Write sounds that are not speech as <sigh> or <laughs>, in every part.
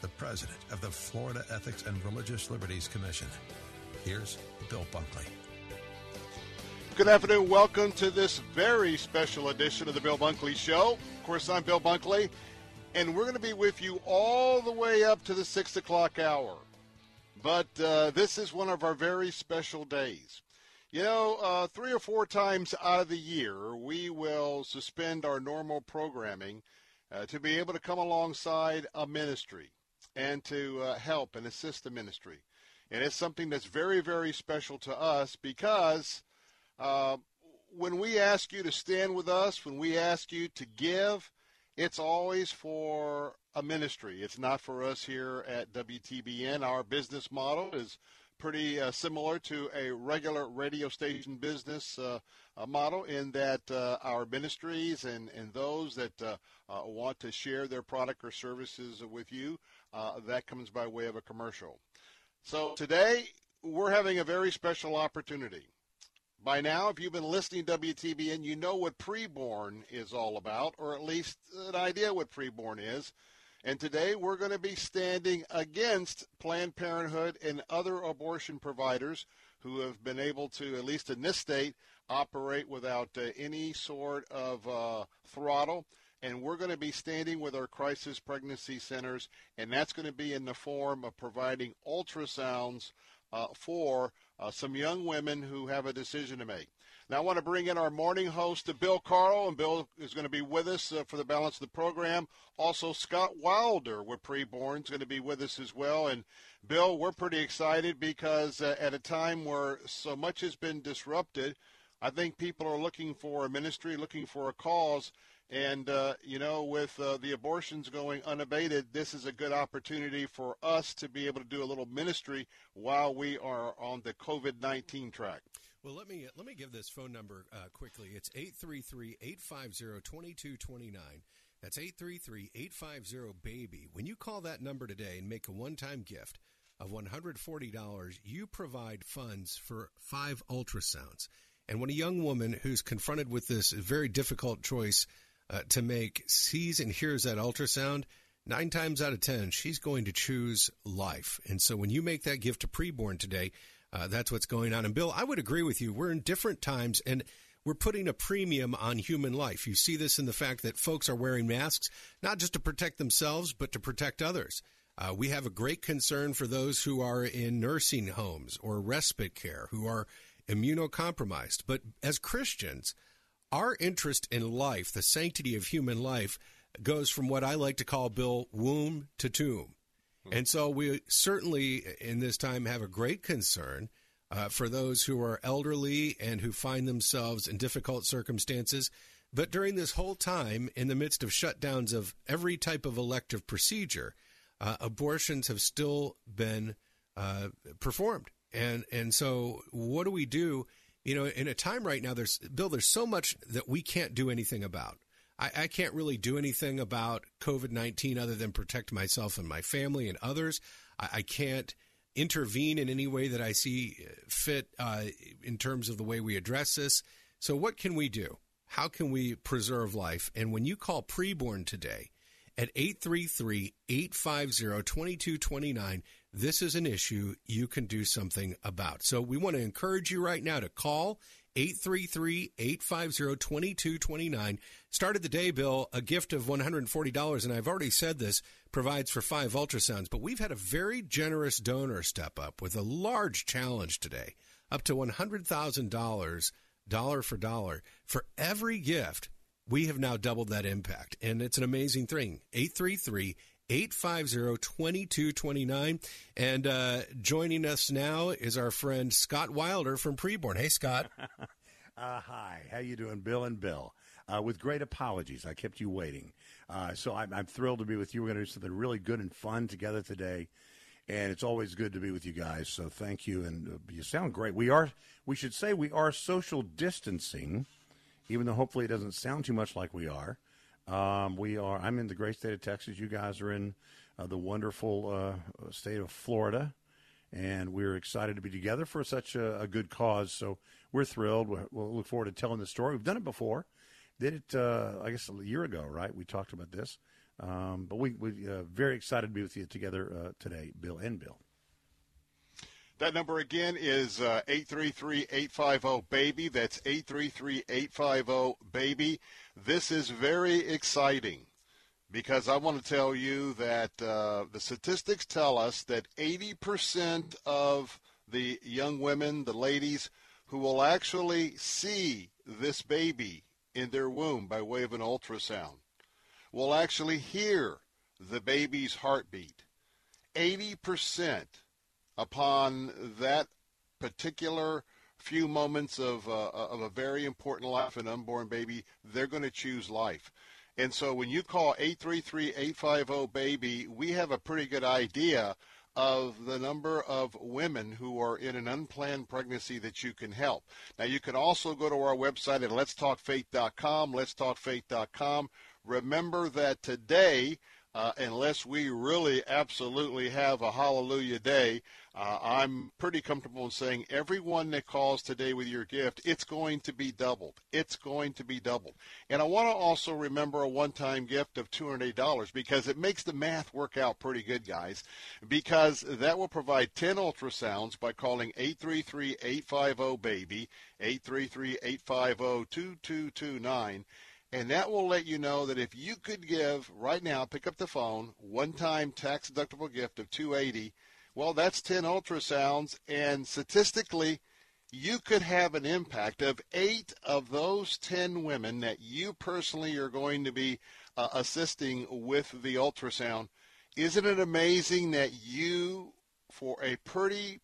the president of the Florida Ethics and Religious Liberties Commission. Here's Bill Bunkley. Good afternoon. Welcome to this very special edition of the Bill Bunkley Show. Of course, I'm Bill Bunkley, and we're going to be with you all the way up to the 6 o'clock hour. But uh, this is one of our very special days. You know, uh, three or four times out of the year, we will suspend our normal programming uh, to be able to come alongside a ministry and to uh, help and assist the ministry. And it's something that's very, very special to us because uh, when we ask you to stand with us, when we ask you to give, it's always for a ministry. It's not for us here at WTBN. Our business model is pretty uh, similar to a regular radio station business uh, uh, model in that uh, our ministries and, and those that uh, uh, want to share their product or services with you, that comes by way of a commercial. So today, we're having a very special opportunity. By now, if you've been listening to WTBN, you know what preborn is all about, or at least an idea what preborn is. And today we're going to be standing against Planned Parenthood and other abortion providers who have been able to, at least in this state, operate without uh, any sort of uh, throttle. And we're going to be standing with our crisis pregnancy centers, and that's going to be in the form of providing ultrasounds uh, for uh, some young women who have a decision to make. Now, I want to bring in our morning host, Bill Carl, and Bill is going to be with us uh, for the balance of the program. Also, Scott Wilder with Preborn is going to be with us as well. And, Bill, we're pretty excited because uh, at a time where so much has been disrupted, I think people are looking for a ministry, looking for a cause. And, uh, you know, with uh, the abortions going unabated, this is a good opportunity for us to be able to do a little ministry while we are on the COVID 19 track. Well, let me let me give this phone number uh, quickly. It's 833-850-2229. That's 833-850-BABY. When you call that number today and make a one-time gift of $140, you provide funds for five ultrasounds. And when a young woman who's confronted with this very difficult choice uh, to make sees and hears that ultrasound, nine times out of ten, she's going to choose life. And so when you make that gift to preborn today, uh, that's what's going on. And Bill, I would agree with you. We're in different times and we're putting a premium on human life. You see this in the fact that folks are wearing masks, not just to protect themselves, but to protect others. Uh, we have a great concern for those who are in nursing homes or respite care, who are immunocompromised. But as Christians, our interest in life, the sanctity of human life, goes from what I like to call, Bill, womb to tomb. And so we certainly in this time have a great concern uh, for those who are elderly and who find themselves in difficult circumstances. But during this whole time, in the midst of shutdowns of every type of elective procedure, uh, abortions have still been uh, performed. And and so, what do we do? You know, in a time right now, there's Bill. There's so much that we can't do anything about. I, I can't really do anything about COVID 19 other than protect myself and my family and others. I, I can't intervene in any way that I see fit uh, in terms of the way we address this. So, what can we do? How can we preserve life? And when you call preborn today at 833 850 2229, this is an issue you can do something about. So, we want to encourage you right now to call 833 850 2229. Started the day, Bill, a gift of $140. And I've already said this provides for five ultrasounds, but we've had a very generous donor step up with a large challenge today, up to $100,000, dollar for dollar. For every gift, we have now doubled that impact. And it's an amazing thing. 833 850 2229. And uh, joining us now is our friend Scott Wilder from Preborn. Hey, Scott. <laughs> uh, hi. How you doing, Bill and Bill? Uh, with great apologies, I kept you waiting. Uh, so I'm, I'm, thrilled to be with you. We're going to do something really good and fun together today, and it's always good to be with you guys. So thank you, and uh, you sound great. We are. We should say we are social distancing, even though hopefully it doesn't sound too much like we are. Um, we are. I'm in the great state of Texas. You guys are in uh, the wonderful uh, state of Florida, and we're excited to be together for such a, a good cause. So we're thrilled. We'll, we'll, look forward to telling the story. We've done it before. Did it, uh, I guess, a year ago, right? We talked about this. Um, but we we uh, very excited to be with you together uh, today, Bill and Bill. That number again is uh, 833-850-BABY. That's 833-850-BABY. This is very exciting because I want to tell you that uh, the statistics tell us that 80% of the young women, the ladies who will actually see this baby in their womb by way of an ultrasound will actually hear the baby's heartbeat. 80% upon that particular few moments of, uh, of a very important life, an unborn baby, they're going to choose life. And so when you call 833-850-BABY, we have a pretty good idea of the number of women who are in an unplanned pregnancy that you can help. Now, you can also go to our website at letstalkfaith.com, letstalkfaith.com. Remember that today, uh, unless we really absolutely have a hallelujah day, uh, I'm pretty comfortable in saying everyone that calls today with your gift, it's going to be doubled. It's going to be doubled. And I want to also remember a one-time gift of $208 because it makes the math work out pretty good, guys, because that will provide 10 ultrasounds by calling 833-850-BABY, 833-850-2229, and that will let you know that if you could give right now, pick up the phone, one-time tax-deductible gift of 280 well, that's 10 ultrasounds, and statistically, you could have an impact of eight of those 10 women that you personally are going to be uh, assisting with the ultrasound. Isn't it amazing that you, for a pretty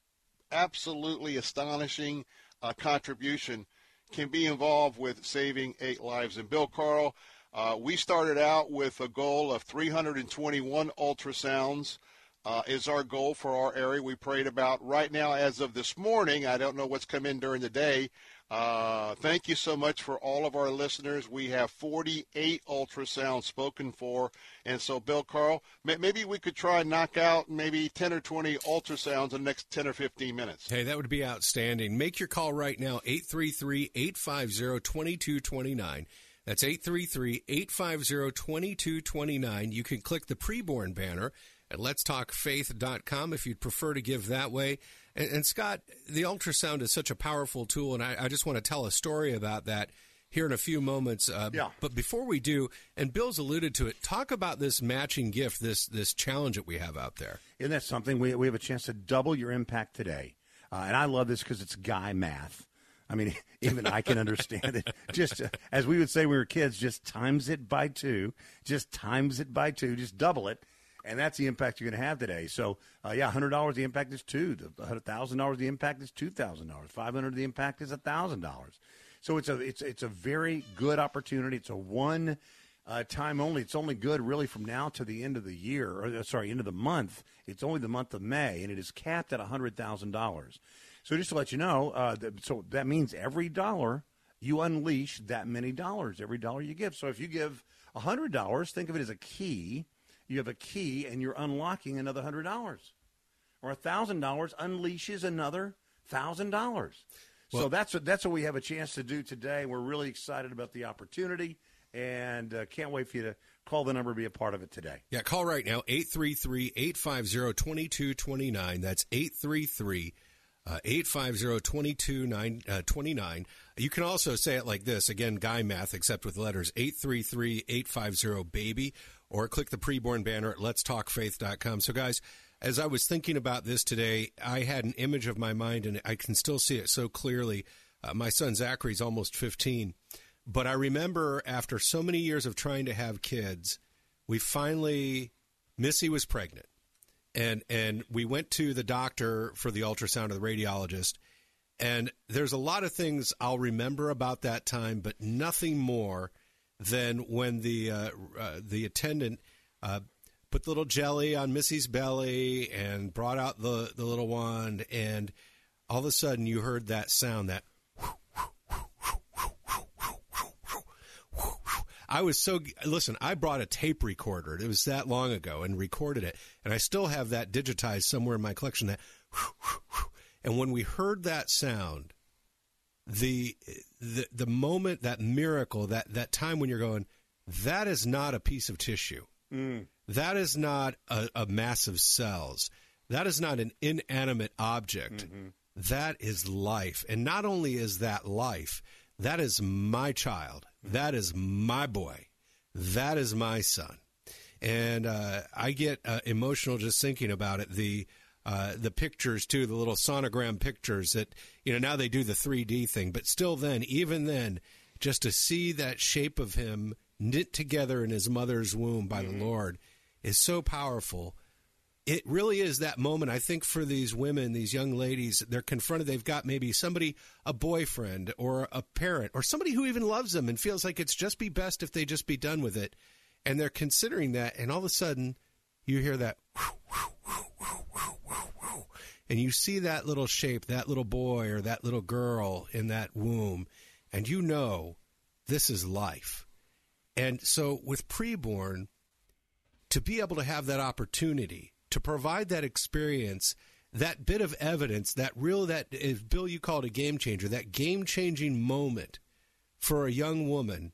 absolutely astonishing uh, contribution, can be involved with saving eight lives? And Bill Carl, uh, we started out with a goal of 321 ultrasounds uh, is our goal for our area. We prayed about right now as of this morning. I don't know what's come in during the day. Uh, thank you so much for all of our listeners. We have 48 ultrasounds spoken for. And so, Bill Carl, maybe we could try and knock out maybe 10 or 20 ultrasounds in the next 10 or 15 minutes. Hey, that would be outstanding. Make your call right now, 833 850 2229. That's 833 850 2229. You can click the preborn banner at letstalkfaith.com if you'd prefer to give that way. And, and Scott, the ultrasound is such a powerful tool, and I, I, just want to tell a story about that here in a few moments. Uh, yeah. But before we do, and Bill's alluded to it, talk about this matching gift, this this challenge that we have out there. Isn't that something? We, we have a chance to double your impact today. Uh, and I love this because it's guy math. I mean, <laughs> even I can understand it. <laughs> Just uh, as we would say when we were kids, just times it by two, just times it by two, just double it and that's the impact you're going to have today. So, uh, yeah, hundred dollars the impact is two. The thousand dollars the impact is two thousand dollars. Five hundred the impact is thousand dollars. So it's a it's it's a very good opportunity. It's a one uh, time only. It's only good really from now to the end of the year, or uh, sorry, end of the month. It's only the month of May, and it is capped at hundred thousand dollars. So just to let you know, uh, so that means every dollar you unleash that many dollars. Every dollar you give. So if you give hundred dollars, think of it as a key you have a key and you're unlocking another hundred dollars. or a $1,000 unleashes another $1,000. so that's what, that's what we have a chance to do today. We're really excited about the opportunity and uh, can't wait for you to call the number be a part of it today. Yeah, call right now 833 850 2229. That's 833 850 2229. You can also say it like this again, guy math, except with letters 833 850 baby, or click the preborn banner at letstalkfaith.com. So, guys, as I was thinking about this today, I had an image of my mind, and I can still see it so clearly. Uh, my son Zachary's almost 15. But I remember after so many years of trying to have kids, we finally, Missy was pregnant. And, and we went to the doctor for the ultrasound of the radiologist. And there's a lot of things I'll remember about that time, but nothing more than when the, uh, uh, the attendant uh, put the little jelly on Missy's belly and brought out the, the little wand. And all of a sudden you heard that sound, that I was so listen. I brought a tape recorder. It was that long ago, and recorded it, and I still have that digitized somewhere in my collection. That, and when we heard that sound, the the the moment, that miracle, that that time when you're going, that is not a piece of tissue. Mm. That is not a, a mass of cells. That is not an inanimate object. Mm-hmm. That is life, and not only is that life, that is my child. That is my boy. That is my son. And uh, I get uh, emotional just thinking about it. The uh, the pictures too, the little sonogram pictures that you know now they do the 3D thing, but still, then even then, just to see that shape of him knit together in his mother's womb by Mm-hmm. the Lord is so powerful. It really is that moment i think for these women these young ladies they're confronted. They've got maybe somebody a boyfriend or a parent or somebody who even loves them and feels like it's just be best if they just be done with it. And they're considering that and all of a sudden you hear that and you see that little shape that little boy or that little girl in that womb and you know this is life. And so with preborn to be able to have that opportunity to provide that experience that bit of evidence that real that is bill you call it a game changer that game changing moment for a young woman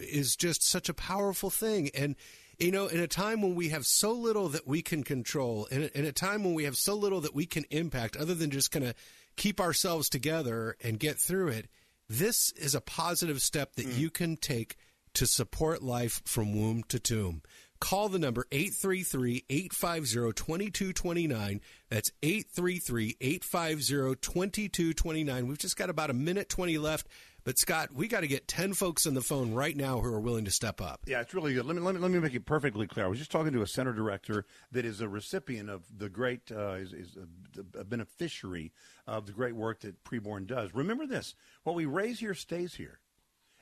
is just such a powerful thing. And you know in a time when we have so little that we can control in a, in a time when we have so little that we can impact other than just kind of keep ourselves together and get through it this is a positive step that mm. you can take to support life from womb to tomb Call the number 833-850-2229. That's 833-850-2229. We've just got about a minute 20 left. But Scott, we got to get 10 folks on the phone right now who are willing to step up. Yeah, it's really good. Let me, let me let me make it perfectly clear. I was just talking to a center director that is a recipient of the great, uh, is, is a, a beneficiary of the great work that Preborn does. Remember this: what we raise here stays here.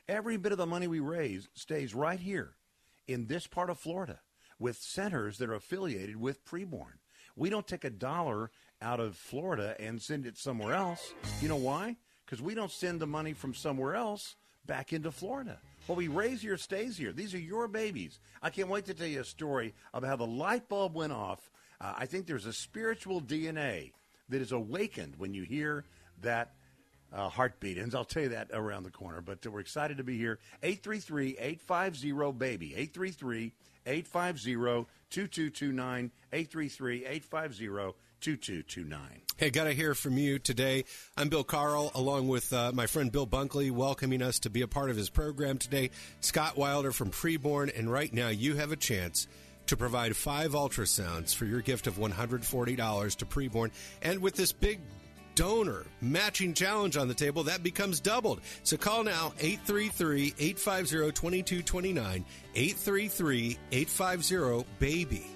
Every bit of the money we raise stays right here in this part of Florida with centers that are affiliated with Preborn. We don't take a dollar out of Florida and send it somewhere else. You know why? Because we don't send the money from somewhere else back into Florida. What we raise here stays here. These are your babies. I can't wait to tell you a story about how the light bulb went off. Uh, I think there's a spiritual DNA that is awakened when you hear that uh, heartbeat. And I'll tell you that around the corner. But we're excited to be here. 833 850 BABY. 833 850 2229. 833 850 2229. Hey, got to hear from you today. I'm Bill Carl, along with uh, my friend Bill Bunkley, welcoming us to be a part of his program today. Scott Wilder from Preborn, and right now you have a chance to provide five ultrasounds for your gift of $140 to Preborn. And with this big donor matching challenge on the table, that becomes doubled. So call now 833 850 2229, 833 850 BABY.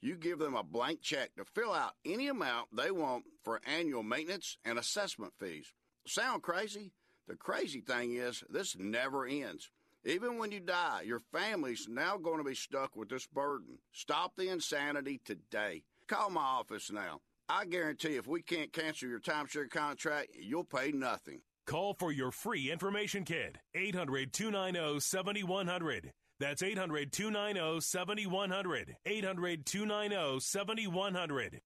you give them a blank check to fill out any amount they want for annual maintenance and assessment fees. Sound crazy? The crazy thing is, this never ends. Even when you die, your family's now going to be stuck with this burden. Stop the insanity today. Call my office now. I guarantee if we can't cancel your timeshare contract, you'll pay nothing. Call for your free information kit. 800 290 7100. That's 800 290 7100. 800 290 7100.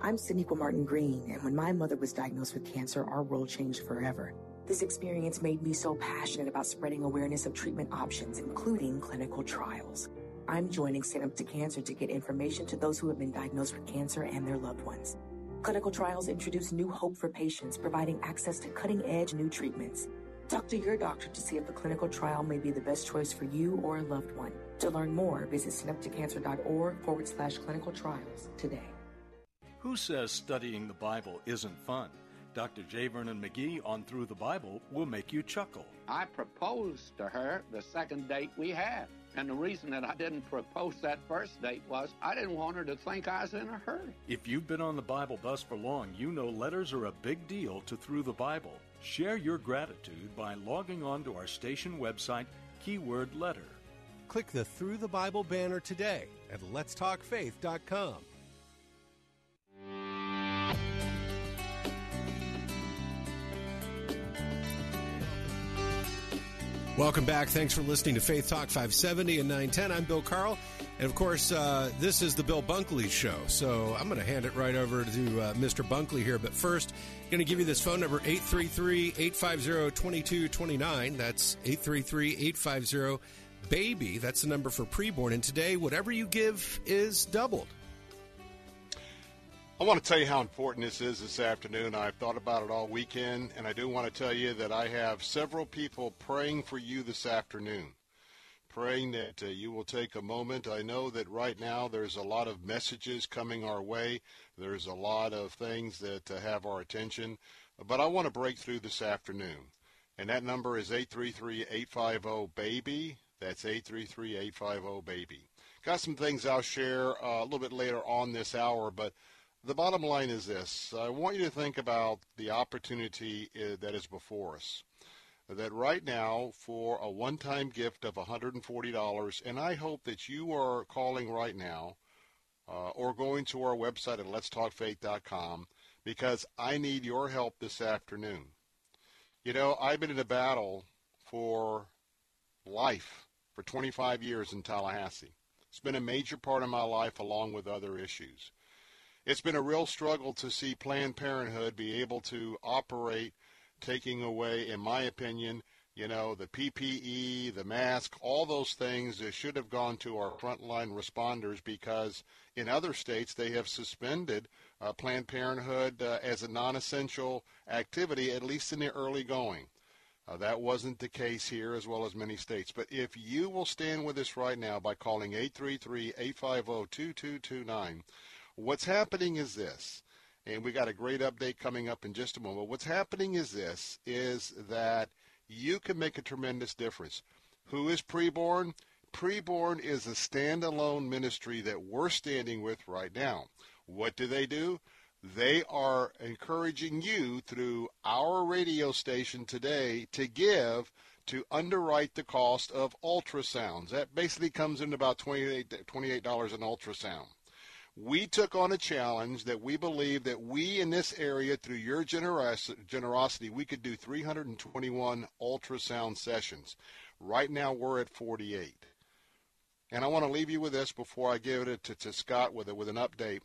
I'm Siniqua Martin Green, and when my mother was diagnosed with cancer, our world changed forever. This experience made me so passionate about spreading awareness of treatment options, including clinical trials. I'm joining Stand Up to Cancer to get information to those who have been diagnosed with cancer and their loved ones. Clinical trials introduce new hope for patients, providing access to cutting edge new treatments. Talk to your doctor to see if a clinical trial may be the best choice for you or a loved one. To learn more, visit standuptocancer.org forward slash clinical trials today. Who says studying the Bible isn't fun? Dr. J. Vernon McGee on Through the Bible will make you chuckle. I proposed to her the second date we had. And the reason that I didn't propose that first date was I didn't want her to think I was in a hurry. If you've been on the Bible bus for long, you know letters are a big deal to Through the Bible. Share your gratitude by logging on to our station website, keyword letter. Click the Through the Bible banner today at letstalkfaith.com. Welcome back. Thanks for listening to Faith Talk 570 and 910. I'm Bill Carl. And of course, uh, this is the Bill Bunkley Show. So I'm going to hand it right over to uh, Mr. Bunkley here. But first, I'm going to give you this phone number 833 850 2229. That's 833 850 BABY. That's the number for preborn. And today, whatever you give is doubled. I want to tell you how important this is this afternoon. I've thought about it all weekend, and I do want to tell you that I have several people praying for you this afternoon, praying that uh, you will take a moment. I know that right now there's a lot of messages coming our way, there's a lot of things that uh, have our attention, but I want to break through this afternoon. And that number is 833 850 BABY. That's 833 850 BABY. Got some things I'll share uh, a little bit later on this hour, but the bottom line is this. I want you to think about the opportunity uh, that is before us. That right now, for a one time gift of $140, and I hope that you are calling right now uh, or going to our website at letstalkfaith.com because I need your help this afternoon. You know, I've been in a battle for life for 25 years in Tallahassee. It's been a major part of my life along with other issues it's been a real struggle to see Planned Parenthood be able to operate, taking away, in my opinion, you know, the PPE, the mask, all those things that should have gone to our frontline responders because in other states they have suspended uh, Planned Parenthood uh, as a non-essential activity, at least in the early going. Uh, that wasn't the case here as well as many states. But if you will stand with us right now by calling 833 850 2229, What's happening is this, and we got a great update coming up in just a moment. What's happening is this, is that you can make a tremendous difference. Who is preborn? Preborn is a standalone ministry that we're standing with right now. What do they do? They are encouraging you through our radio station today to give to underwrite the cost of ultrasounds. That basically comes in about $28, $28 an ultrasound we took on a challenge that we believe that we in this area, through your generos- generosity, we could do 321 ultrasound sessions. Right now, we're at 48. And I want to leave you with this before I give it to, to Scott with, a, with an update.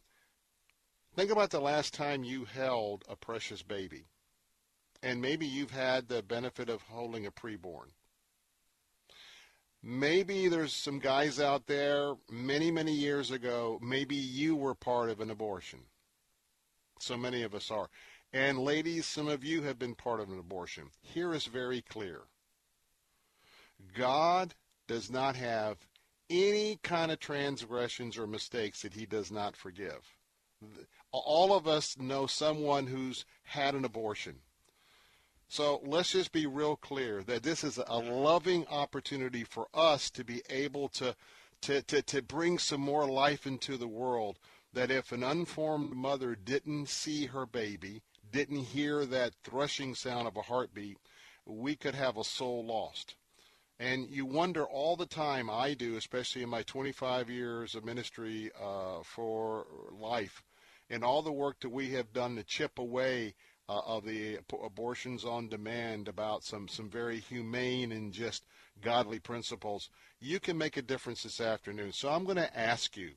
Think about the last time you held a precious baby. And maybe you've had the benefit of holding a preborn. Maybe there's some guys out there many, many years ago, maybe you were part of an abortion. So many of us are. And ladies, some of you have been part of an abortion. Here is very clear. God does not have any kind of transgressions or mistakes that he does not forgive. All of us know someone who's had an abortion. So let's just be real clear that this is a loving opportunity for us to be able to to, to, to bring some more life into the world. That if an unformed mother didn't see her baby, didn't hear that threshing sound of a heartbeat, we could have a soul lost. And you wonder all the time, I do, especially in my 25 years of ministry uh, for life, and all the work that we have done to chip away uh, of the abortions on demand about some, some very humane and just godly principles, you can make a difference this afternoon. So I'm going to ask you,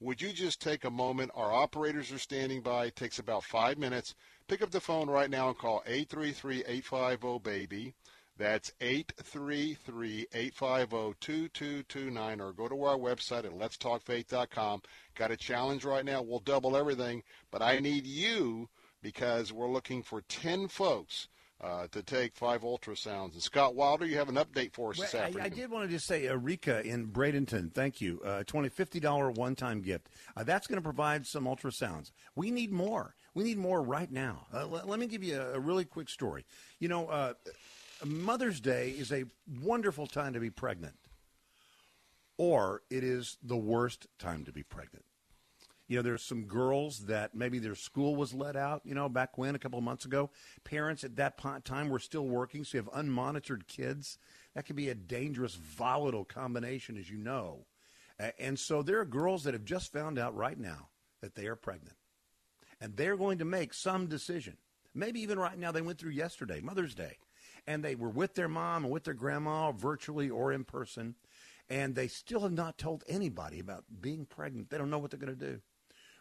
would you just take a moment? Our operators are standing by. It takes about five minutes. Pick up the phone right now and call 833-850-BABY. That's 833-850-2229 or go to our website at letstalkfaith.com. Got a challenge right now. We'll double everything, but I need you because we're looking for 10 folks – uh, to take five ultrasounds. And Scott Wilder, you have an update for us well, this afternoon. I, I, did want to just say, Erika in Bradenton, thank you. Uh, $20, $50 one time gift. Uh, that's going to provide some ultrasounds. We need more. We need more right now. Uh, let, let, me give you a, a, really quick story. You know, uh, Mother's Day is a wonderful time to be pregnant, or it is the worst time to be pregnant. You know, there's some girls that maybe their school was let out, you know, back when, a couple of months ago. Parents at that time were still working, so you have unmonitored kids. That can be a dangerous, volatile combination, as you know. And so there are girls that have just found out right now that they are pregnant. And they're going to make some decision. Maybe even right now, they went through yesterday, Mother's Day, and they were with their mom and with their grandma, virtually or in person, and they still have not told anybody about being pregnant. They don't know what they're going to do.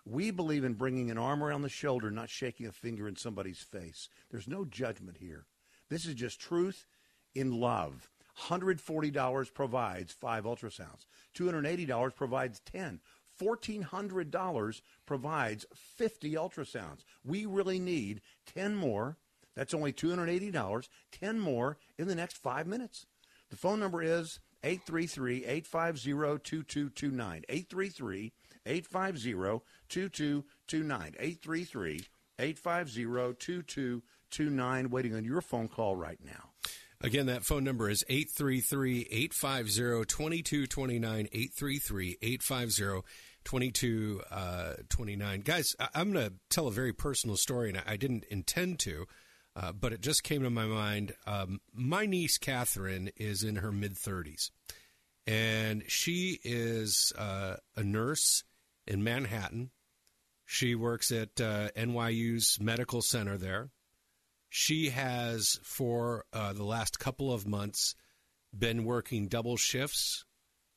We believe in bringing an arm around the shoulder, not shaking a finger in somebody's face. There's no judgment here. This is just truth in love. $140 provides five ultrasounds. $280 provides 10. $1,400 provides 50 ultrasounds. We really need 10 more. That's only $280. 10 more in the next five minutes. The phone number is 833 850 2229. 833 850 2229. 833 850 2229. Waiting on your phone call right now. Again, that phone number is 833 850 2229. 833 850 2229. Guys, I'm going to tell a very personal story, and I didn't intend to. Uh, but it just came to my mind. Um, my niece Catherine is in her mid 30s, and she is uh, a nurse in Manhattan. She works at uh, NYU's medical center there. She has, for uh, the last couple of months, been working double shifts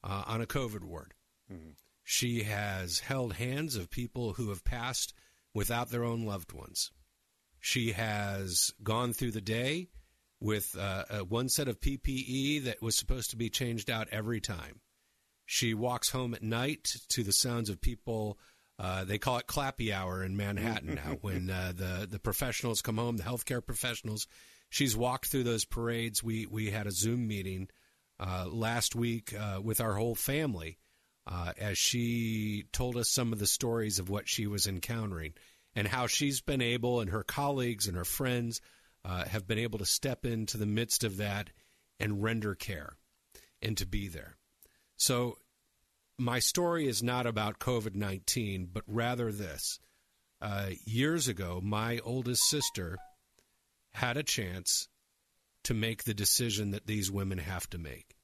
uh, on a COVID ward. Mm-hmm. She has held hands of people who have passed without their own loved ones. She has gone through the day with uh, one set of PPE that was supposed to be changed out every time. She walks home at night to the sounds of people. Uh, they call it clappy hour in Manhattan now. <laughs> when uh, the the professionals come home, the healthcare professionals. She's walked through those parades. We we had a Zoom meeting uh, last week uh, with our whole family uh, as she told us some of the stories of what she was encountering and how she's been able, and her colleagues and her friends uh, have been able to step into the midst of that and render care and to be there. So my story is not about COVID 19, but rather this. Uh, years ago, my oldest sister had a chance to make the decision that these women have to make.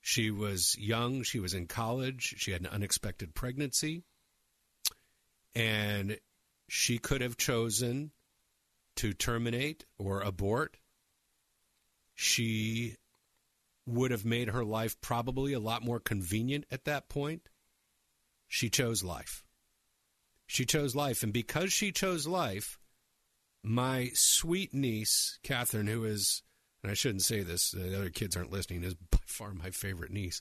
She was young, she was in college, she had an unexpected pregnancy, and she could have chosen to terminate or abort. She would have made her life probably a lot more convenient at that point. She chose life. She chose life. And because she chose life, my sweet niece, Catherine, who is, and I shouldn't say this, the other kids aren't listening, is by far my favorite niece.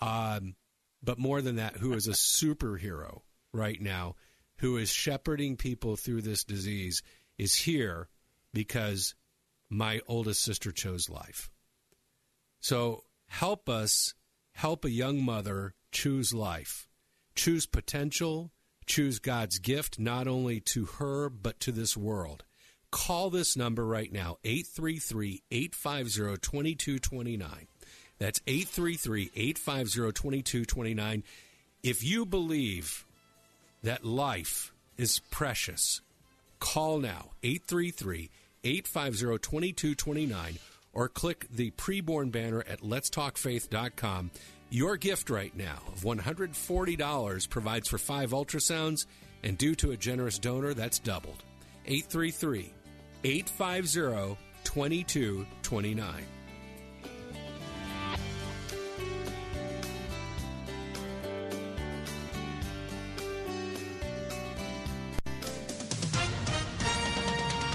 Um, but more than that, who is a superhero right now, who is shepherding people through this disease, is here because my oldest sister chose life. So help us help a young mother choose life, choose potential, choose God's gift, not only to her, but to this world. Call this number right now, 833 850 2229. That's 833 850 2229. If you believe that life is precious, call now 833 850 2229 or click the preborn banner at letstalkfaith.com. Your gift right now of $140 provides for five ultrasounds, and due to a generous donor, that's doubled. 833 850 2229.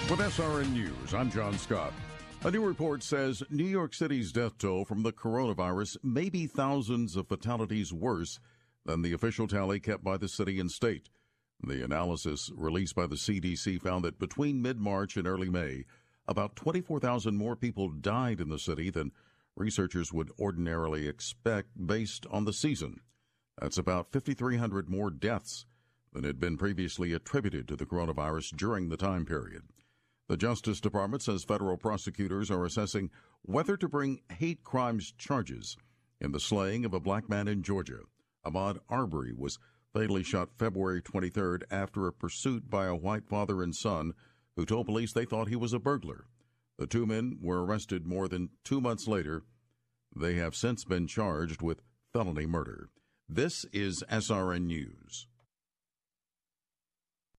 With SRN News, I'm John Scott. A new report says New York City's death toll from the coronavirus may be thousands of fatalities worse than the official tally kept by the city and state. The analysis released by the CDC found that between mid March and early May, about 24,000 more people died in the city than researchers would ordinarily expect based on the season. That's about 5,300 more deaths than had been previously attributed to the coronavirus during the time period. The Justice Department says federal prosecutors are assessing whether to bring hate crimes charges in the slaying of a black man in Georgia. Ahmaud Arbery was fatally shot February 23rd after a pursuit by a white father and son who told police they thought he was a burglar. The two men were arrested more than two months later. They have since been charged with felony murder. This is SRN News.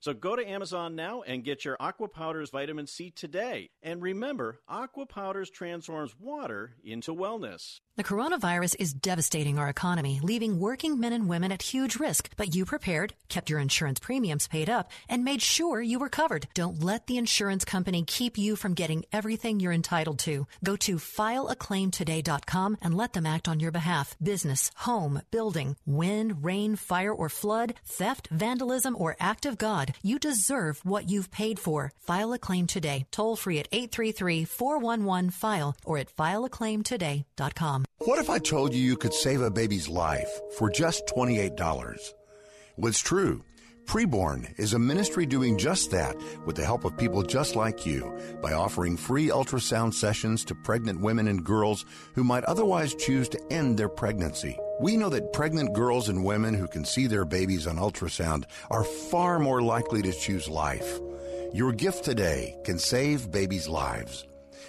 So go to Amazon now and get your Aqua Powderz vitamin C today. And remember, Aqua Powderz transforms water into wellness. The coronavirus is devastating our economy, leaving working men and women at huge risk. But you prepared, kept your insurance premiums paid up, and made sure you were covered. Don't let the insurance company keep you from getting everything you're entitled to. Go to fileaclaimtoday.com and let them act on your behalf. Business, home, building, wind, rain, fire, or flood, theft, vandalism, or act of God. You deserve what you've paid for. File a claim today. Toll free at 833 411 FILE or at fileaclaimtoday.com. What if I told you you could save a baby's life for just $28? Well, it's true. Preborn is a ministry doing just that with the help of people just like you by offering free ultrasound sessions to pregnant women and girls who might otherwise choose to end their pregnancy. We know that pregnant girls and women who can see their babies on ultrasound are far more likely to choose life. Your gift today can save babies' lives.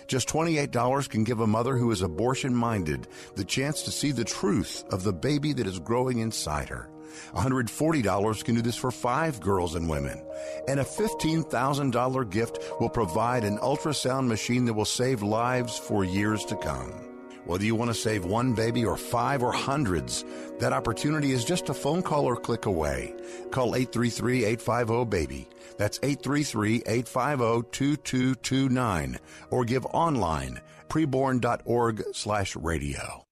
Just $28 can give a mother who is abortion minded the chance to see the truth of the baby that is growing inside her. $140 can do this for five girls and women. And a $15,000 gift will provide an ultrasound machine that will save lives for years to come. Whether you want to save one baby or five or hundreds, that opportunity is just a phone call or click away. Call 833 850 BABY. That's 833 850 2229. Or give online preborn.org slash radio.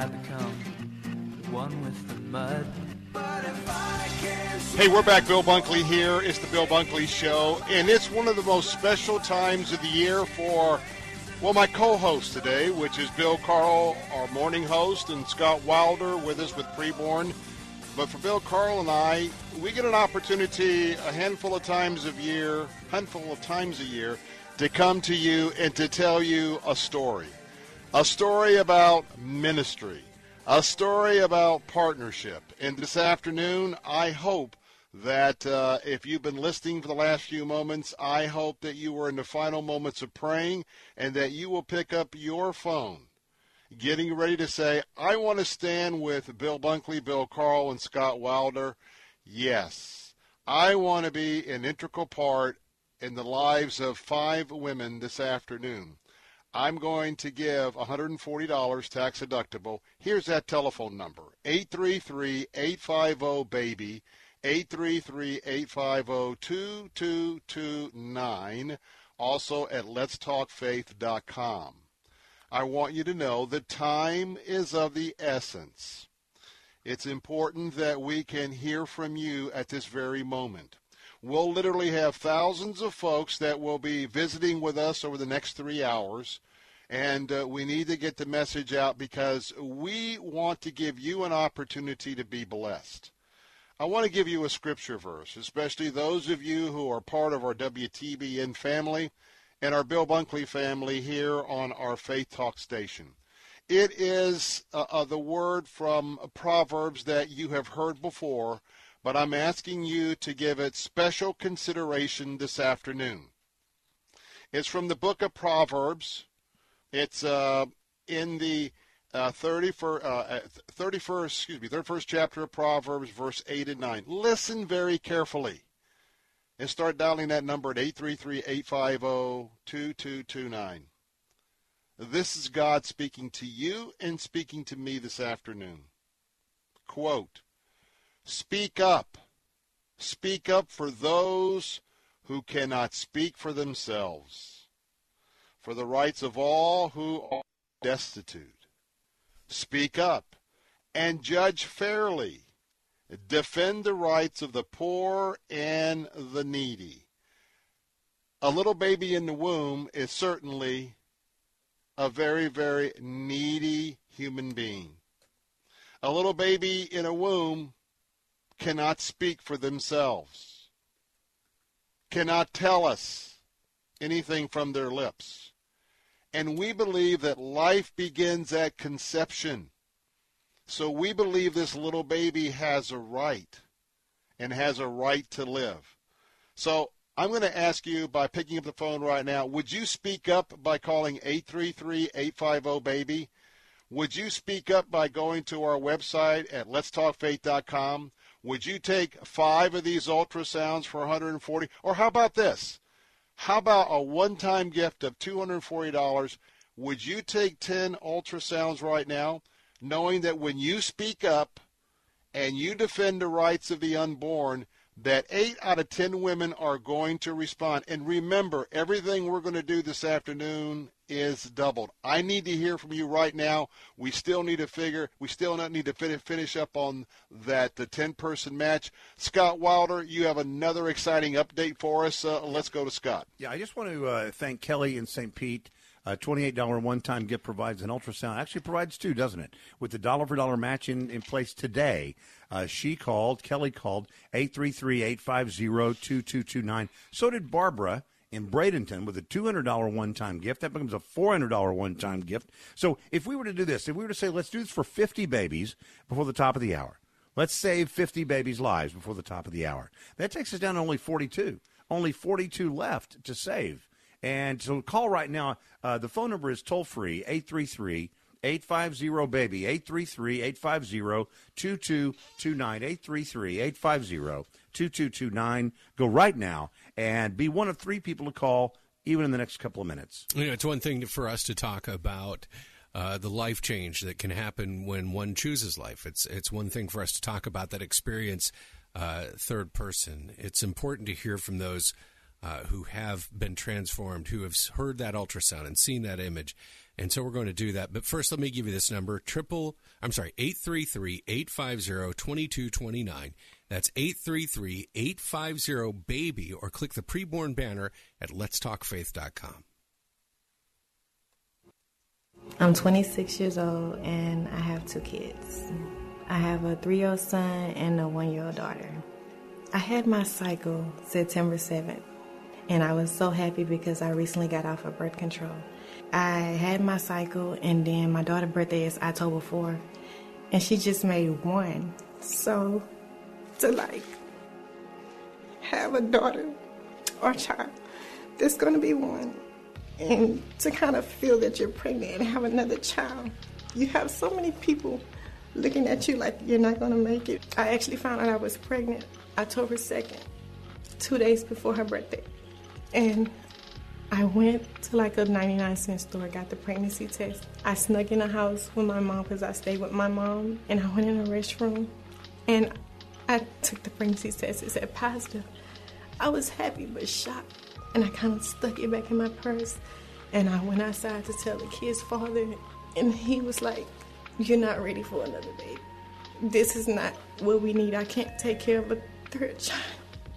I become one with the mud. Hey, we're back. Bill Bunkley here. It's the Bill Bunkley Show, and it's one of the most special times of the year for, well, my co-host today, which is Bill Carl, our morning host, and Scott Wilder with us with Preborn. But for Bill Carl and I, we get an opportunity a handful of times a year, handful of times a year, to come to you and to tell you a story. A story about ministry. A story about partnership. And this afternoon, I hope that uh, if you've been listening for the last few moments, I hope that you were in the final moments of praying and that you will pick up your phone, getting ready to say, I want to stand with Bill Bunkley, Bill Carl, and Scott Wilder. Yes, I want to be an integral part in the lives of five women this afternoon. I'm going to give $140 tax deductible. Here's that telephone number 833 850 BABY. 833-850-2229, also at letstalkfaith.com. I want you to know that time is of the essence. It's important that we can hear from you at this very moment. We'll literally have thousands of folks that will be visiting with us over the next three hours, and uh, we need to get the message out because we want to give you an opportunity to be blessed. I want to give you a scripture verse, especially those of you who are part of our WTBN family and our Bill Bunkley family here on our Faith Talk station. It is uh, uh, the word from Proverbs that you have heard before, but I'm asking you to give it special consideration this afternoon. It's from the book of Proverbs. It's uh, in the uh, 31st, uh, 31st, excuse me, 31st chapter of Proverbs, verse 8 and 9. Listen very carefully and start dialing that number at 833-850-2229. This is God speaking to you and speaking to me this afternoon. Quote, Speak up. Speak up for those who cannot speak for themselves, for the rights of all who are destitute Speak up and judge fairly. Defend the rights of the poor and the needy. A little baby in the womb is certainly a very, very needy human being. A little baby in a womb cannot speak for themselves, cannot tell us anything from their lips. And we believe that life begins at conception. So we believe this little baby has a right and has a right to live. So I'm going to ask you by picking up the phone right now, would you speak up by calling 833-850-BABY? Would you speak up by going to our website at letstalkfaith.com? Would you take five of these ultrasounds for 140? Or how about this? How about a one-time gift of $240? Would you take 10 ultrasounds right now, knowing that when you speak up and you defend the rights of the unborn, that 8 out of 10 women are going to respond. And remember, everything we're going to do this afternoon is doubled. I need to hear from you right now. We still need to figure, we still need to finish up on that the 10 person match. Scott Wilder, you have another exciting update for us. Uh, let's go to Scott. Yeah, I just want to uh, thank Kelly in St. Pete. A $28 one time gift provides an ultrasound. Actually, provides two, doesn't it? With the dollar for dollar match in, in place today, uh, she called, Kelly called, 833 850 2229. So did Barbara in Bradenton with a $200 one time gift. That becomes a $400 one time gift. So if we were to do this, if we were to say, let's do this for 50 babies before the top of the hour, let's save 50 babies' lives before the top of the hour. That takes us down to only 42. Only 42 left to save. And so call right now. Uh, the phone number is toll free 833 850 baby 833 850 2229 833 850 2229 go right now and be one of three people to call even in the next couple of minutes. You know, it's one thing for us to talk about uh, the life change that can happen when one chooses life. It's it's one thing for us to talk about that experience uh, third person. It's important to hear from those uh, who have been transformed, who have heard that ultrasound and seen that image. And so we're going to do that. But first, let me give you this number triple, I'm sorry, 833 850 2229. That's 833 850 BABY, or click the preborn banner at letstalkfaith.com. I'm 26 years old and I have two kids. I have a three year old son and a one year old daughter. I had my cycle September 7th, and I was so happy because I recently got off of birth control. I had my cycle, and then my daughter's birthday is October 4th, and she just made one. So, to like have a daughter or child There's going to be one, and to kind of feel that you're pregnant and have another child, you have so many people looking at you like you're not going to make it. I actually found out I was pregnant October 2nd, two days before her birthday. And I went to like a 99 cent store, got the pregnancy test. I snuck in the house with my mom because I stayed with my mom, and I went in the restroom and I took the pregnancy test. It said positive. I was happy but shocked, and I kind of stuck it back in my purse. And I went outside to tell the kid's father, and he was like, You're not ready for another baby. This is not what we need. I can't take care of a third <laughs> child.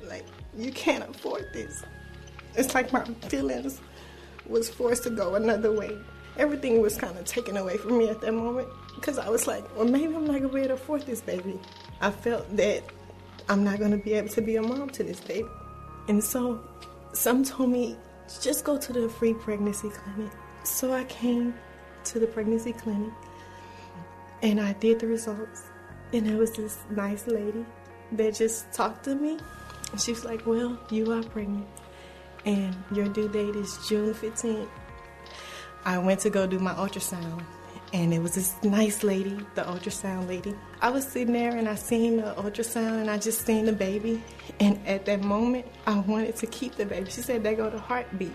Like, you can't afford this. It's like my feelings was forced to go another way. Everything was kind of taken away from me at that moment because I was like, well, maybe I'm not going to be able to afford this baby. I felt that I'm not going to be able to be a mom to this baby. And so some told me, just go to the free pregnancy clinic. So I came to the pregnancy clinic and I did the results. And there was this nice lady that just talked to me. And she was like, Well, you are pregnant, and your due date is June 15th. I went to go do my ultrasound, and it was this nice lady, the ultrasound lady. I was sitting there and I seen the ultrasound and I just seen the baby. And at that moment, I wanted to keep the baby. She said, There go the heartbeat.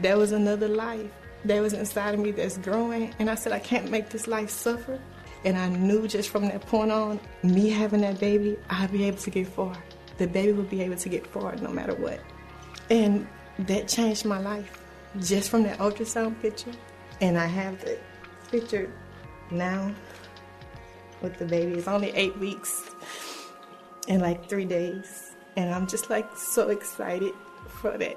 There was another life that was inside of me that's growing. And I said, I can't make this life suffer. And I knew just from that point on, me having that baby, I'd be able to get far. The baby would be able to get far no matter what. And that changed my life just from that ultrasound picture. And I have the picture now with the baby. It's only eight weeks and like three days. And I'm just like so excited for that.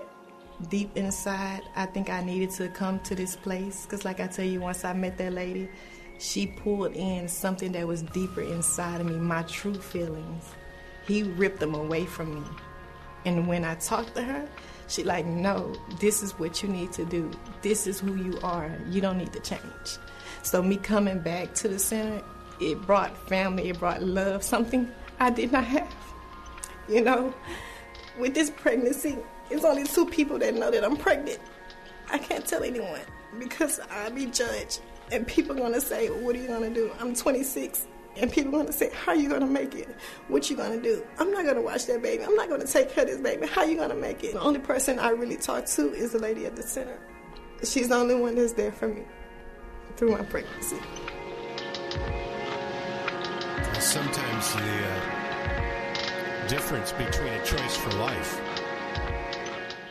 Deep inside, I think I needed to come to this place because, like I tell you, once I met that lady, she pulled in something that was deeper inside of me, my true feelings. He ripped them away from me. And when I talked to her, she like, no, this is what you need to do. This is who you are. You don't need to change. So me coming back to the center, it brought family, it brought love, something I did not have. You know, with this pregnancy, it's only two people that know that I'm pregnant. I can't tell anyone because I'll be judged and people to say, what are you to do? I'm 26. And people to say, how are you to make it? What you to do? I'm not to watch that baby. I'm not to take care of this baby. How are you to make it? The only person I really talk to is the lady at the center. She's the only one that's there for me through my pregnancy. Sometimes the uh, difference between a choice for life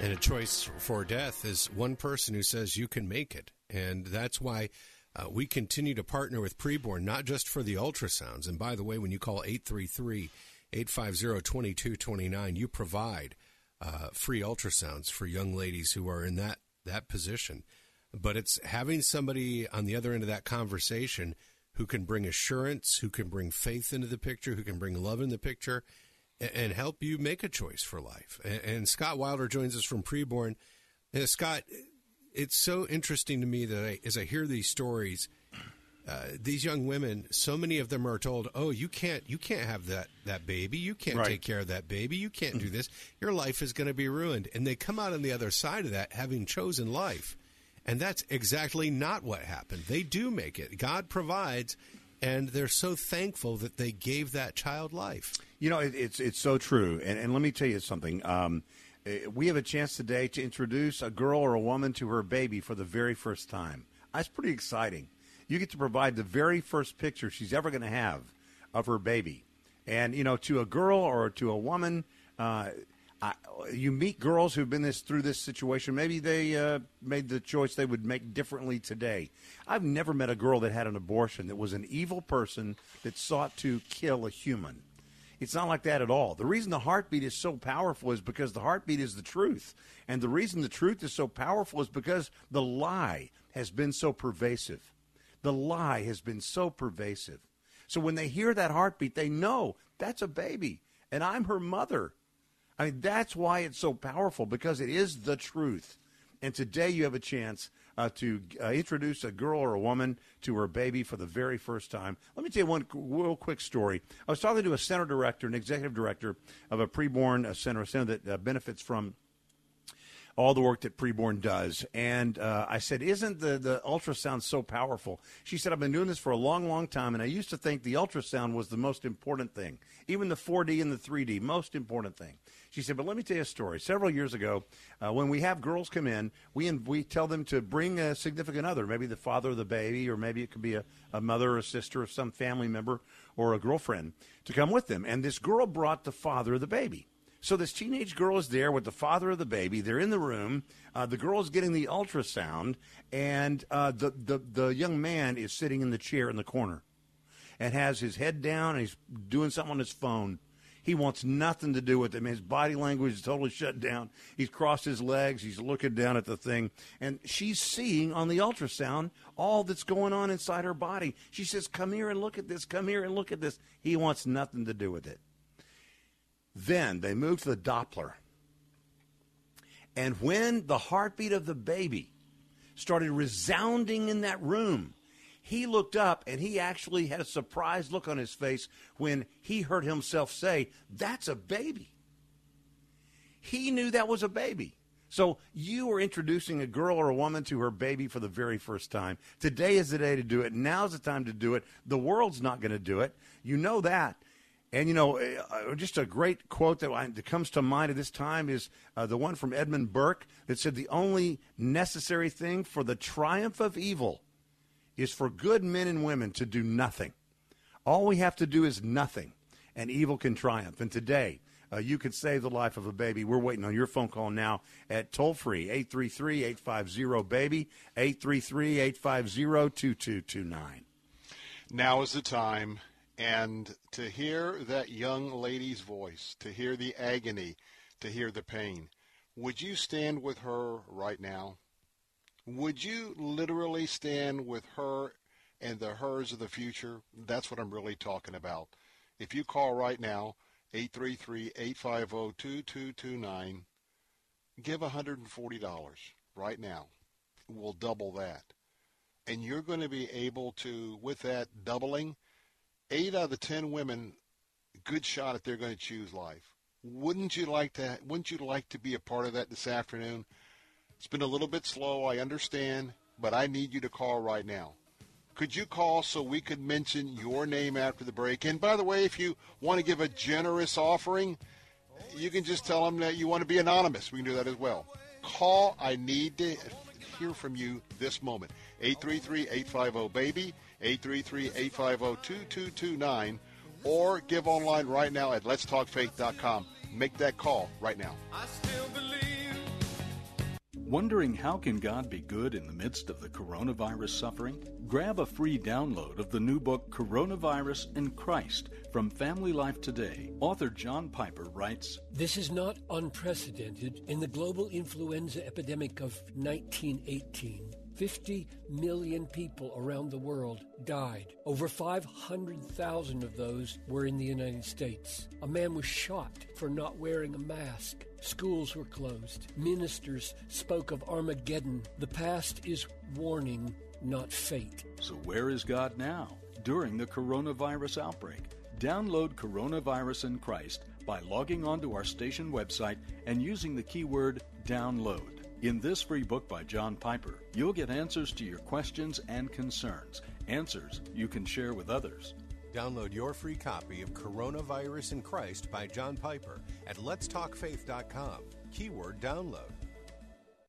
and a choice for death is one person who says you can make it. And that's why uh, we continue to partner with Preborn, not just for the ultrasounds. And by the way, when you call 833 850 2229, you provide uh, free ultrasounds for young ladies who are in that, that position. But it's having somebody on the other end of that conversation who can bring assurance, who can bring faith into the picture, who can bring love in the picture, and, and help you make a choice for life. And, and Scott Wilder joins us from Preborn. Uh, Scott, it's so interesting to me that I, as I hear these stories, uh, these young women, so many of them are told, "Oh, you can't, you can't have that that baby. You can't Right. take care of that baby. You can't do this. Your life is going to be ruined." And they come out on the other side of that having chosen life, and that's exactly not what happened. They do make it. God provides, and they're so thankful that they gave that child life. You know, it, it's it's so true. And, and let me tell you something. Um, eh, we have a chance today to introduce a girl or a woman to her baby for the very first time. That's pretty exciting. You get to provide the very first picture she's ever going to have of her baby. And, you know, to a girl or to a woman, uh, I, you meet girls who've been this through this situation. Maybe they uh, made the choice they would make differently today. I've never met a girl that had an abortion that was an evil person that sought to kill a human. It's not like that at all. The reason the heartbeat is so powerful is because the heartbeat is the truth. And the reason the truth is so powerful is because the lie has been so pervasive. The lie has been so pervasive. So when they hear that heartbeat, they know that's a baby and I'm her mother. I mean, that's why it's so powerful because it is the truth. And today you have a chance uh, to uh, introduce a girl or a woman to her baby for the very first time. Let me tell you one real quick story. I was talking to a center director, an executive director of a preborn uh, center, a center that uh, benefits from all the work that preborn does. And uh, I said, Isn't the, the ultrasound so powerful? She said, I've been doing this for a long, long time, and I used to think the ultrasound was the most important thing, even the 4D and the 3D, most important thing. She said, but let me tell you a story. Several years ago, uh, when we have girls come in, we, we tell them to bring a significant other, maybe the father of the baby, or maybe it could be a, a mother or a sister or some family member or a girlfriend to come with them. And this girl brought the father of the baby. So this teenage girl is there with the father of the baby. They're in the room. Uh, the girl is getting the ultrasound, and uh, the, the the young man is sitting in the chair in the corner, and has his head down, and he's doing something on his phone. He wants nothing to do with him. His body language is totally shut down. He's crossed his legs. He's looking down at the thing. And she's seeing on the ultrasound all that's going on inside her body. She says, Come here and look at this. Come here and look at this. He wants nothing to do with it. Then they moved to the Doppler. And when the heartbeat of the baby started resounding in that room, he looked up and he actually had a surprised look on his face when he heard himself say, That's a baby. He knew that was a baby. So you are introducing a girl or a woman to her baby for the very first time. Today is the day to do it. Now's the time to do it. The world's not going to do it. You know that. And you know, uh, just a great quote that, comes to mind at this time is uh, the one from Edmund Burke that said, "The only necessary thing for the triumph of evil is for good men and women to do nothing. All we have to do is nothing, and evil can triumph. And today, uh, you can save the life of a baby. We're waiting on your phone call now at toll free 833 850 baby, 833 850 2229. Now is the time. And to hear that young lady's voice, to hear the agony, to hear the pain, would you stand with her right now? would you literally stand with her and the hers of the future? That's what I'm really talking about. If you call right now, 833-850-2229, give $140 right now. We'll double that. And you're going to be able to, with that doubling, eight out of the 10 women, good shot if they're going to choose life. Wouldn't you like to, wouldn't you like to be a part of that this afternoon? It's been a little bit slow, I understand, but I need you to call right now. Could you call so we could mention your name after the break? And by the way, if you want to give a generous offering, you can just tell them that you want to be anonymous. We can do that as well. Call. I need to hear from you this moment. 833-850-BABY, 833-850-2229, or give online right now at letstalkfaith.com. Make that call right now. Wondering how can God be good in the midst of the coronavirus suffering? Grab a free download of the new book Coronavirus and Christ from Family Life Today. Author John Piper writes This is not unprecedented in the global influenza epidemic of 1918. 50 million people around the world died. Over 500,000 of those were in the United States. A man was shot for not wearing a mask. Schools were closed. Ministers spoke of Armageddon. The past is warning, not fate. So, where is God now during the coronavirus outbreak? Download Coronavirus and Christ by logging onto our station website and using the keyword download. In this free book by John Piper, you'll get answers to your questions and concerns, answers you can share with others. Download your free copy of Coronavirus and Christ by John Piper at letstalkfaith.com. Keyword download.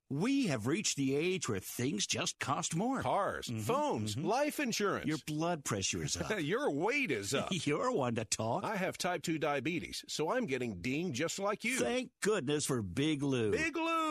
We have reached the age where things just cost more. Cars, Mhm, phones, mhm. life insurance. Your blood pressure is <laughs> up. Your weight is up. <laughs> You're one to talk. I have type 2 diabetes, so I'm getting dinged just like you. Thank goodness for Big Lou. Big Lou!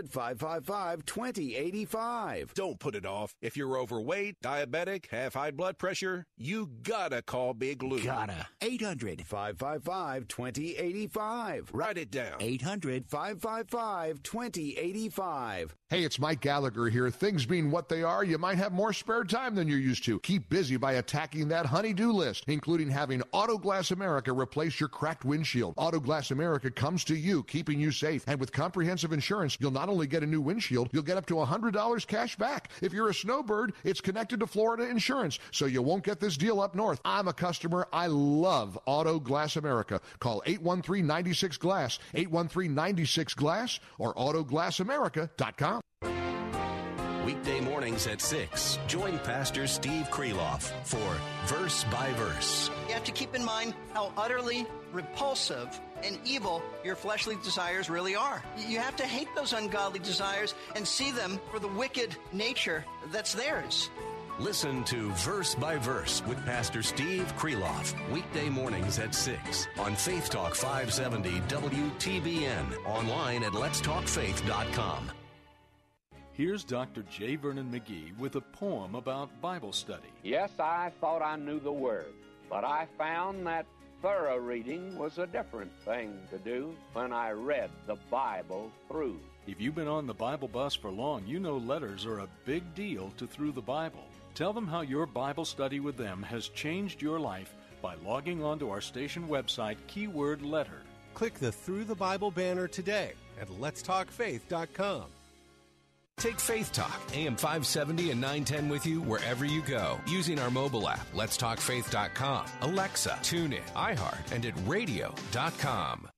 555 2085. Don't put it off. If you're overweight, diabetic, have high blood pressure, you gotta call Big Lou. Gotta. 800 555 2085. Write it down. 800 555 2085. Hey, it's Mike Gallagher here. Things being what they are, you might have more spare time than you're used to. Keep busy by attacking that honey-do list, including having Autoglass America replace your cracked windshield. Autoglass America comes to you, keeping you safe. And with comprehensive insurance, you'll not only get a new windshield, you'll get up to $100 cash back. If you're a snowbird, it's connected to Florida Insurance, so you won't get this deal up north. I'm a customer. I love Auto Glass America. Call 813-96-GLASS, 813-96-GLASS, or autoglassamerica.com. Weekday mornings at 6. Join Pastor Steve Kreloff for Verse by Verse. You have to keep in mind how utterly repulsive and evil your fleshly desires really are. You have to hate those ungodly desires and see them for the wicked nature that's theirs. Listen to Verse by Verse with Pastor Steve Kreloff. Weekday mornings at 6 on Faith Talk 570 WTBN. Online at letstalkfaith.com. Here's Dr. J. Vernon McGee with a poem about Bible study. Yes, I thought I knew the Word, but I found that thorough reading was a different thing to do when I read the Bible through. If you've been on the Bible bus for long, you know letters are a big deal to Through the Bible. Tell them how your Bible study with them has changed your life by logging on to our station website, keyword letter. Click the Through the Bible banner today at letstalkfaith.com. Take Faith Talk, AM 570 and 910 with you wherever you go using our mobile app, letstalkfaith.com, Alexa, TuneIn, iHeart, and at radio.com.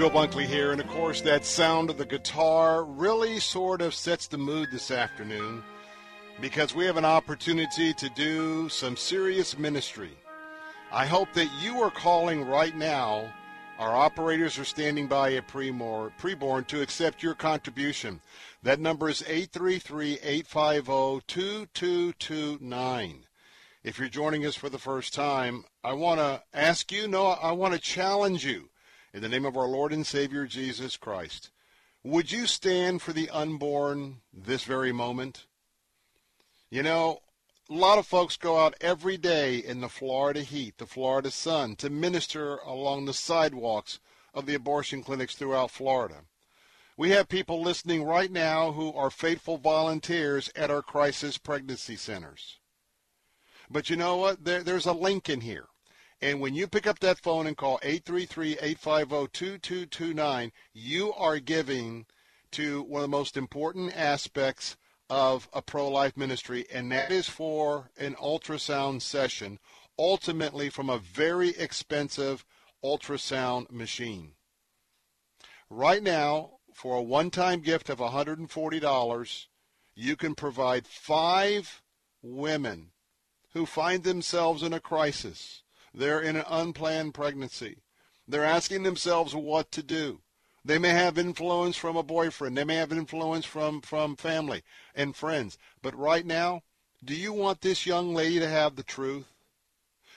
Bill Bunkley here, and of course, that sound of the guitar really sort of sets the mood this afternoon because we have an opportunity to do some serious ministry. I hope that you are calling right now. Our operators are standing by at Premor, Preborn to accept your contribution. That number is 833 850 2229. If you're joining us for the first time, I want to ask you, no, I want to challenge you in the name of our Lord and Savior Jesus Christ. Would you stand for the unborn this very moment? You know, a lot of folks go out every day in the Florida heat, the Florida sun, to minister along the sidewalks of the abortion clinics throughout Florida. We have people listening right now who are faithful volunteers at our crisis pregnancy centers. But you know what? There, there's a link in here. And when you pick up that phone and call 833-850-2229, you are giving to one of the most important aspects of a pro-life ministry, and that is for an ultrasound session, ultimately from a very expensive ultrasound machine. Right now, for a one-time gift of $140, you can provide five women who find themselves in a crisis. They're in an unplanned pregnancy. They're asking themselves what to do. They may have influence from a boyfriend. They may have influence from, from family and friends. But right now, do you want this young lady to have the truth?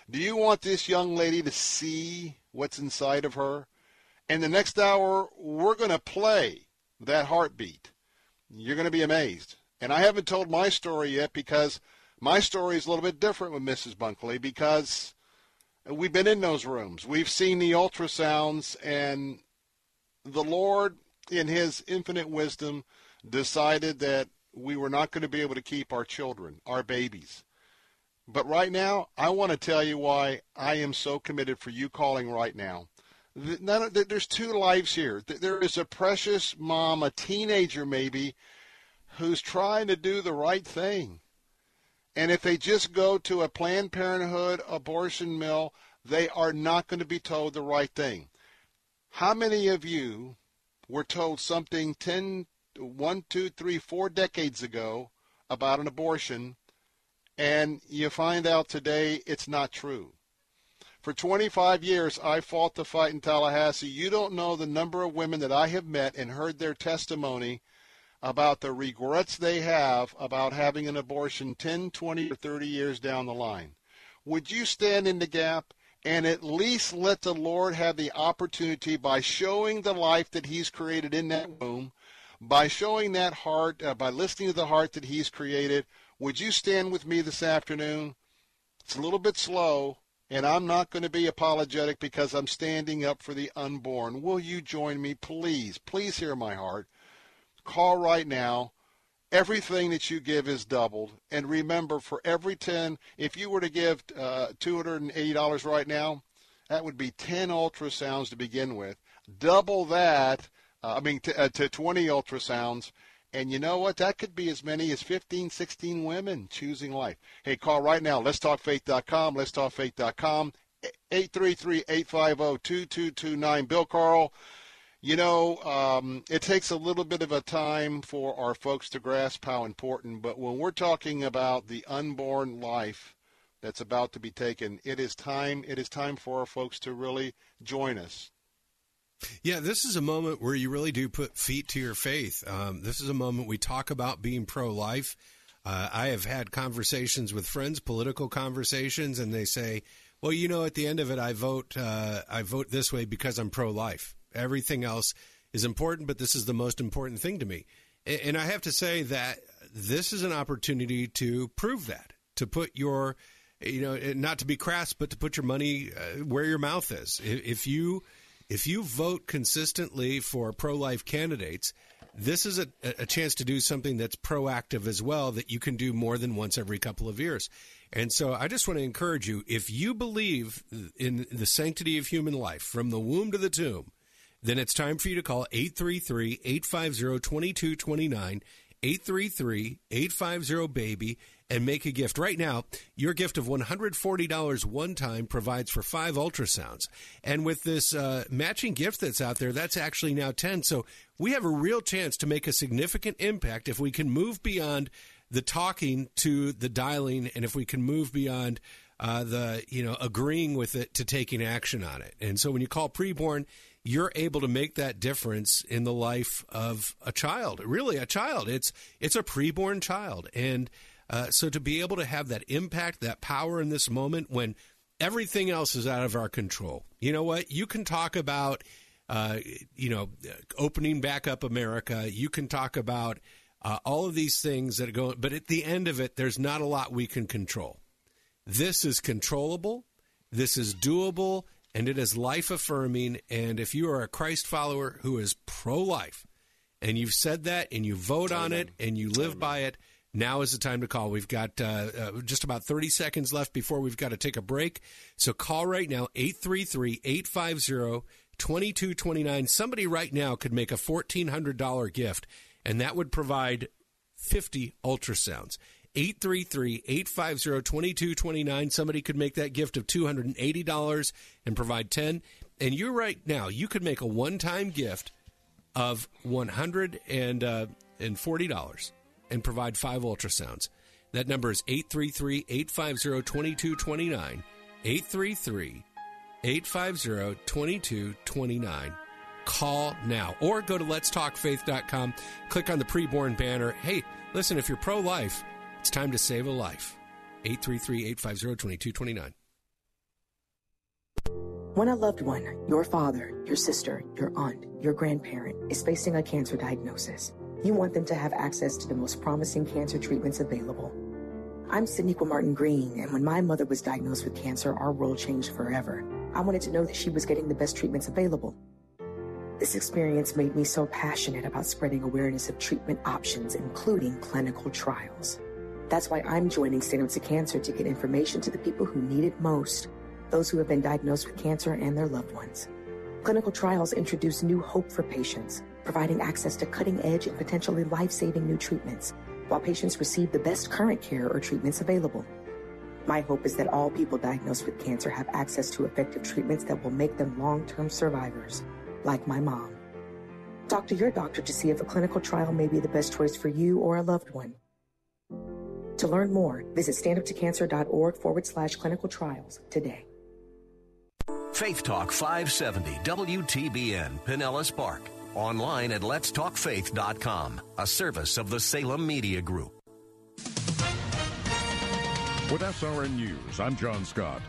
Do you want this young lady to see what's inside of her? And the next hour, we're going to play that heartbeat. You're going to be amazed And I haven't told my story yet because my story is a little bit different with Mrs. Bunkley because we've been in those rooms. We've seen the ultrasounds, and the Lord, in His infinite wisdom, decided that we were not going to be able to keep our children, our babies. But right now, I want to tell you why I am so committed for you calling right now. There's two lives here. There is a precious mom, a teenager maybe, who's trying to do the right thing. And if they just go to a Planned Parenthood abortion mill, they are not going to be told the right thing. How many of you were told something 10, 1, 2, 3, 4 decades ago about an abortion, and you find out today it's not true? For 25 years, I fought the fight in Tallahassee. You don't know the number of women that I have met and heard their testimony about the regrets they have about having an abortion 10, 20, or 30 years down the line. Would you stand in the gap and at least let the Lord have the opportunity by showing the life that He's created in that womb, by showing that heart, uh, by listening to the heart that He's created? Would you stand with me this afternoon? It's a little bit slow, and I'm not going to be apologetic because I'm standing up for the unborn. Will you join me, please? Please hear my heart. Call right now. Everything that you give is doubled. And remember, for every 10, if you were to give uh, $280 right now, that would be 10 ultrasounds to begin with. Double that, uh, I mean, to, uh, to 20 ultrasounds. And you know what? That could be as many as 15, 16 women choosing life. Hey, call right now. Let's talk faith.com. Let's talk faith.com. 833-850-2229. Bill Carl. You know, um, it takes a little bit of a time for our folks to grasp how important, but when we're talking about the unborn life that's about to be taken, it is time. It is time for our folks to really join us. Yeah, this is a moment where you really do put feet to your faith. Um, this is a moment we talk about being pro-life. Uh, I have had conversations with friends, political conversations, and they say, "Well, you know, at the end of it, I vote. Uh, I vote this way because I'm pro-life." Everything else is important, but this is the most important thing to me. And I have to say that this is an opportunity to prove that, to put your, you know, not to be crass, but to put your money uh, where your mouth is. If you if you vote consistently for pro-life candidates, this is a, a chance to do something that's proactive as well that you can do more than once every couple of years. And so I just want to encourage you if you believe in the sanctity of human life from the womb to the tomb, then it's time for you to call 833 850 2229, 833 850 BABY, and make a gift. Right now, your gift of $140 one time provides for five ultrasounds. And with this uh, matching gift that's out there, that's actually now 10. So we have a real chance to make a significant impact if we can move beyond the talking to the dialing and if we can move beyond uh, the you know agreeing with it to taking action on it and so when you call preborn you're able to make that difference in the life of a child. Really, a child. It's it's a preborn child, and uh, so to be able to have that impact, that power in this moment when everything else is out of our control. You know what? You can talk about, uh, you know, opening back up America. You can talk about uh, all of these things that are going, but at the end of it, there's not a lot we can control. This is controllable. This is doable and it is life affirming. And if you are a Christ follower who is pro life, and you've said that, and you vote Amen. on it, and you live Amen. by it, now is the time to call. We've got uh, uh, just about 30 seconds left before we've got to take a break. So call right now, 833 850 2229. Somebody right now could make a $1,400 gift, and that would provide 50 ultrasounds. 833 850 2229. Somebody could make that gift of $280 and provide 10. And you're right now, you could make a one time gift of $140 uh, and provide five ultrasounds. That number is 833 850 2229. 833 850 2229. Call now or go to letstalkfaith.com, click on the preborn banner. Hey, listen, if you're pro life, it's time to save a life. 833 850 2229. When a loved one, your father, your sister, your aunt, your grandparent, is facing a cancer diagnosis, You want them to have access to the most promising cancer treatments available. I'm Sydneyqua Martin Green, and when my mother was diagnosed with cancer, our world changed forever. I wanted to know that she was getting the best treatments available. This experience made me so passionate about spreading awareness of treatment options, including clinical trials. That's why I'm joining Stand Up to Cancer to get information to the people who need it most those who have been diagnosed with cancer and their loved ones. Clinical trials introduce new hope for patients, providing access to cutting edge and potentially life saving new treatments, while patients receive the best current care or treatments available. My hope is that all people diagnosed with cancer have access to effective treatments that will make them long term survivors, like my mom. Talk to your doctor to see if a clinical trial may be the best choice for you or a loved one. To learn more, visit standuptocancer.org forward slash clinical trials today. Faith Talk 570 WTBN Pinellas Park. Online at letstalkfaith.com, a service of the Salem Media Group. With SRN News, I'm John Scott.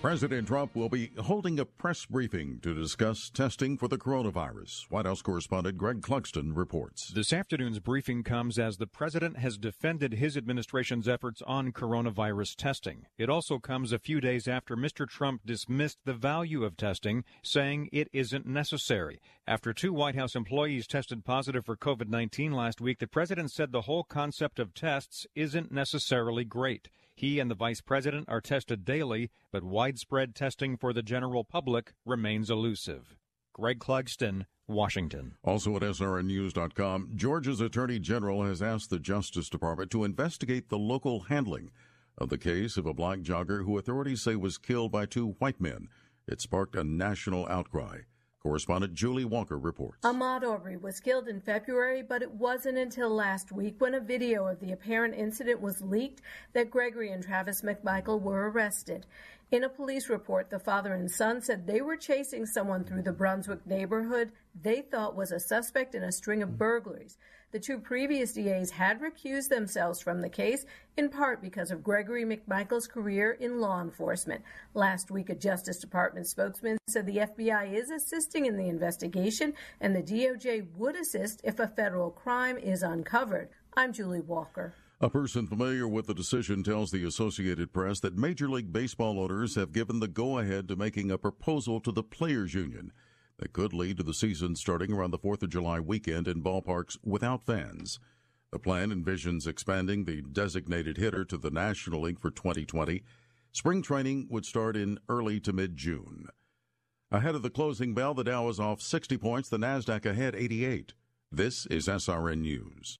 President Trump will be holding a press briefing to discuss testing for the coronavirus. White House correspondent Greg Clugston reports. This afternoon's briefing comes as the president has defended his administration's efforts on coronavirus testing. It also comes a few days after Mr. Trump dismissed the value of testing, saying it isn't necessary. After two White House employees tested positive for COVID 19 last week, the president said the whole concept of tests isn't necessarily great. He and the vice president are tested daily, but widespread testing for the general public remains elusive. Greg Clugston, Washington. Also at SRNNews.com, Georgia's Attorney General has asked the Justice Department to investigate the local handling of the case of a black jogger who authorities say was killed by two white men. It sparked a national outcry. Correspondent Julie Walker reports. Ahmaud Arbery was killed in February, but it wasn't until last week when a video of the apparent incident was leaked that Gregory and Travis McMichael were arrested. In a police report, the father and son said they were chasing someone through the Brunswick neighborhood they thought was a suspect in a string of burglaries. The two previous DAs had recused themselves from the case, in part because of Gregory McMichael's career in law enforcement. Last week, a Justice Department spokesman said the FBI is assisting in the investigation and the DOJ would assist if a federal crime is uncovered. I'm Julie Walker. A person familiar with the decision tells the Associated Press that Major League Baseball owners have given the go ahead to making a proposal to the Players Union that could lead to the season starting around the 4th of July weekend in ballparks without fans. The plan envisions expanding the designated hitter to the National League for 2020. Spring training would start in early to mid June. Ahead of the closing bell, the Dow is off 60 points, the NASDAQ ahead 88. This is SRN News.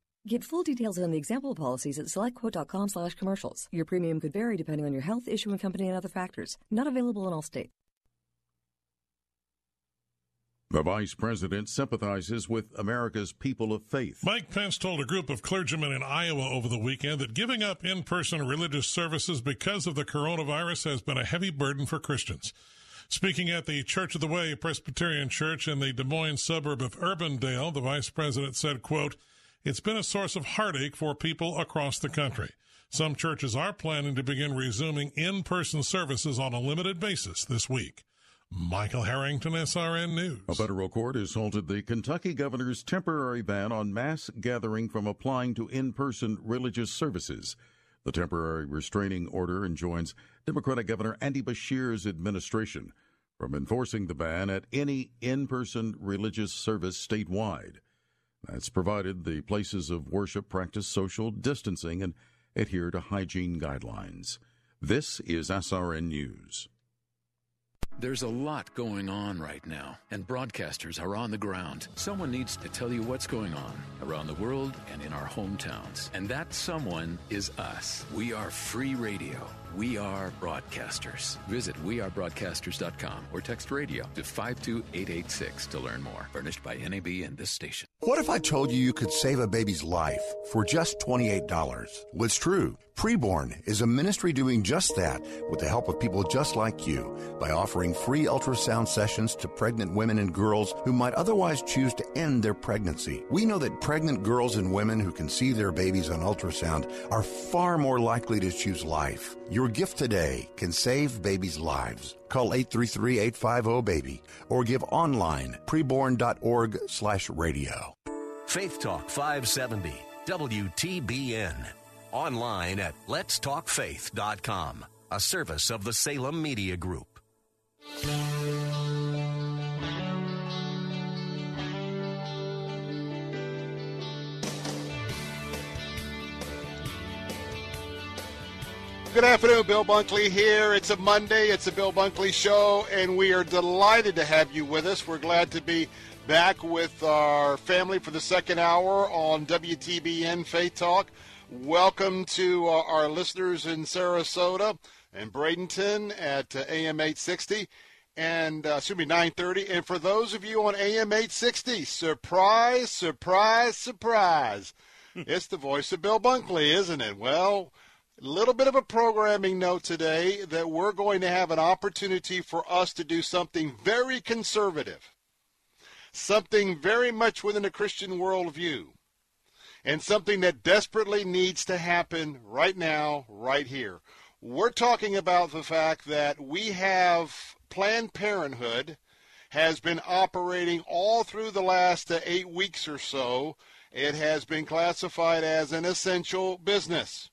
Get full details on the example policies at selectquote.com slash commercials. Your premium could vary depending on your health, issuing company, and other factors. Not available in all states. The vice president sympathizes with America's people of faith. Mike Pence told a group of clergymen in Iowa over the weekend that giving up in person religious services because of the coronavirus has been a heavy burden for Christians. Speaking at the Church of the Way Presbyterian Church in the Des Moines suburb of Urbandale, the vice president said, quote, It's been a source of heartache for people across the country. Some churches are planning to begin resuming in person services on a limited basis this week. Michael Harrington, SRN News. A federal court has halted the Kentucky governor's temporary ban on mass gathering from applying to in person religious services. The temporary restraining order enjoins Democratic Governor Andy Beshear's administration from enforcing the ban at any in person religious service statewide. That's provided the places of worship practice social distancing and adhere to hygiene guidelines. This is SRN News. There's a lot going on right now, and broadcasters are on the ground. Someone needs to tell you what's going on around the world and in our hometowns. And that someone is us. We are free radio. We are broadcasters. Visit wearebroadcasters.com or text radio to 52886 to learn more. Furnished by NAB and this station. What if I told you you could save a baby's life for just $28? Well, it's true. Preborn is a ministry doing just that with the help of people just like you by offering free ultrasound sessions to pregnant women and girls who might otherwise choose to end their pregnancy. We know that pregnant girls and women who can see their babies on ultrasound are far more likely to choose life. Your gift today can save babies' lives. Call 833-850-BABY or give online preborn.org slash radio. Faith Talk 570, WTBN. Online at letstalkfaith.com, a service of the Salem Media Group. Good afternoon, Bill Bunkley here. It's a Monday. It's a Bill Bunkley show, and we are delighted to have you with us. We're glad to be back with our family for the second hour on WTBN Faith Talk. Welcome to uh, our listeners in Sarasota and Bradenton at uh, AM 860 and uh, excuse me 930 and for those of you on AM 860 surprise surprise surprise <laughs> it's the voice of Bill Bunkley isn't it well little bit of a programming note today that we're going to have an opportunity for us to do something very conservative something very much within a Christian worldview and something that desperately needs to happen right now, right here. We're talking about the fact that we have Planned Parenthood has been operating all through the last uh, eight weeks or so. It has been classified as an essential business.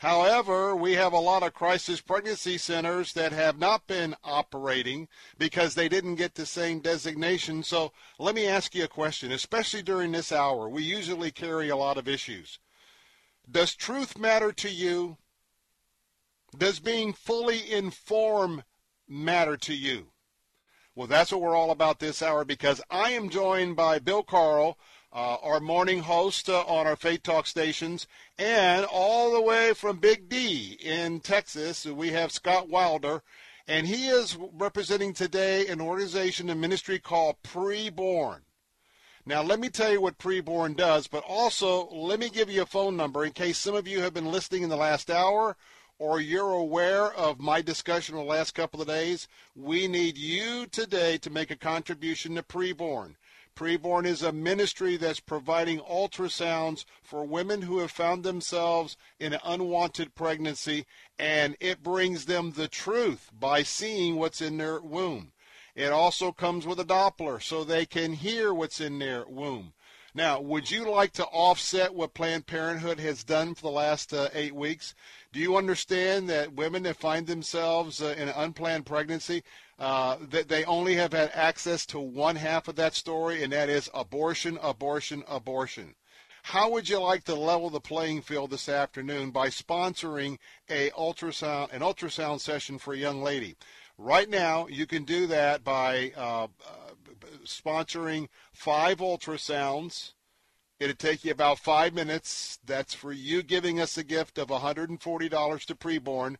However, we have a lot of crisis pregnancy centers that have not been operating because they didn't get the same designation. So let me ask you a question, especially during this hour. We usually carry a lot of issues. Does truth matter to you? Does being fully informed matter to you? Well, that's what we're all about this hour because I am joined by Bill Carl uh, our morning host uh, on our Faith Talk stations, and all the way from Big D in Texas, we have Scott Wilder, and he is representing today an organization and ministry called Preborn. Now, let me tell you what Preborn does, but also let me give you a phone number in case some of you have been listening in the last hour or you're aware of my discussion the last couple of days. We need you today to make a contribution to Preborn. Preborn is a ministry that's providing ultrasounds for women who have found themselves in an unwanted pregnancy, and it brings them the truth by seeing what's in their womb. It also comes with a Doppler so they can hear what's in their womb. Now, would you like to offset what Planned Parenthood has done for the last uh, eight weeks? Do you understand that women that find themselves uh, in an unplanned pregnancy, uh, that they only have had access to one half of that story, and that is abortion, abortion, abortion? How would you like to level the playing field this afternoon by sponsoring a ultrasound, an ultrasound session for a young lady? Right now, you can do that by uh sponsoring five ultrasounds It'd take you about five minutes. That's for you giving us a gift of $140 to preborn.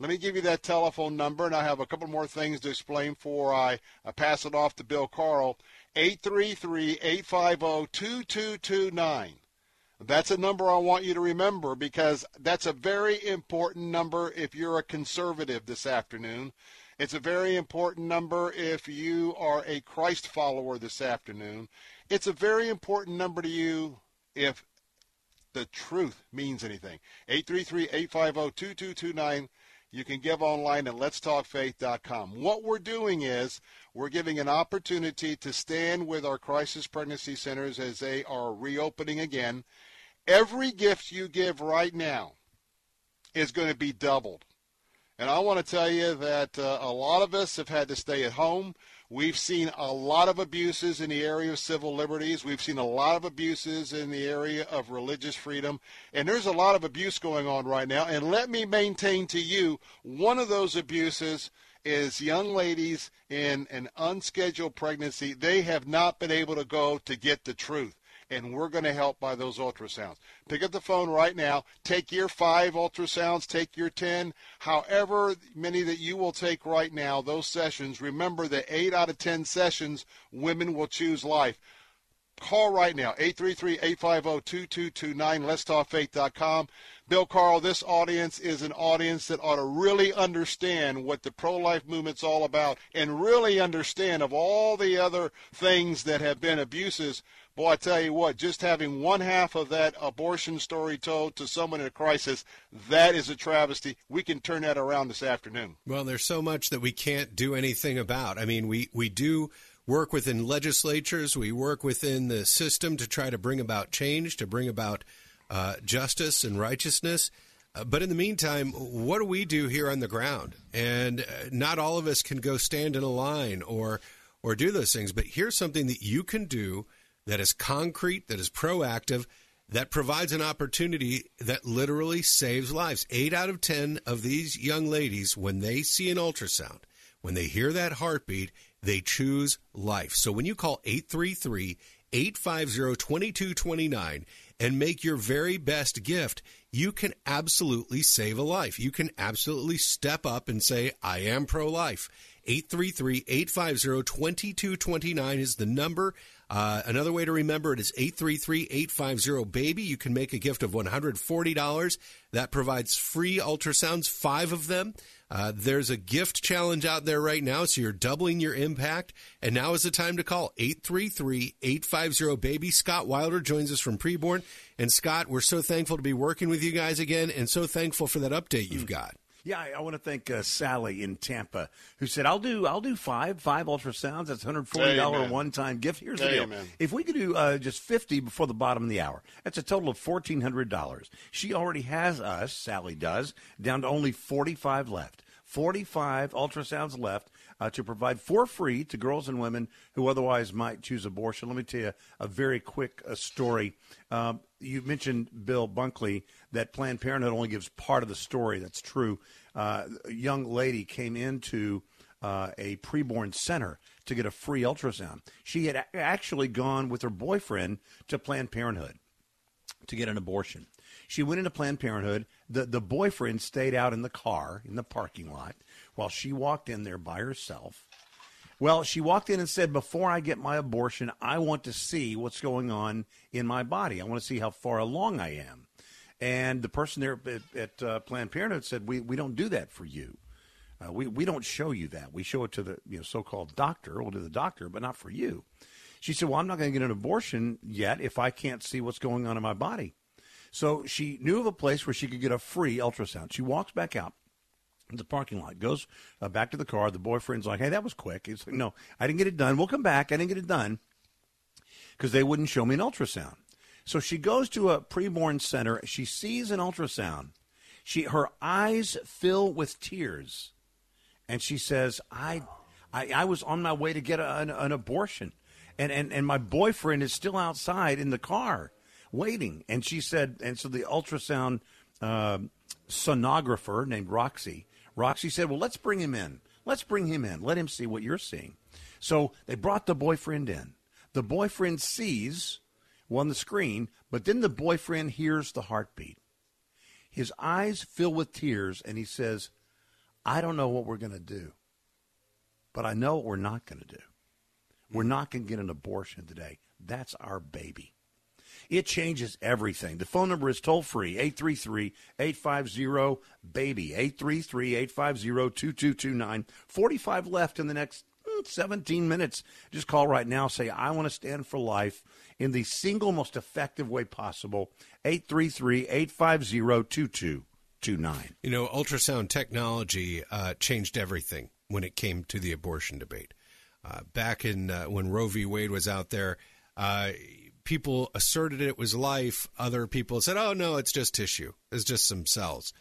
Let me give you that telephone number, and I have a couple more things to explain before I, I pass it off to Bill Carl. 833-850-2229. That's a number I want you to remember because that's a very important number if you're a conservative this afternoon. It's a very important number if you are a Christ follower this afternoon. It's a very important number to you if the truth means anything. 833-850-2229. You can give online at letstalkfaith.com. What we're doing is we're giving an opportunity to stand with our crisis pregnancy centers as they are reopening again. Every gift you give right now is going to be doubled. And I want to tell you that uh, a lot of us have had to stay at home. We've seen a lot of abuses in the area of civil liberties. We've seen a lot of abuses in the area of religious freedom. And there's a lot of abuse going on right now. And let me maintain to you one of those abuses is young ladies in an unscheduled pregnancy. They have not been able to go to get the truth and we're going to help by those ultrasounds. Pick up the phone right now. Take your five ultrasounds, take your 10, however many that you will take right now, those sessions. Remember that eight out of 10 sessions, women will choose life. Call right now, 833-850-2229, letstalkfaith.com. Bill Carl, this audience is an audience that ought to really understand what the pro-life movement's all about and really understand of all the other things that have been abuses Boy, I tell you what, just having one half of that abortion story told to someone in a crisis, that is a travesty. We can turn that around this afternoon. Well, there's so much that we can't do anything about. I mean, we, we do work within legislatures, we work within the system to try to bring about change, to bring about uh, justice and righteousness. Uh, but in the meantime, what do we do here on the ground? And uh, not all of us can go stand in a line or or do those things. But here's something that you can do that is concrete, that is proactive, that provides an opportunity that literally saves lives. Eight out of 10 of these young ladies, when they see an ultrasound, when they hear that heartbeat, they choose life. So when you call 833 850 2229 and make your very best gift, you can absolutely save a life. You can absolutely step up and say, I am pro life. 833 850 2229 is the number. Uh, another way to remember it is 833-850-BABY. You can make a gift of $140. That provides free ultrasounds, five of them. Uh, there's a gift challenge out there right now, so you're doubling your impact. And now is the time to call 833-850-BABY. Scott Wilder joins us from Preborn. And Scott, we're so thankful to be working with you guys again and so thankful for that update you've got. Yeah, I, I want to thank uh, Sally in Tampa who said, "I'll do I'll do five five ultrasounds. That's hundred forty dollar one time gift. Here's the deal: if we could do uh, just fifty before the bottom of the hour, that's a total of fourteen hundred dollars. She already has us, Sally does, down to only forty five left. Forty five ultrasounds left." Uh, to provide for free to girls and women who otherwise might choose abortion. Let me tell you a very quick uh, story. Um, you mentioned Bill Bunkley that Planned Parenthood only gives part of the story. That's true. Uh, a young lady came into uh, a preborn center to get a free ultrasound. She had actually gone with her boyfriend to Planned Parenthood to get an abortion. She went into Planned Parenthood. The, the boyfriend stayed out in the car in the parking lot while she walked in there by herself. Well, she walked in and said, Before I get my abortion, I want to see what's going on in my body. I want to see how far along I am. And the person there at, at uh, Planned Parenthood said, "We we don't do that for you. Uh, we we don't show you that. We show it to the you know so-called doctor. or to the doctor, but not for you." She said, "Well, I'm not going to get an abortion yet if I can't see what's going on in my body." So she knew of a place where she could get a free ultrasound. She walks back out the parking lot, goes uh, back to the car. The boyfriend's like, "Hey, that was quick." He's like, "No, I didn't get it done. We'll come back. I didn't get it done because they wouldn't show me an ultrasound." So she goes to a preborn center. She sees an ultrasound. She her eyes fill with tears, and she says, "I, I, I was on my way to get a, an, an abortion, and, and and my boyfriend is still outside in the car waiting." And she said, and so the ultrasound uh, sonographer named Roxy, Roxy said, "Well, let's bring him in. Let's bring him in. Let him see what you're seeing." So they brought the boyfriend in. The boyfriend sees on the screen, but then the boyfriend hears the heartbeat. His eyes fill with tears, and he says, I don't know what we're going to do, but I know what we're not going to do. We're not going to get an abortion today. That's our baby. It changes everything. The phone number is toll free 833 850 BABY, 833 850 2229. 45 left in the next 17 minutes. Just call right now. Say, I want to stand for life in the single most effective way possible. 833 850 2229. You know, ultrasound technology uh, changed everything when it came to the abortion debate. Uh, back in uh, when Roe v. Wade was out there, uh, people asserted it was life. Other people said, oh, no, it's just tissue, it's just some cells.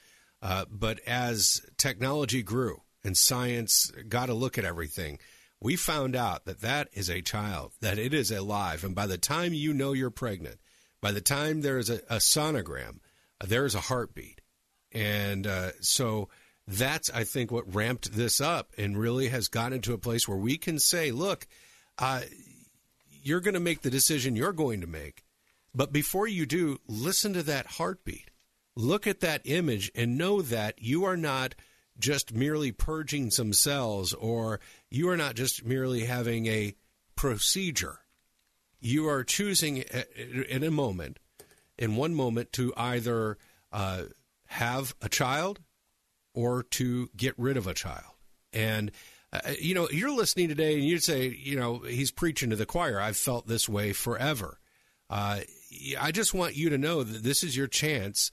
Uh, but as technology grew and science got to look at everything, we found out that that is a child, that it is alive. And by the time you know you're pregnant, by the time there is a, a sonogram, uh, there is a heartbeat. And uh, so that's, I think, what ramped this up and really has gotten to a place where we can say, look, uh, you're going to make the decision you're going to make. But before you do, listen to that heartbeat. Look at that image and know that you are not just merely purging some cells or you are not just merely having a procedure. You are choosing in a moment, in one moment, to either uh, have a child or to get rid of a child. And, uh, you know, you're listening today and you'd say, you know, he's preaching to the choir. I've felt this way forever. Uh, I just want you to know that this is your chance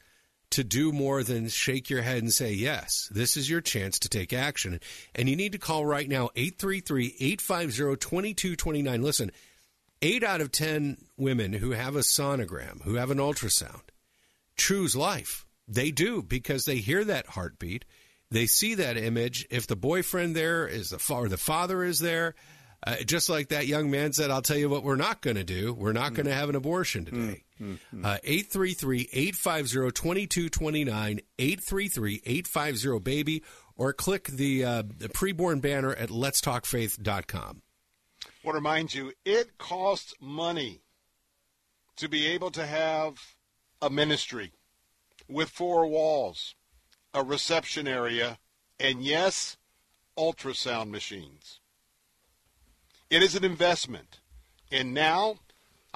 to do more than shake your head and say yes. This is your chance to take action. And you need to call right now 833 850 2229. Listen, eight out of 10 women who have a sonogram, who have an ultrasound, choose life. They do because they hear that heartbeat. They see that image. If the boyfriend there is the or the father is there, uh, just like that young man said, I'll tell you what we're not going to do. We're not going to have an abortion today. Mm-hmm. Uh, 833 850 2229, 833 850 baby, or click the, uh, the preborn banner at letstalkfaith.com. I want to remind you, it costs money to be able to have a ministry with four walls, a reception area, and yes, ultrasound machines. It is an investment. And now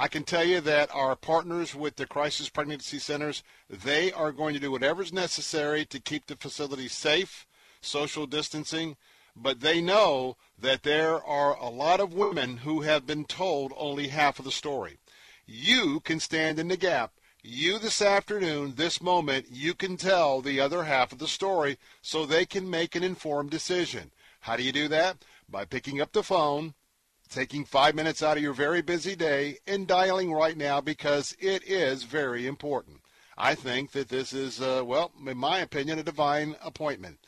I can tell you that our partners with the crisis pregnancy centers, they are going to do whatever's necessary to keep the facility safe, social distancing, but they know that there are a lot of women who have been told only half of the story. You can stand in the gap. You this afternoon, this moment, you can tell the other half of the story so they can make an informed decision. How do you do that? By picking up the phone, taking five minutes out of your very busy day and dialing right now because it is very important. I think that this is, uh, well, in my opinion, a divine appointment.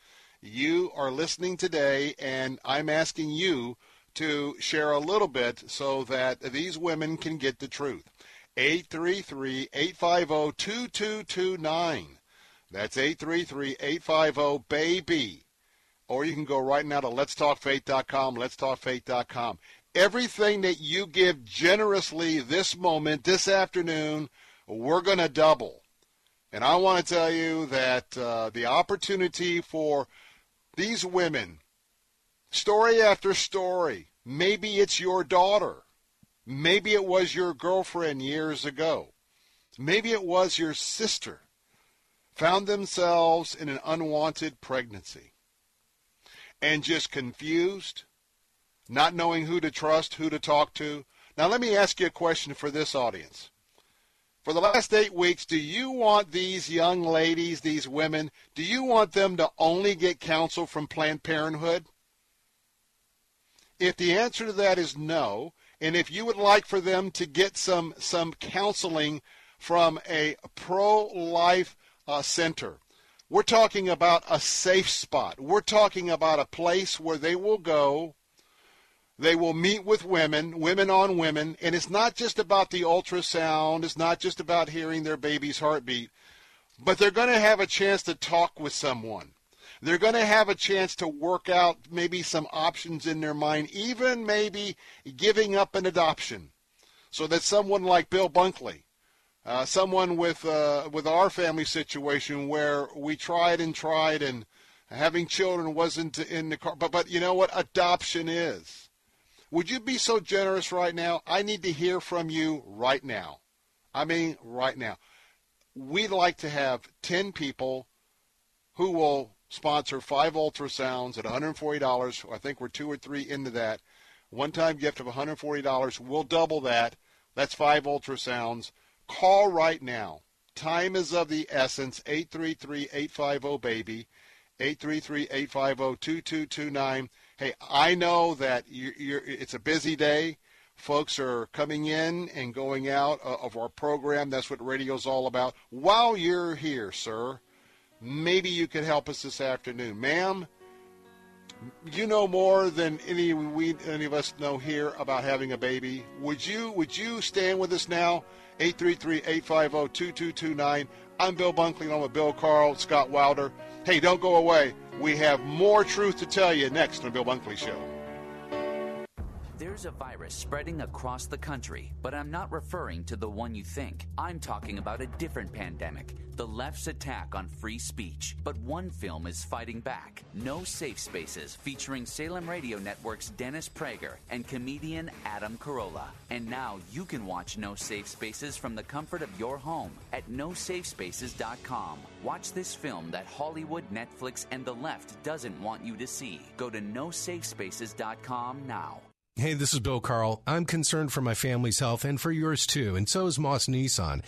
You are listening today, and I'm asking you to share a little bit so that these women can get the truth. 833 850 2229. That's 833 850 BABY. Or you can go right now to letstalkfaith.com, letstalkfaith.com everything that you give generously this moment, this afternoon, we're going to double. And I want to tell you that uh, the opportunity for these women, story after story, maybe it's your daughter, maybe it was your girlfriend years ago, maybe it was your sister, found themselves in an unwanted pregnancy and just confused not knowing who to trust, who to talk to. Now, let me ask you a question for this audience. For the last eight weeks, do you want these young ladies, these women, do you want them to only get counsel from Planned Parenthood? If the answer to that is no, and if you would like for them to get some, some counseling from a pro life uh, center, we're talking about a safe spot. We're talking about a place where they will go they will meet with women, women on women, and it's not just about the ultrasound, it's not just about hearing their baby's heartbeat, but they're going to have a chance to talk with someone. They're going to have a chance to work out maybe some options in their mind, even maybe giving up an adoption, so that someone like Bill Bunkley, uh, someone with uh, with our family situation where we tried and tried and having children wasn't in the car, but but you know what adoption is. Would you be so generous right now? I need to hear from you right now. I mean, right now. We'd like to have 10 people who will sponsor five ultrasounds at $140. I think we're two or three into that. One time gift of $140. We'll double that. That's five ultrasounds. Call right now. Time is of the essence. 833-850-BABY. 833-850-2229. Hey, I know that you're, you're, it's a busy day. Folks are coming in and going out uh, of our program. That's what radio's all about. While you're here, sir, maybe you could help us this afternoon. Ma'am, you know more than any we any of us know here about having a baby. Would you would you stand with us now? 833-850-2229. I'm Bill Bunkley. I'm with Bill Carl, Scott Wilder. Hey, don't go away. We have more truth to tell you next on the Bill Bunkley Show. There's a virus spreading across the country, but I'm not referring to the one you think. I'm talking about a different pandemic the left's attack on free speech. But one film is fighting back No Safe Spaces, featuring Salem Radio Network's Dennis Prager and comedian Adam Carolla. And now you can watch No Safe Spaces from the comfort of your home at nosafespaces.com. Watch this film that Hollywood, Netflix, and the left doesn't want you to see. Go to nosafespaces.com now. Hey, this is Bill Carl. I'm concerned for my family's health and for yours too, and so is Moss Nissan.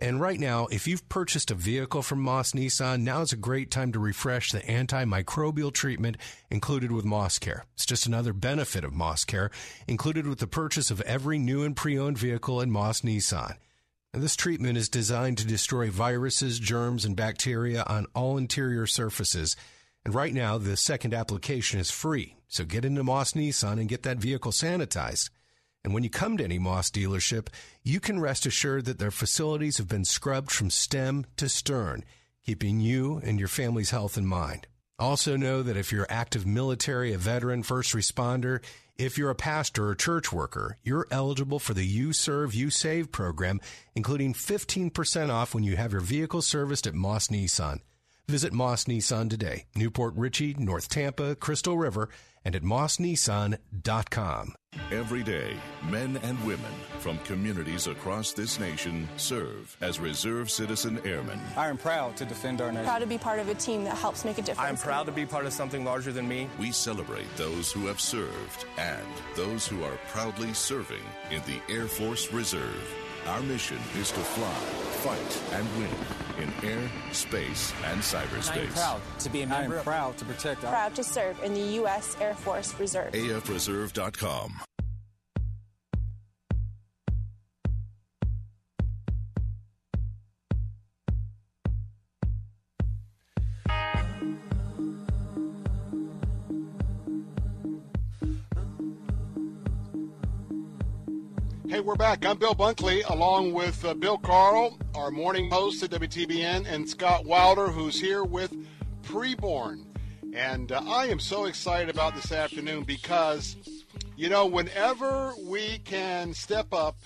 And right now, if you've purchased a vehicle from Moss Nissan, now is a great time to refresh the antimicrobial treatment included with Moss Care. It's just another benefit of Moss Care, included with the purchase of every new and pre-owned vehicle in Moss Nissan. And this treatment is designed to destroy viruses, germs, and bacteria on all interior surfaces. And right now, the second application is free. So get into Moss Nissan and get that vehicle sanitized. And when you come to any Moss dealership, you can rest assured that their facilities have been scrubbed from stem to stern, keeping you and your family's health in mind. Also know that if you're active military, a veteran, first responder, if you're a pastor or church worker, you're eligible for the You Serve, You Save program, including 15% off when you have your vehicle serviced at Moss Nissan. Visit Moss Nissan today, New Port Richey, North Tampa, Crystal River, and at mossnissan.com. Every day, men and women from communities across this nation serve as Reserve Citizen Airmen. I am proud to defend our nation. Proud to be part of a team that helps make a difference. I am proud to be part of something larger than me. We celebrate those who have served and those who are proudly serving in the Air Force Reserve. Our mission is to fly, fight, and win in air, space, and cyberspace. I'm proud to be a member. I am proud to protect. Our- proud to serve in the U.S. Air Force Reserve. AFReserve.com. we're back. I'm Bill Bunkley, along with uh, Bill Carl, our morning host at WTBN, and Scott Wilder, who's here with Preborn. And uh, I am so excited about this afternoon because, you know, whenever we can step up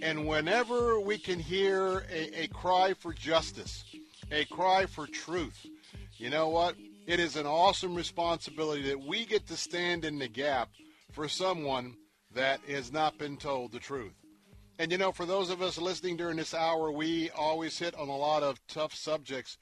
and whenever we can hear a, a cry for justice, a cry for truth, you know what? It is an awesome responsibility that we get to stand in the gap for someone that has not been told the truth. And you know, for those of us listening during this hour, we always hit on a lot of tough subjects.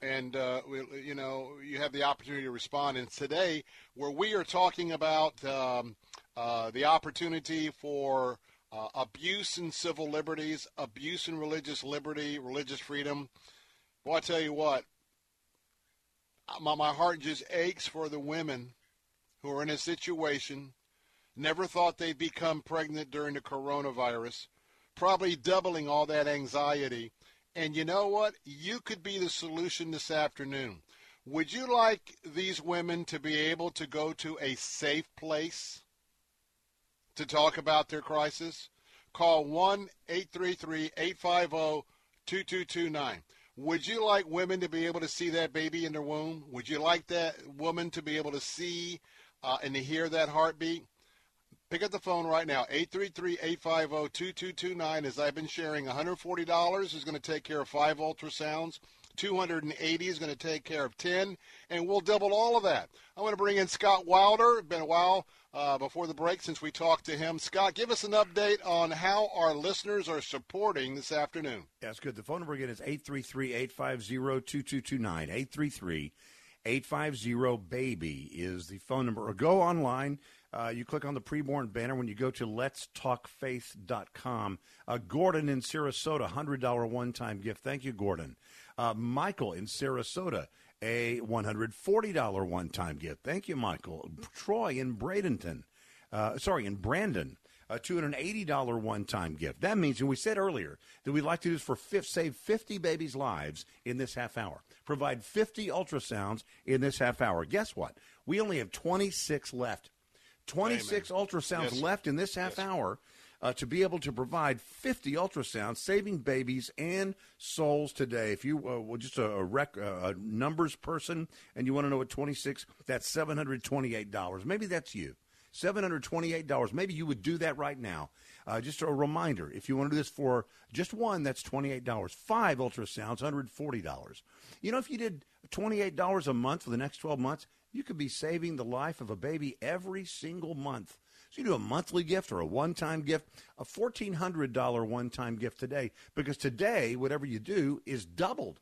And, uh, we, you know, you have the opportunity to respond. And today, where we are talking about um, uh, the opportunity for uh, abuse in civil liberties, abuse in religious liberty, religious freedom, Well, I tell you what, my, my heart just aches for the women who are in a situation Never thought they'd become pregnant during the coronavirus. Probably doubling all that anxiety. And you know what? You could be the solution this afternoon. Would you like these women to be able to go to a safe place to talk about their crisis? Call 1 833 850 2229. Would you like women to be able to see that baby in their womb? Would you like that woman to be able to see uh, and to hear that heartbeat? Pick up the phone right now, 833-850-2229. As I've been sharing, $140 is going to take care of five ultrasounds. 280 is going to take care of 10, and we'll double all of that. I want to bring in Scott Wilder. Been a while uh, before the break since we talked to him. Scott, give us an update on how our listeners are supporting this afternoon. That's good. The phone number again is 833-850-2229. 833-850-BABY is the phone number. Or go online uh, you click on the preborn banner when you go to letstalkfaith.com. Uh, Gordon in Sarasota, $100 one time gift. Thank you, Gordon. Uh, Michael in Sarasota, a $140 one time gift. Thank you, Michael. Troy in Bradenton, uh, sorry, in Brandon. a $280 one-time gift. That means, and we said earlier, that we'd like to do this for save 50 babies' lives in this half hour. Provide 50 ultrasounds in this half hour. Guess what? We only have 26 left. 26 Amen. ultrasounds yes. left in this half yes. hour uh, to be able to provide 50 ultrasounds, saving babies and souls today. If you uh, were just a, a, rec, uh, a numbers person and you want to know what 26, that's $728. Maybe that's you. $728. Maybe you would do that right now. Uh, just a reminder if you want to do this for just one, that's $28. Five ultrasounds, $140. You know, if you did $28 a month for the next 12 months, you could be saving the life of a baby every single month. So you do a monthly gift or a one-time gift, a $1,400 one-time gift today, because today, whatever you do is doubled.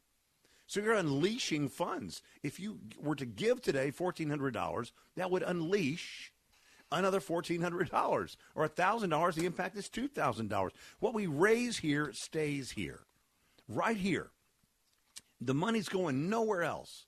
So you're unleashing funds. If you were to give today $1,400, that would unleash another $1,400 or $1,000. The impact is $2,000. What we raise here stays here, right here. The money's going nowhere else.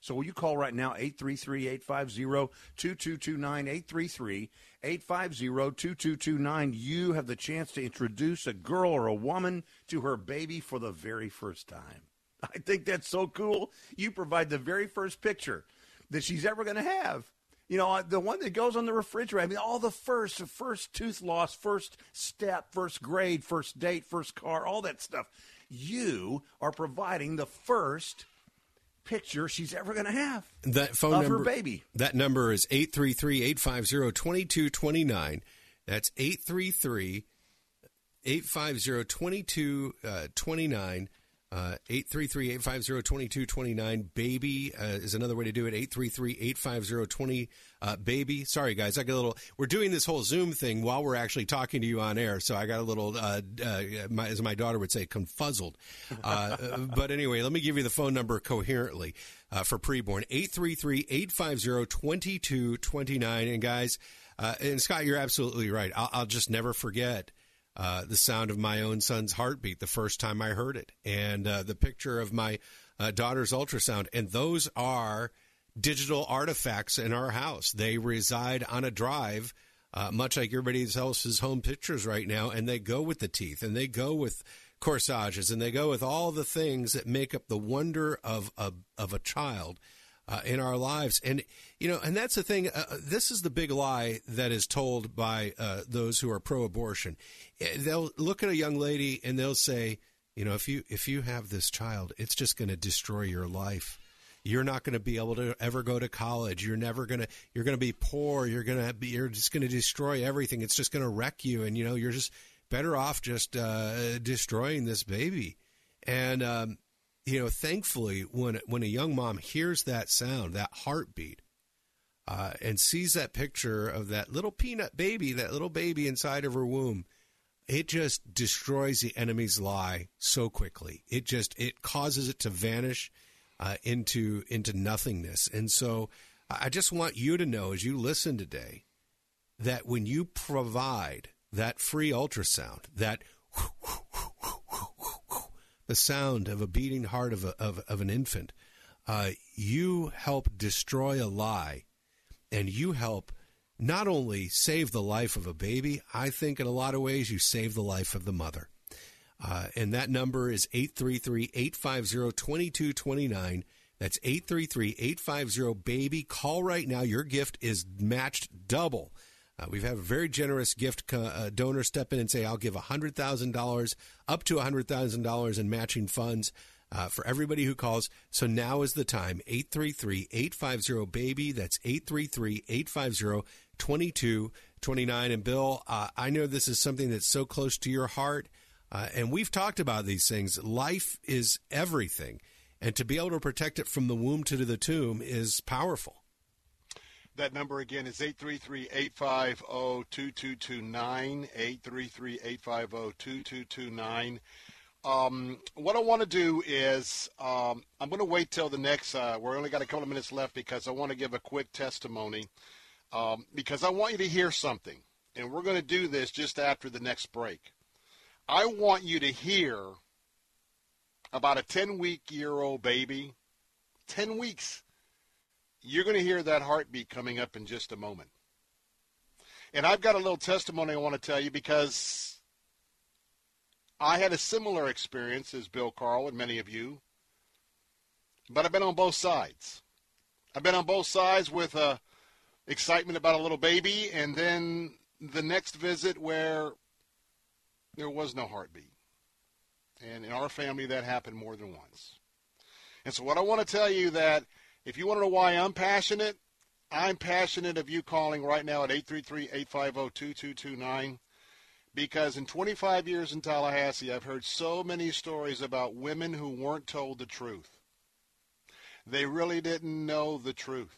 So will you call right now, 833-850-2229, 833-850-2229. You have the chance to introduce a girl or a woman to her baby for the very first time. <laughs> I think that's so cool. You provide the very first picture that she's ever going to have. You know, the one that goes on the refrigerator. I mean, all the first, first tooth loss, first step, first grade, first date, first car, all that stuff. You are providing the first picture she's ever going to have. That phone of number, her baby. That number is 833-850-2229. That's 833 850 2229. Uh, Uh, 833-850-2229. Baby uh, is another way to do it. 833-850-20 uh, baby. Sorry guys, I got a little. We're doing this whole Zoom thing while we're actually talking to you on air, so I got a little, uh, uh, my, as my daughter would say, confuzzled. Uh, <laughs> but anyway, let me give you the phone number coherently for preborn: 833-850-2229. And guys, and Scott, you're absolutely right. I'll, I'll just never forget uh, the sound of my own son's heartbeat the first time I heard it, and uh, the picture of my uh, daughter's ultrasound. And those are digital artifacts in our house. They reside on a drive, uh, much like everybody else's home pictures right now, and they go with the teeth, and they go with corsages, and they go with all the things that make up the wonder of a, of a child uh, in our lives. And, you know, and that's the thing. Uh, this is the big lie that is told by uh, those who are pro abortion. Eh, they'll look at a young lady and they'll say, you know, if you if you have this child, it's just going to destroy your life. You're not going to be able to ever go to college. You're never going to. You're going to be poor. You're going to be. You're just going to destroy everything. It's just going to wreck you. And you know, you're just better off just uh, destroying this baby. And um, you know, thankfully, when when a young mom hears that sound, that heartbeat, uh, and sees that picture of that little peanut baby, that little baby inside of her womb, it just destroys the enemy's lie so quickly. It just it causes it to vanish uh, into into nothingness. And so, I just want you to know as you listen today that when you provide that free ultrasound, that <laughs> the sound of a beating heart of, a, of, of an infant. Uh, you help destroy a lie, and you help not only save the life of a baby, I think in a lot of ways you save the life of the mother. Uh, and that number is 833 850 2229. That's 833 850 BABY. Call right now. Your gift is matched double uh, we've had a very generous gift co- uh, donor step in and say, I'll give $100,000 up to $100,000 in matching funds uh, for everybody who calls. So now is the time. 833 850 BABY. That's 833 850 2229. And Bill, uh, I know this is something that's so close to your heart. Uh, and we've talked about these things. Life is everything. And to be able to protect it from the womb to the tomb is powerful. That number again is 833-850-2229, 833-850-2229. Um, what I want to do is um, I'm going to wait till the next. Uh, we're only got a couple of minutes left because I want to give a quick testimony um, because I want you to hear something, and we're going to do this just after the next break. I want you to hear about a 10 week year old baby, 10 weeks you're going to hear that heartbeat coming up in just a moment. And I've got a little testimony I want to tell you because I had a similar experience as Bill Carl and many of you, but I've been on both sides. I've been on both sides with uh, excitement about a little baby, and then the next visit where there was no heartbeat. And in our family, that happened more than once. And so, what I want to tell you that if you want to know why I'm passionate, I'm passionate of you calling right now at 833-850-2229 because in 25 years in Tallahassee, I've heard so many stories about women who weren't told the truth. They really didn't know the truth.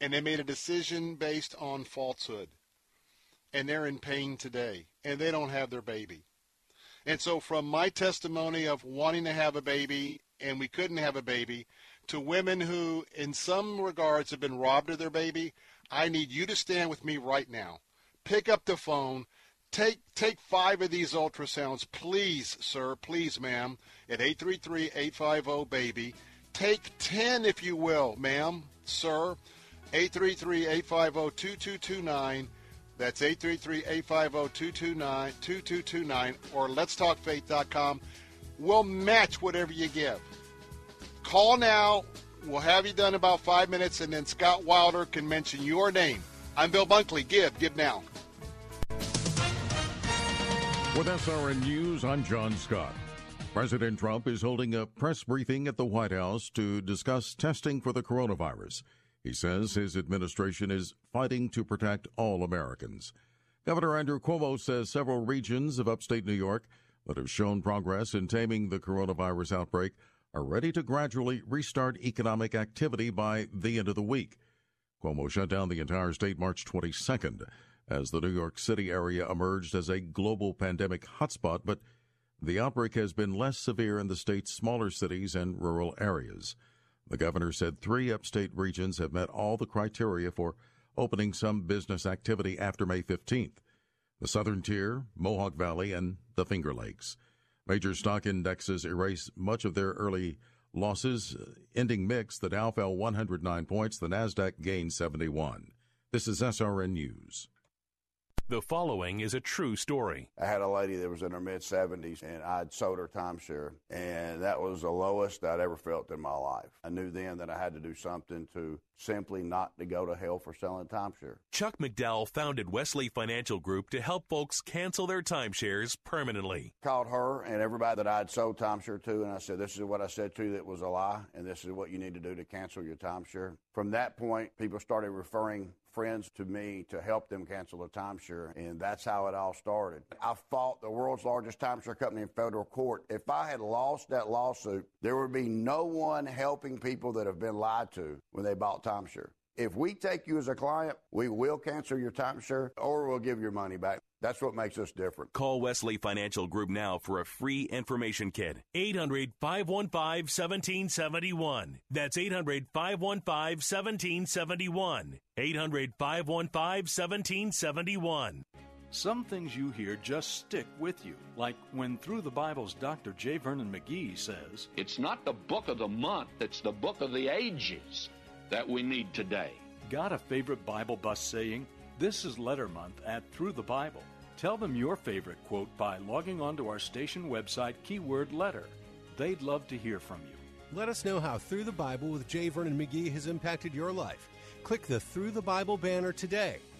And they made a decision based on falsehood. And they're in pain today. And they don't have their baby. And so from my testimony of wanting to have a baby and we couldn't have a baby to women who in some regards have been robbed of their baby, I need you to stand with me right now. Pick up the phone. Take take 5 of these ultrasounds, please, sir, please, ma'am, at 833-850 baby. Take 10 if you will, ma'am, sir. 833-850-2229 that's 833-850-2229 or letstalkfaith.com. We'll match whatever you give. Call now. We'll have you done in about five minutes, and then Scott Wilder can mention your name. I'm Bill Bunkley. Give, give now. With SRN News, I'm John Scott. President Trump is holding a press briefing at the White House to discuss testing for the coronavirus. He says his administration is fighting to protect all Americans. Governor Andrew Cuomo says several regions of upstate New York that have shown progress in taming the coronavirus outbreak are ready to gradually restart economic activity by the end of the week. Cuomo shut down the entire state March 22nd as the New York City area emerged as a global pandemic hotspot, but the outbreak has been less severe in the state's smaller cities and rural areas. The governor said three upstate regions have met all the criteria for opening some business activity after May 15th the Southern Tier, Mohawk Valley, and the Finger Lakes. Major stock indexes erase much of their early losses, ending mixed. The Dow fell 109 points, the NASDAQ gained 71. This is SRN News. The following is a true story. I had a lady that was in her mid 70s, and I'd sold her timeshare, and that was the lowest I'd ever felt in my life. I knew then that I had to do something to simply not to go to hell for selling timeshare. Chuck McDowell founded Wesley Financial Group to help folks cancel their timeshares permanently. Called her and everybody that I'd sold timeshare to, and I said, This is what I said to you that was a lie, and this is what you need to do to cancel your timeshare. From that point, people started referring friends to me to help them cancel a timeshare, and that's how it all started. I fought the world's largest timeshare company in federal court. If I had lost that lawsuit, there would be no one helping people that have been lied to when they bought timeshare. If we take you as a client, we will cancel your timeshare or we'll give your money back. That's what makes us different. Call Wesley Financial Group now for a free information kit. 800 515 1771. That's 800 515 1771. 800 515 1771. Some things you hear just stick with you, like when Through the Bible's Dr. J. Vernon McGee says, It's not the book of the month, it's the book of the ages that we need today. Got a favorite Bible bus saying? This is Letter Month at Through the Bible. Tell them your favorite quote by logging onto our station website, keyword letter. They'd love to hear from you. Let us know how Through the Bible with J. Vernon McGee has impacted your life. Click the Through the Bible banner today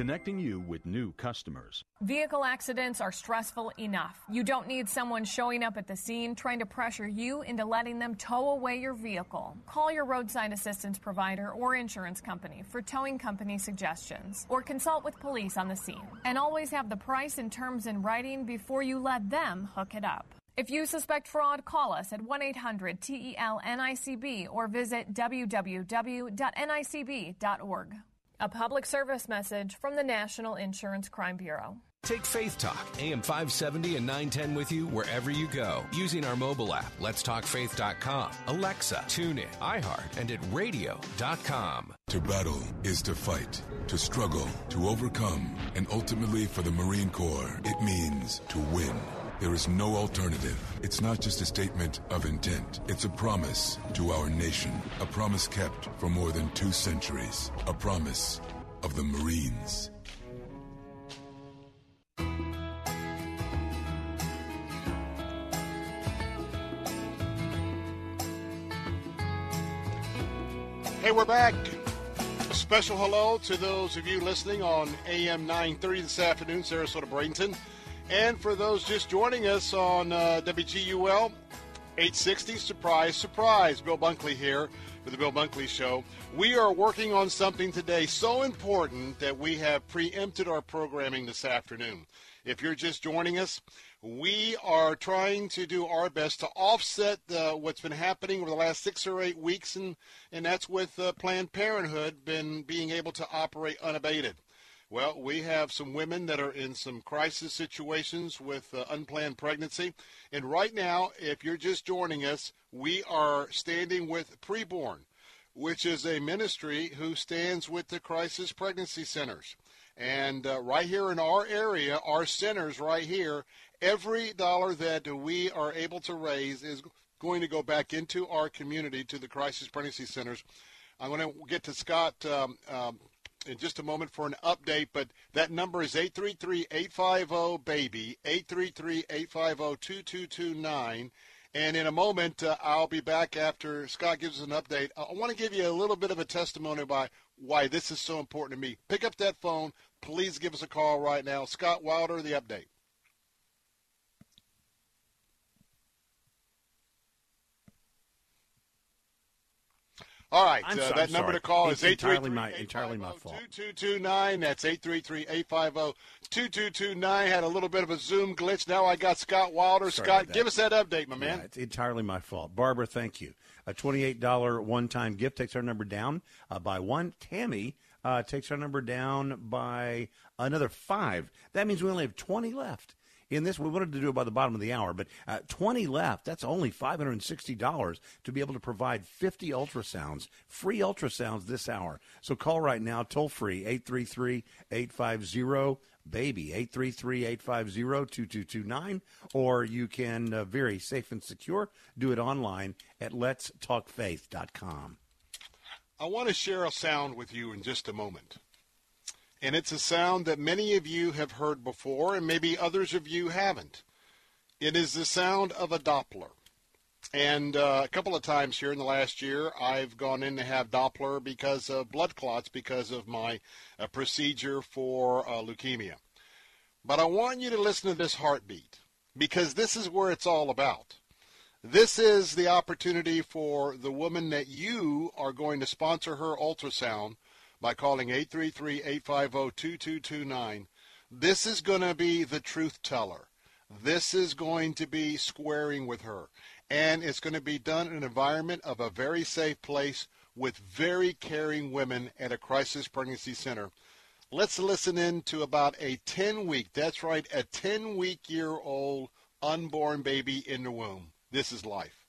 connecting you with new customers. Vehicle accidents are stressful enough. You don't need someone showing up at the scene trying to pressure you into letting them tow away your vehicle. Call your roadside assistance provider or insurance company for towing company suggestions, or consult with police on the scene. And always have the price and terms in writing before you let them hook it up. If you suspect fraud, call us at 1 800 TEL NICB or visit www.nicb.org. A public service message from the National Insurance Crime Bureau. Take Faith Talk, AM 570 and 910 with you wherever you go using our mobile app, letstalkfaith.com, Alexa, tune in, iHeart, and at radio.com. To battle is to fight, to struggle, to overcome, and ultimately for the Marine Corps, it means to win. There is no alternative. It's not just a statement of intent. It's a promise to our nation. A promise kept for more than two centuries. A promise of the Marines. Hey, we're back. A special hello to those of you listening on AM 930 this afternoon, Sarasota Bradenton. And for those just joining us on uh, WGUL 860, surprise, surprise. Bill Bunkley here for the Bill Bunkley Show. We are working on something today so important that we have preempted our programming this afternoon. If you're just joining us, we are trying to do our best to offset what's been happening over the last six or eight weeks, and, and that's with uh, Planned Parenthood been being able to operate unabated. Well, we have some women that are in some crisis situations with uh, unplanned pregnancy. And right now, if you're just joining us, we are standing with Preborn, which is a ministry who stands with the crisis pregnancy centers. And uh, right here in our area, our centers right here, every dollar that we are able to raise is going to go back into our community to the crisis pregnancy centers. I'm going to get to Scott um, um, in just a moment for an update, but that number is 833-850-BABY, 833-850-2229. And in a moment, uh, I'll be back after Scott gives us an update. I want to give you a little bit of a testimony about why this is so important to me. Pick up that phone. Please give us a call right now. Scott Wilder, the update. All right, uh, that I'm number to call it's is entirely my entirely my fault. Two two two nine. That's eight three three eight five zero two two two nine. Had a little bit of a Zoom glitch. Now I got Scott Wilder. Sorry Scott, give us that update, my man. Yeah, it's entirely my fault. Barbara, thank you. A twenty-eight dollar one-time gift takes our number down uh, by one. Tammy uh, takes our number down by another five. That means we only have twenty left in this. We wanted to do it by the bottom of the hour, but uh, 20 left. That's only $560 to be able to provide 50 ultrasounds, free ultrasounds this hour. So call right now, toll free, 833 850 baby 833-850-2229 or you can uh, very safe and secure do it online at letstalkfaith.com i want to share a sound with you in just a moment and it's a sound that many of you have heard before, and maybe others of you haven't. It is the sound of a Doppler. And uh, a couple of times here in the last year, I've gone in to have Doppler because of blood clots, because of my uh, procedure for uh, leukemia. But I want you to listen to this heartbeat because this is where it's all about. This is the opportunity for the woman that you are going to sponsor her ultrasound by calling 833-850-2229. This is going to be the truth teller. This is going to be squaring with her. And it's going to be done in an environment of a very safe place with very caring women at a crisis pregnancy center. Let's listen in to about a 10 week, that's right, a 10 week year old unborn baby in the womb. This is life.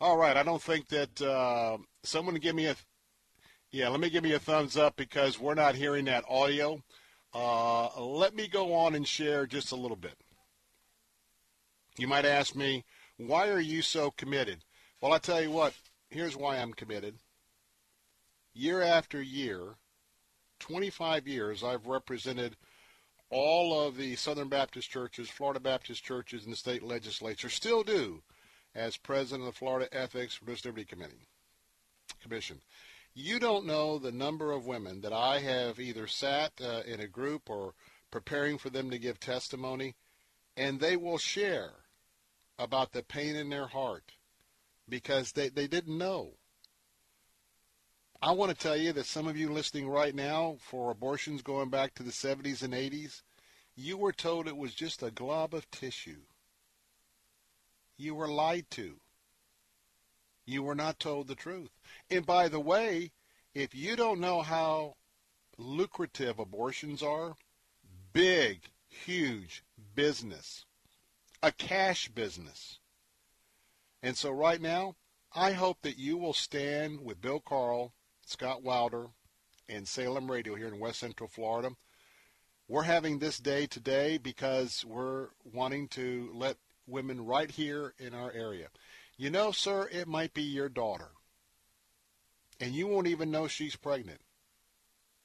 All right. I don't think that uh, someone give me a yeah. Let me give me a thumbs up because we're not hearing that audio. Uh, let me go on and share just a little bit. You might ask me, why are you so committed? Well, I tell you what. Here's why I'm committed. Year after year, 25 years, I've represented all of the Southern Baptist churches, Florida Baptist churches, and the state legislature. Still do as president of the Florida Ethics Liberty Committee Commission. You don't know the number of women that I have either sat uh, in a group or preparing for them to give testimony, and they will share about the pain in their heart because they, they didn't know. I want to tell you that some of you listening right now for abortions going back to the 70s and 80s, you were told it was just a glob of tissue. You were lied to. You were not told the truth. And by the way, if you don't know how lucrative abortions are, big, huge business, a cash business. And so right now, I hope that you will stand with Bill Carl, Scott Wilder, and Salem Radio here in West Central Florida we're having this day today because we're wanting to let women right here in our area. You know, sir, it might be your daughter. And you won't even know she's pregnant.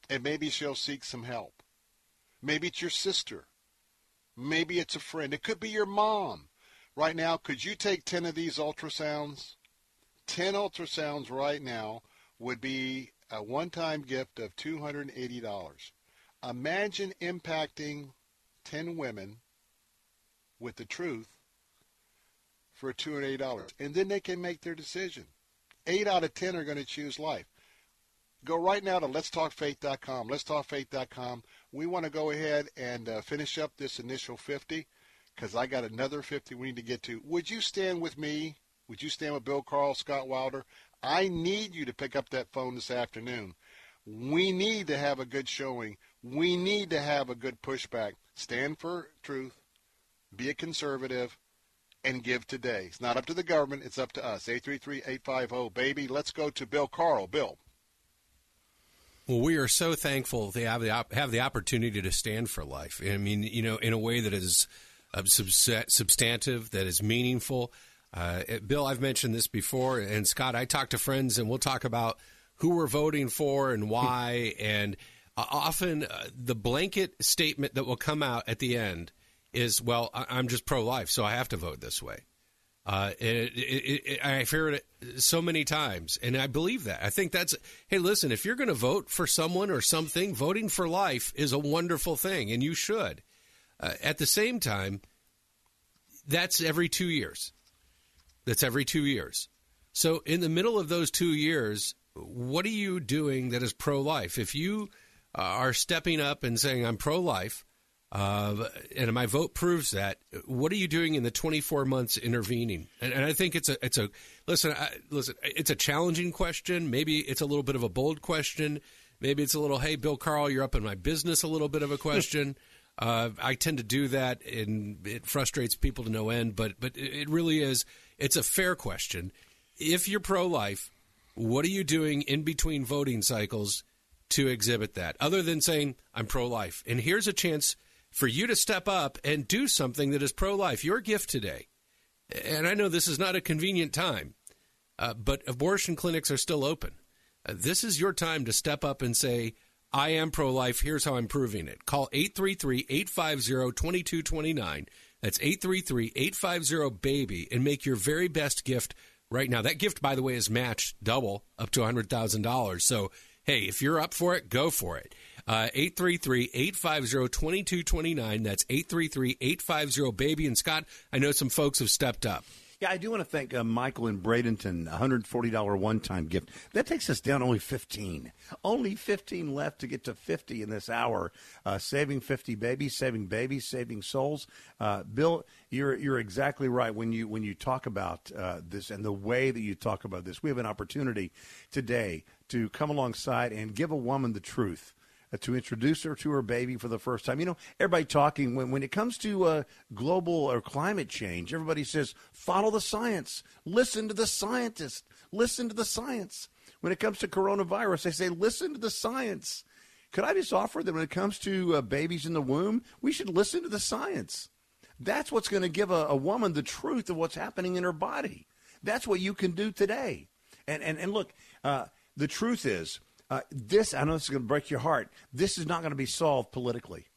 And maybe she'll seek some help. Maybe it's your sister. Maybe it's a friend. It could be your mom. Right now, could you take 10 of these ultrasounds? 10 ultrasounds right now would be a one-time gift of $280. Imagine impacting 10 women with the truth for a two and eight dollars, And then they can make their decision. Eight out of 10 are going to choose life. Go right now to letstalkfaith.com. Letstalkfaith.com. We want to go ahead and uh, finish up this initial 50 because I got another 50 we need to get to. Would you stand with me? Would you stand with Bill Carl, Scott Wilder? I need you to pick up that phone this afternoon. We need to have a good showing we need to have a good pushback. Stand for truth, be a conservative, and give today. It's not up to the government, it's up to us. 833-850, baby. Let's go to Bill Carl. Bill. Well, we are so thankful to have the op- have the opportunity to stand for life. I mean, you know, in a way that is uh, substantive, that is meaningful. Uh, Bill, I've mentioned this before, and Scott, I talk to friends, and we'll talk about who we're voting for and why, and uh, often uh, the blanket statement that will come out at the end is, "Well, I- am just pro-life, so I have to vote this way." Uh, it, it, it, I've heard it so many times, and I believe that. I think that's hey, listen, if you're going to vote for someone or something, voting for life is a wonderful thing, and you should. Uh, at the same time, that's every two years. That's every two years. So, in the middle of those two years, what are you doing that is pro life? If you are stepping up and saying, I'm pro life, uh, and my vote proves that. What are you doing in the 24 months intervening? And, and I think it's a it's a listen I, listen. It's a challenging question. Maybe it's a little bit of a bold question. Maybe it's a little, hey, Bill Carl, you're up in my business. A little bit of a question. <laughs> uh, I tend to do that, and it frustrates people to no end. But but it really is. It's a fair question. If you're pro life, what are you doing in between voting cycles? to exhibit that, other than saying, I'm pro life. And here's a chance for you to step up and do something that is pro life. Your gift today. And I know this is not a convenient time, uh, but abortion clinics are still open. Uh, this is your time to step up and say, I am pro life. Here's how I'm proving it. Call 833 850 2229. That's 833 850 BABY and make your very best gift right now. That gift, by the way, is matched double up to $100,000. So hey, if you're up for it, go for it. Uh, 833 850 2229. That's 833 850 BABY. And Scott, I know some folks have stepped up. Yeah, I do want to thank uh, Michael in Bradenton, $140 one time gift. That takes us down only 15. Only 15 left to get to 50 in this hour. Uh, saving 50 babies, saving babies, saving souls. Uh, Bill, you're, you're exactly right when you, when you talk about uh, this and the way that you talk about this. We have an opportunity today to come alongside and give a woman the truth to introduce her to her baby for the first time. You know, everybody talking when when it comes to uh, global or climate change, everybody says follow the science, listen to the scientists, listen to the science. When it comes to coronavirus, they say listen to the science. Could I just offer that when it comes to uh, babies in the womb, we should listen to the science. That's what's going to give a, a woman the truth of what's happening in her body. That's what you can do today. And and and look, uh, the truth is uh, this, I know this is going to break your heart. This is not going to be solved politically.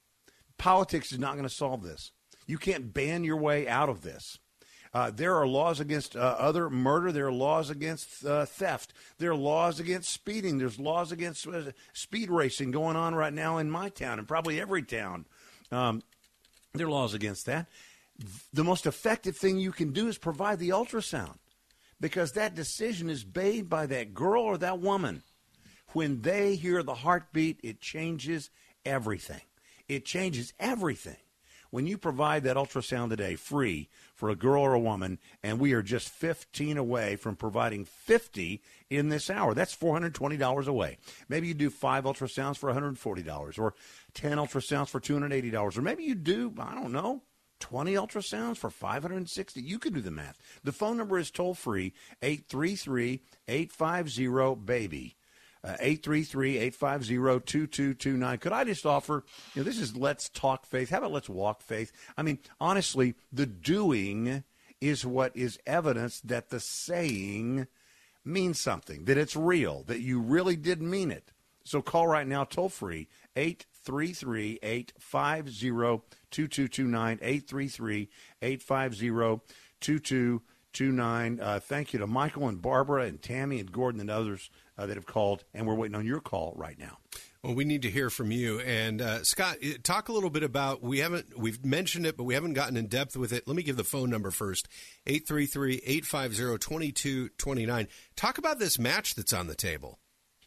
Politics is not going to solve this. You can't ban your way out of this. Uh, there are laws against uh, other murder. There are laws against uh, theft. There are laws against speeding. There's laws against uh, speed racing going on right now in my town and probably every town. Um, there are laws against that. The most effective thing you can do is provide the ultrasound because that decision is made by that girl or that woman. When they hear the heartbeat, it changes everything. It changes everything. when you provide that ultrasound today free for a girl or a woman, and we are just 15 away from providing 50 in this hour. That's $420 away. Maybe you do five ultrasounds for $140 or 10 ultrasounds for $280, or maybe you do, I don't know, 20 ultrasounds for 560 you can do the math the phone number is toll free 833-850 baby 833-850-2229 uh, could i just offer you know this is let's talk faith. How about let's walk faith? I mean honestly the doing is what is evidence that the saying means something that it's real that you really did mean it. So call right now toll free 833 850 2229 833 850 2229. Uh, thank you to Michael and Barbara and Tammy and Gordon and others uh, that have called, and we're waiting on your call right now. Well, we need to hear from you. And uh, Scott, talk a little bit about we haven't we've mentioned it, but we haven't gotten in depth with it. Let me give the phone number first: 833-850-2229. Talk about this match that's on the table.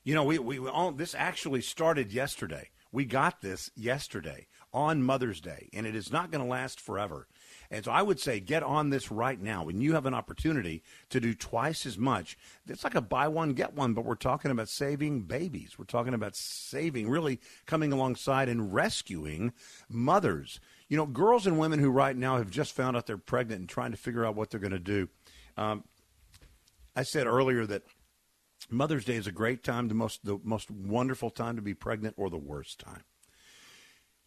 You know, we we all, this actually started yesterday. We got this yesterday on Mother's Day, and it is not going to last forever. And so I would say get on this right now. When you have an opportunity to do twice as much, it's like a buy one, get one, but we're talking about saving babies. We're talking about saving, really coming alongside and rescuing mothers. You know, girls and women who right now have just found out they're pregnant and trying to figure out what they're going to do. Um, I said earlier that Mother's Day is a great time, the most the most wonderful time to be pregnant, or the worst time.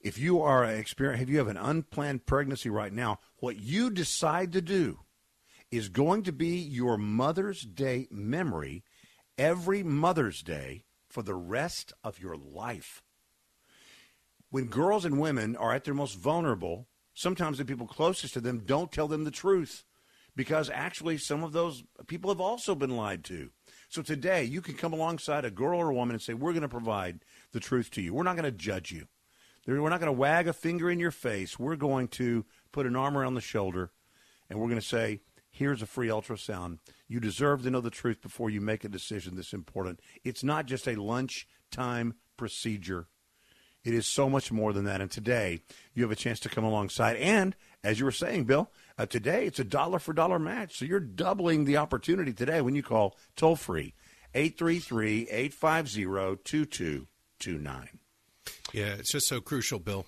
If you are experience, if you have an unplanned pregnancy right now, what you decide to do is going to be your Mother's Day memory every Mother's Day for the rest of your life. When girls and women are at their most vulnerable, sometimes the people closest to them don't tell them the truth because actually some of those people have also been lied to. So today you can come alongside a girl or a woman and say, We're going to provide the truth to you. We're not going to judge you. We're not going to wag a finger in your face. We're going to put an arm around the shoulder and we're going to say, here's a free ultrasound. You deserve to know the truth before you make a decision this important. It's not just a lunchtime procedure. It is so much more than that. And today, you have a chance to come alongside. And as you were saying, Bill, uh, today it's a dollar for dollar match. So you're doubling the opportunity today when you call toll free 833 850 2229. Yeah, it's just so crucial, Bill.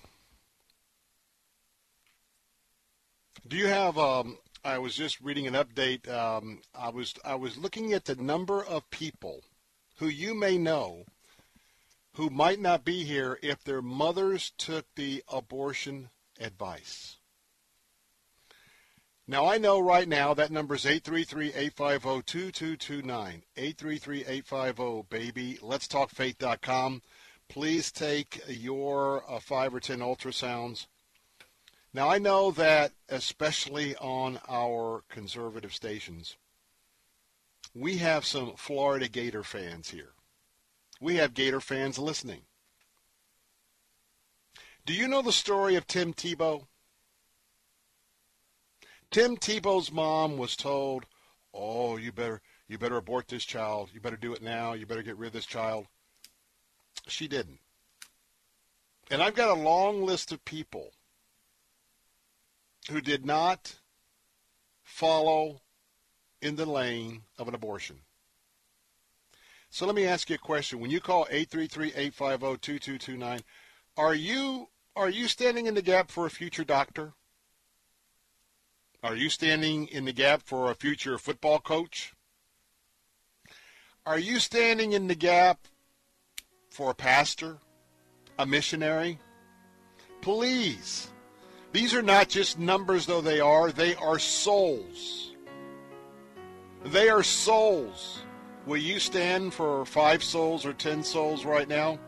Do you have? Um, I was just reading an update. Um, I was I was looking at the number of people who you may know who might not be here if their mothers took the abortion advice. Now I know right now that number is 833-850-2229. 833-850 baby. Let's talk faith.com. Please take your uh, 5 or 10 ultrasounds now, I know that, especially on our conservative stations, we have some Florida Gator fans here. We have Gator fans listening. Do you know the story of Tim Tebow? Tim Tebow's mom was told, "Oh, you better you better abort this child. You better do it now. You better get rid of this child." She didn't. And I've got a long list of people who did not follow in the lane of an abortion. So let me ask you a question. When you call 833-850-2229, are you are you standing in the gap for a future doctor? Are you standing in the gap for a future football coach? Are you standing in the gap for a pastor, a missionary? Please these are not just numbers, though they are, they are souls. They are souls. Will you stand for five souls or ten souls right now?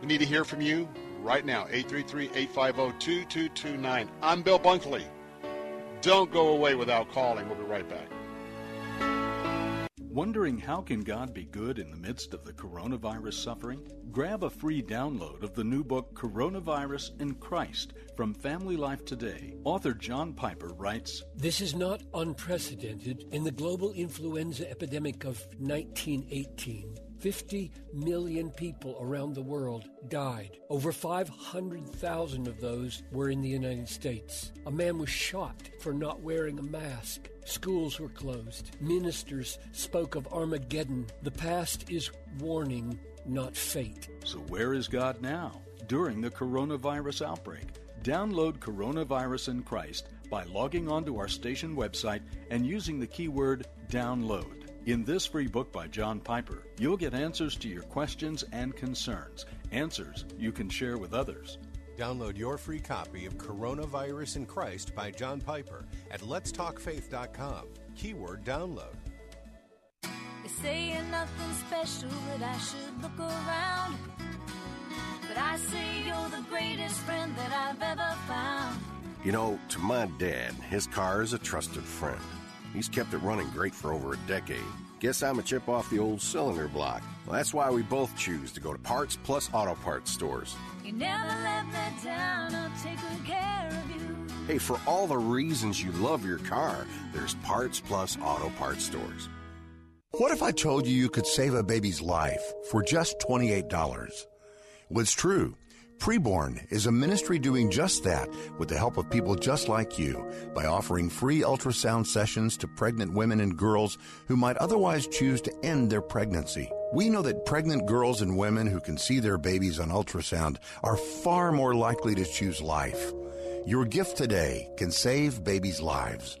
We need to hear from you right now. 833-850-2229. I'm Bill Bunkley. Don't go away without calling. We'll be right back. Wondering how can God be good in the midst of the coronavirus suffering? Grab a free download of the new book Coronavirus and Christ from Family Life Today. Author John Piper writes, This is not unprecedented in the global influenza epidemic of 1918 50 million people around the world died. Over 500,000 of those were in the United States. A man was shot for not wearing a mask. Schools were closed. Ministers spoke of Armageddon. The past is warning, not fate. So, where is God now during the coronavirus outbreak? Download Coronavirus and Christ by logging onto our station website and using the keyword download. In this free book by John Piper, you'll get answers to your questions and concerns, answers you can share with others. Download your free copy of Coronavirus and Christ by John Piper at letstalkfaith.com. Keyword download. They say you're nothing special, that I should look around. But I say you're the greatest friend that I've ever found. You know, to my dad, his car is a trusted friend. He's kept it running great for over a decade. Guess I'm a chip off the old cylinder block. Well, that's why we both choose to go to Parts Plus Auto Parts stores. You never let me down, I'll take good care of you. Hey, for all the reasons you love your car, there's Parts Plus Auto Parts stores. What if I told you you could save a baby's life for just $28? Well, it's true. Preborn is a ministry doing just that with the help of people just like you by offering free ultrasound sessions to pregnant women and girls who might otherwise choose to end their pregnancy. We know that pregnant girls and women who can see their babies on ultrasound are far more likely to choose life. Your gift today can save babies' lives.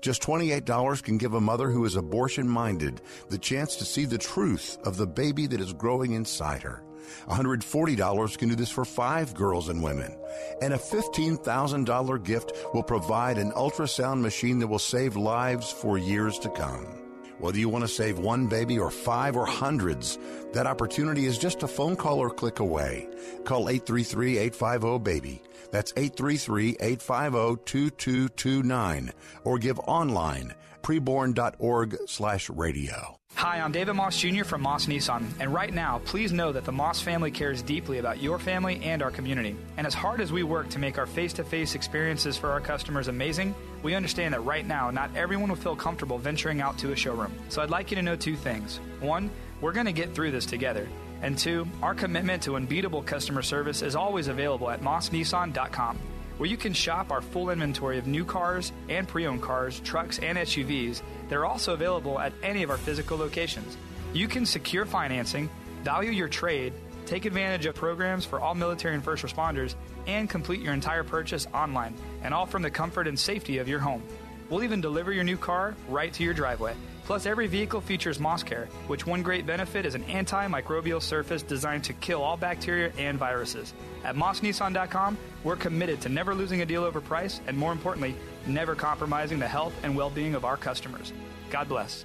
Just $28 can give a mother who is abortion minded the chance to see the truth of the baby that is growing inside her. $140 can do this for five girls and women. And a $15,000 gift will provide an ultrasound machine that will save lives for years to come. Whether you want to save one baby or five or hundreds, that opportunity is just a phone call or click away. Call 833-850-BABY. That's 833-850-2229 or give online preborn.org slash radio. Hi, I'm David Moss Jr. from Moss Nissan, and right now, please know that the Moss family cares deeply about your family and our community. And as hard as we work to make our face to face experiences for our customers amazing, we understand that right now, not everyone will feel comfortable venturing out to a showroom. So I'd like you to know two things. One, we're going to get through this together. And two, our commitment to unbeatable customer service is always available at mossnissan.com where you can shop our full inventory of new cars and pre owned cars, trucks, and SUVs. that are also available at any of our physical locations. You can secure financing, value your trade, take advantage of programs for all military and first responders, and complete your entire purchase online, and all from the comfort and safety of your home. We'll even deliver your new car right to your driveway. Plus, every vehicle features MossCare, which one great benefit is an antimicrobial surface designed to kill all bacteria and viruses. At MossNissan.com, we're committed to never losing a deal over price, and more importantly, never compromising the health and well-being of our customers. God bless.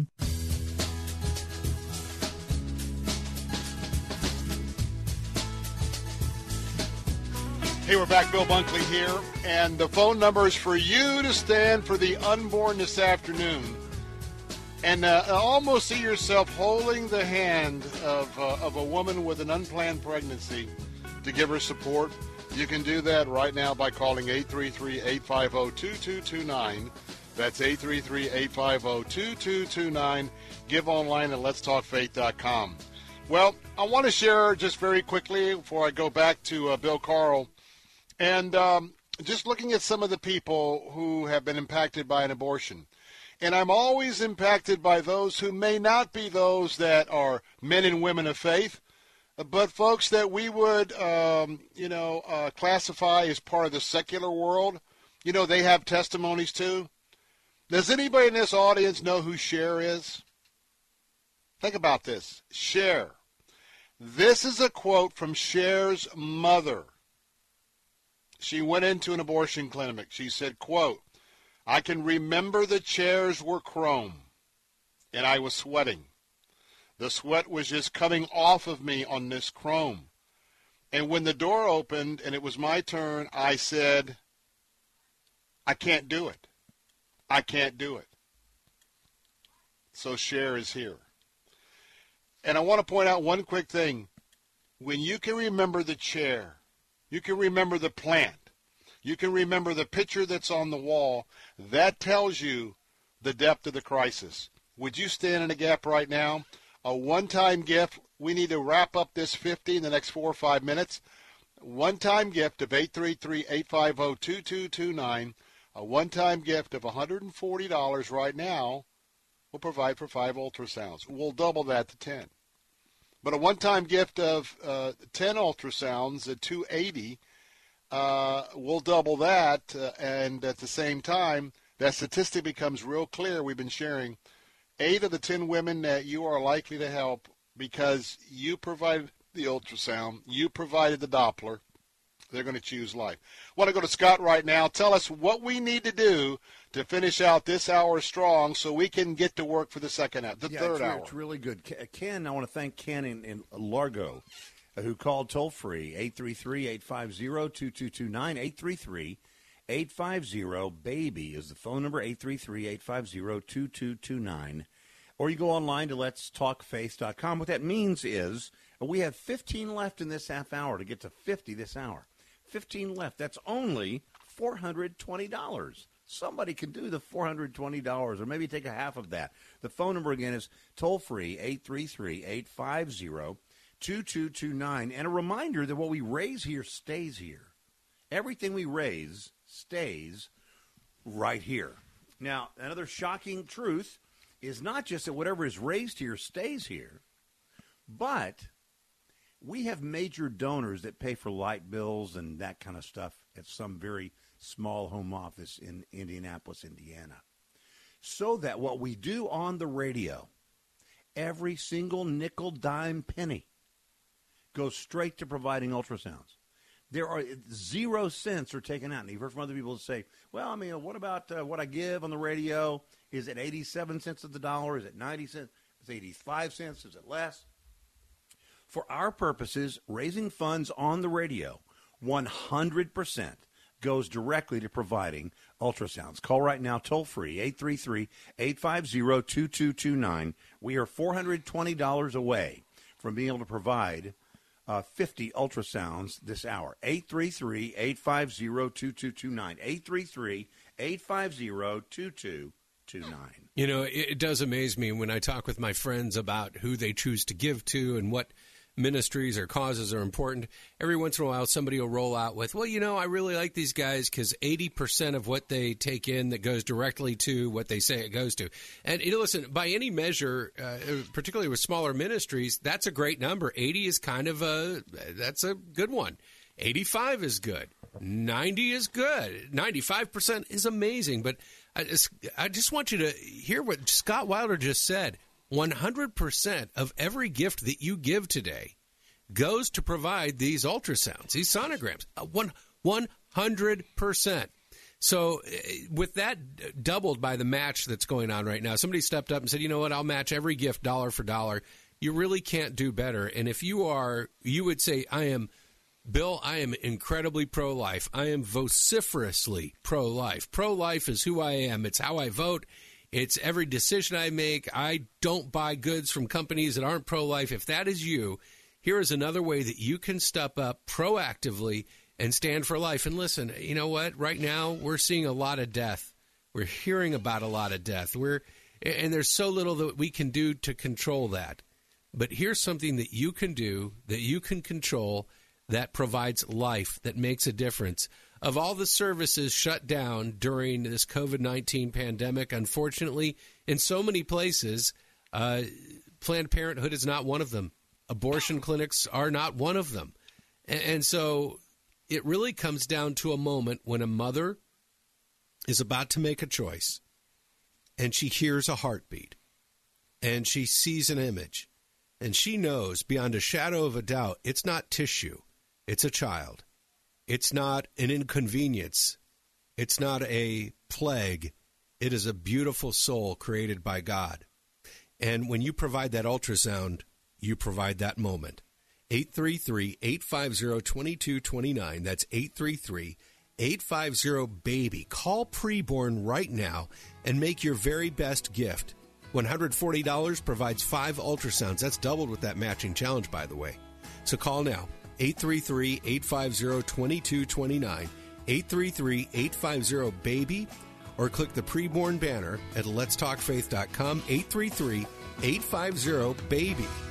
Hey, we're back. Bill Bunkley here. And the phone number is for you to stand for the unborn this afternoon. And uh, almost see yourself holding the hand of, uh, of a woman with an unplanned pregnancy to give her support. You can do that right now by calling 833 850 2229. That's 833 850 2229. Give online at letstalkfaith.com. Well, I want to share just very quickly before I go back to uh, Bill Carl and um, just looking at some of the people who have been impacted by an abortion. And I'm always impacted by those who may not be those that are men and women of faith, but folks that we would, um, you know, uh, classify as part of the secular world. You know, they have testimonies too. Does anybody in this audience know who Cher is? Think about this. Cher. This is a quote from Cher's mother she went into an abortion clinic. She said, quote, I can remember the chairs were chrome and I was sweating. The sweat was just coming off of me on this chrome. And when the door opened and it was my turn, I said, I can't do it. I can't do it. So Cher is here. And I want to point out one quick thing. When you can remember the chair, you can remember the plant, you can remember the picture that's on the wall, that tells you the depth of the crisis. Would you stand in a gap right now? A one time gift. We need to wrap up this 50 in the next four or five minutes. One time gift of 833 850 2229. A one time gift of $140 right now will provide for five ultrasounds. We'll double that to 10. But a one time gift of uh, 10 ultrasounds at 280 uh, will double that. Uh, and at the same time, that statistic becomes real clear. We've been sharing eight of the 10 women that you are likely to help because you provided the ultrasound, you provided the Doppler, they're going to choose life. I want to go to Scott right now. Tell us what we need to do to finish out this hour strong so we can get to work for the second hour, the yeah, third it's, hour. It's really good. Ken, I want to thank Ken in, in Largo uh, who called toll free 833 850 2229. 833 850 BABY is the phone number 833 850 2229. Or you go online to letstalkfaith.com. What that means is we have 15 left in this half hour to get to 50 this hour. 15 left. That's only $420. Somebody can do the $420 or maybe take a half of that. The phone number again is toll free 833 850 2229. And a reminder that what we raise here stays here. Everything we raise stays right here. Now, another shocking truth is not just that whatever is raised here stays here, but we have major donors that pay for light bills and that kind of stuff at some very small home office in Indianapolis, Indiana. So that what we do on the radio, every single nickel, dime, penny, goes straight to providing ultrasounds. There are zero cents are taken out. And you've heard from other people say, well, I mean, what about uh, what I give on the radio? Is it 87 cents of the dollar? Is it 90 cents? Is it 85 cents? Is it less? For our purposes, raising funds on the radio, 100% goes directly to providing ultrasounds. Call right now, toll free, 833 850 2229. We are $420 away from being able to provide uh, 50 ultrasounds this hour. 833 850 2229. 833 850 2229. You know, it, it does amaze me when I talk with my friends about who they choose to give to and what ministries or causes are important, every once in a while somebody will roll out with, well, you know, I really like these guys because 80% of what they take in that goes directly to what they say it goes to. And you know, listen, by any measure, uh, particularly with smaller ministries, that's a great number. 80 is kind of a, that's a good one. 85 is good. 90 is good. 95% is amazing. But I I just want you to hear what Scott Wilder just said. 100% of every gift that you give today goes to provide these ultrasounds, these sonograms. Uh, one, 100%. So, uh, with that doubled by the match that's going on right now, somebody stepped up and said, you know what, I'll match every gift dollar for dollar. You really can't do better. And if you are, you would say, I am, Bill, I am incredibly pro life. I am vociferously pro life. Pro life is who I am, it's how I vote, it's every decision I make. I don't buy goods from companies that aren't pro life. If that is you, here is another way that you can step up proactively and stand for life. And listen, you know what? Right now, we're seeing a lot of death. We're hearing about a lot of death. We're and there's so little that we can do to control that. But here's something that you can do that you can control that provides life, that makes a difference of all the services shut down during this COVID 19 pandemic, unfortunately, in so many places, uh, Planned Parenthood is not one of them. Abortion clinics are not one of them. And, and so it really comes down to a moment when a mother is about to make a choice and she hears a heartbeat and she sees an image and she knows beyond a shadow of a doubt it's not tissue, it's a child it's not an inconvenience. It's not a plague. It is a beautiful soul created by God. And when you provide that ultrasound, you provide that moment. 833 850 2229. That's 833 850 BABY. Call preborn right now and make your very best gift. $140 provides five ultrasounds. That's doubled with that matching challenge, by the way. So call now 833 850 2229. 833 850 BABY or click the preborn banner at letstalkfaith.com 833 850 BABY.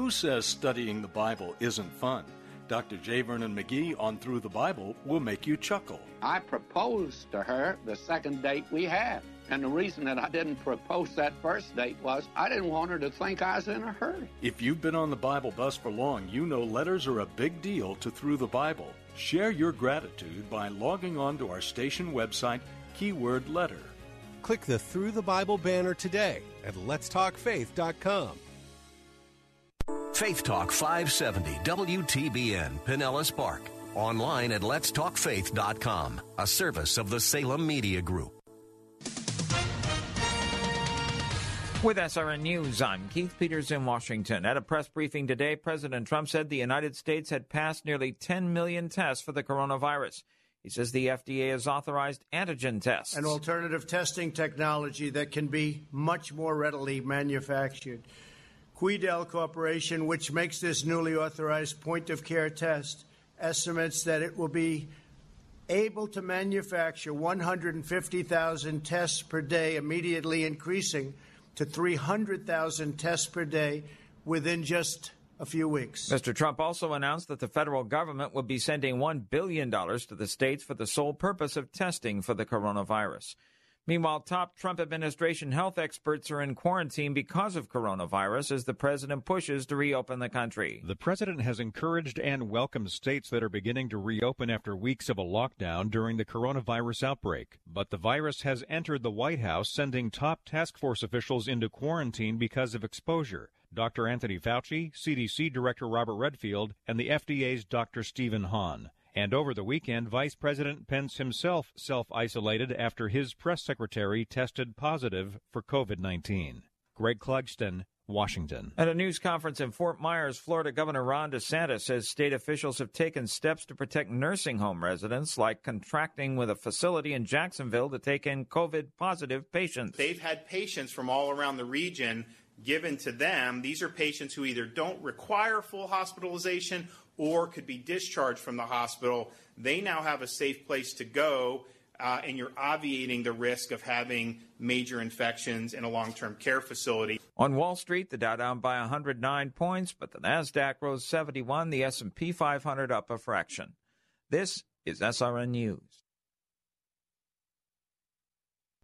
Who says studying the Bible isn't fun? Dr. J. Vernon McGee on Through the Bible will make you chuckle. I proposed to her the second date we had. And the reason that I didn't propose that first date was I didn't want her to think I was in a hurry. If you've been on the Bible bus for long, you know letters are a big deal to Through the Bible. Share your gratitude by logging on to our station website, keyword letter. Click the Through the Bible banner today at letstalkfaith.com. Faith Talk 570 WTBN Pinellas Park. Online at letstalkfaith.com, a service of the Salem Media Group. With SRN News, I'm Keith Peters in Washington. At a press briefing today, President Trump said the United States had passed nearly 10 million tests for the coronavirus. He says the FDA has authorized antigen tests. An alternative testing technology that can be much more readily manufactured. Quidel Corporation, which makes this newly authorized point of care test, estimates that it will be able to manufacture 150,000 tests per day, immediately increasing to 300,000 tests per day within just a few weeks. Mr. Trump also announced that the federal government would be sending $1 billion to the states for the sole purpose of testing for the coronavirus. Meanwhile, top Trump administration health experts are in quarantine because of coronavirus as the president pushes to reopen the country. The president has encouraged and welcomed states that are beginning to reopen after weeks of a lockdown during the coronavirus outbreak. But the virus has entered the White House, sending top task force officials into quarantine because of exposure. Dr. Anthony Fauci, CDC Director Robert Redfield, and the FDA's Dr. Stephen Hahn. And over the weekend, Vice President Pence himself self isolated after his press secretary tested positive for COVID 19. Greg Clugston, Washington. At a news conference in Fort Myers, Florida Governor Ron DeSantis says state officials have taken steps to protect nursing home residents, like contracting with a facility in Jacksonville to take in COVID positive patients. They've had patients from all around the region given to them. These are patients who either don't require full hospitalization or could be discharged from the hospital, they now have a safe place to go, uh, and you're obviating the risk of having major infections in a long-term care facility. On Wall Street, the Dow down by 109 points, but the Nasdaq rose 71, the S&P 500 up a fraction. This is SRN News.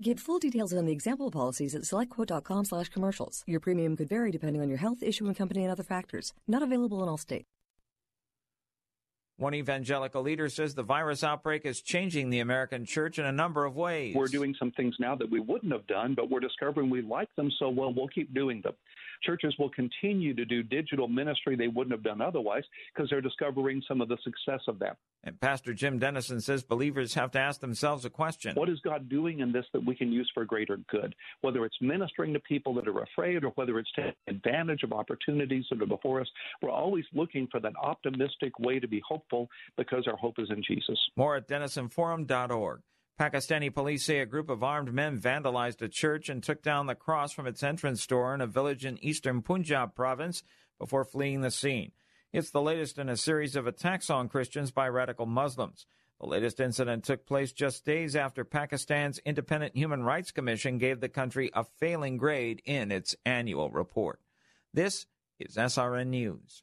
Get full details on the example policies at selectquote.com slash commercials. Your premium could vary depending on your health, issuing company, and other factors. Not available in all states. One evangelical leader says the virus outbreak is changing the American church in a number of ways. We're doing some things now that we wouldn't have done, but we're discovering we like them so well, we'll keep doing them. Churches will continue to do digital ministry they wouldn't have done otherwise because they're discovering some of the success of that. And Pastor Jim Denison says believers have to ask themselves a question What is God doing in this that we can use for greater good? Whether it's ministering to people that are afraid or whether it's taking advantage of opportunities that are before us, we're always looking for that optimistic way to be hopeful because our hope is in Jesus. More at denisonforum.org. Pakistani police say a group of armed men vandalized a church and took down the cross from its entrance door in a village in eastern Punjab province before fleeing the scene. It's the latest in a series of attacks on Christians by radical Muslims. The latest incident took place just days after Pakistan's Independent Human Rights Commission gave the country a failing grade in its annual report. This is SRN News.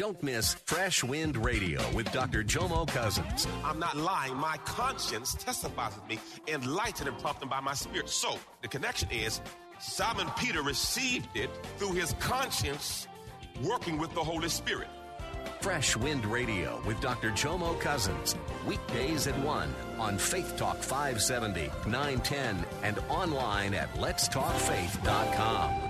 Don't miss Fresh Wind Radio with Dr. Jomo Cousins. I'm not lying. My conscience testifies with me, enlightened and prompted by my spirit. So the connection is Simon Peter received it through his conscience working with the Holy Spirit. Fresh Wind Radio with Dr. Jomo Cousins. Weekdays at 1 on Faith Talk 570, 910, and online at letstalkfaith.com.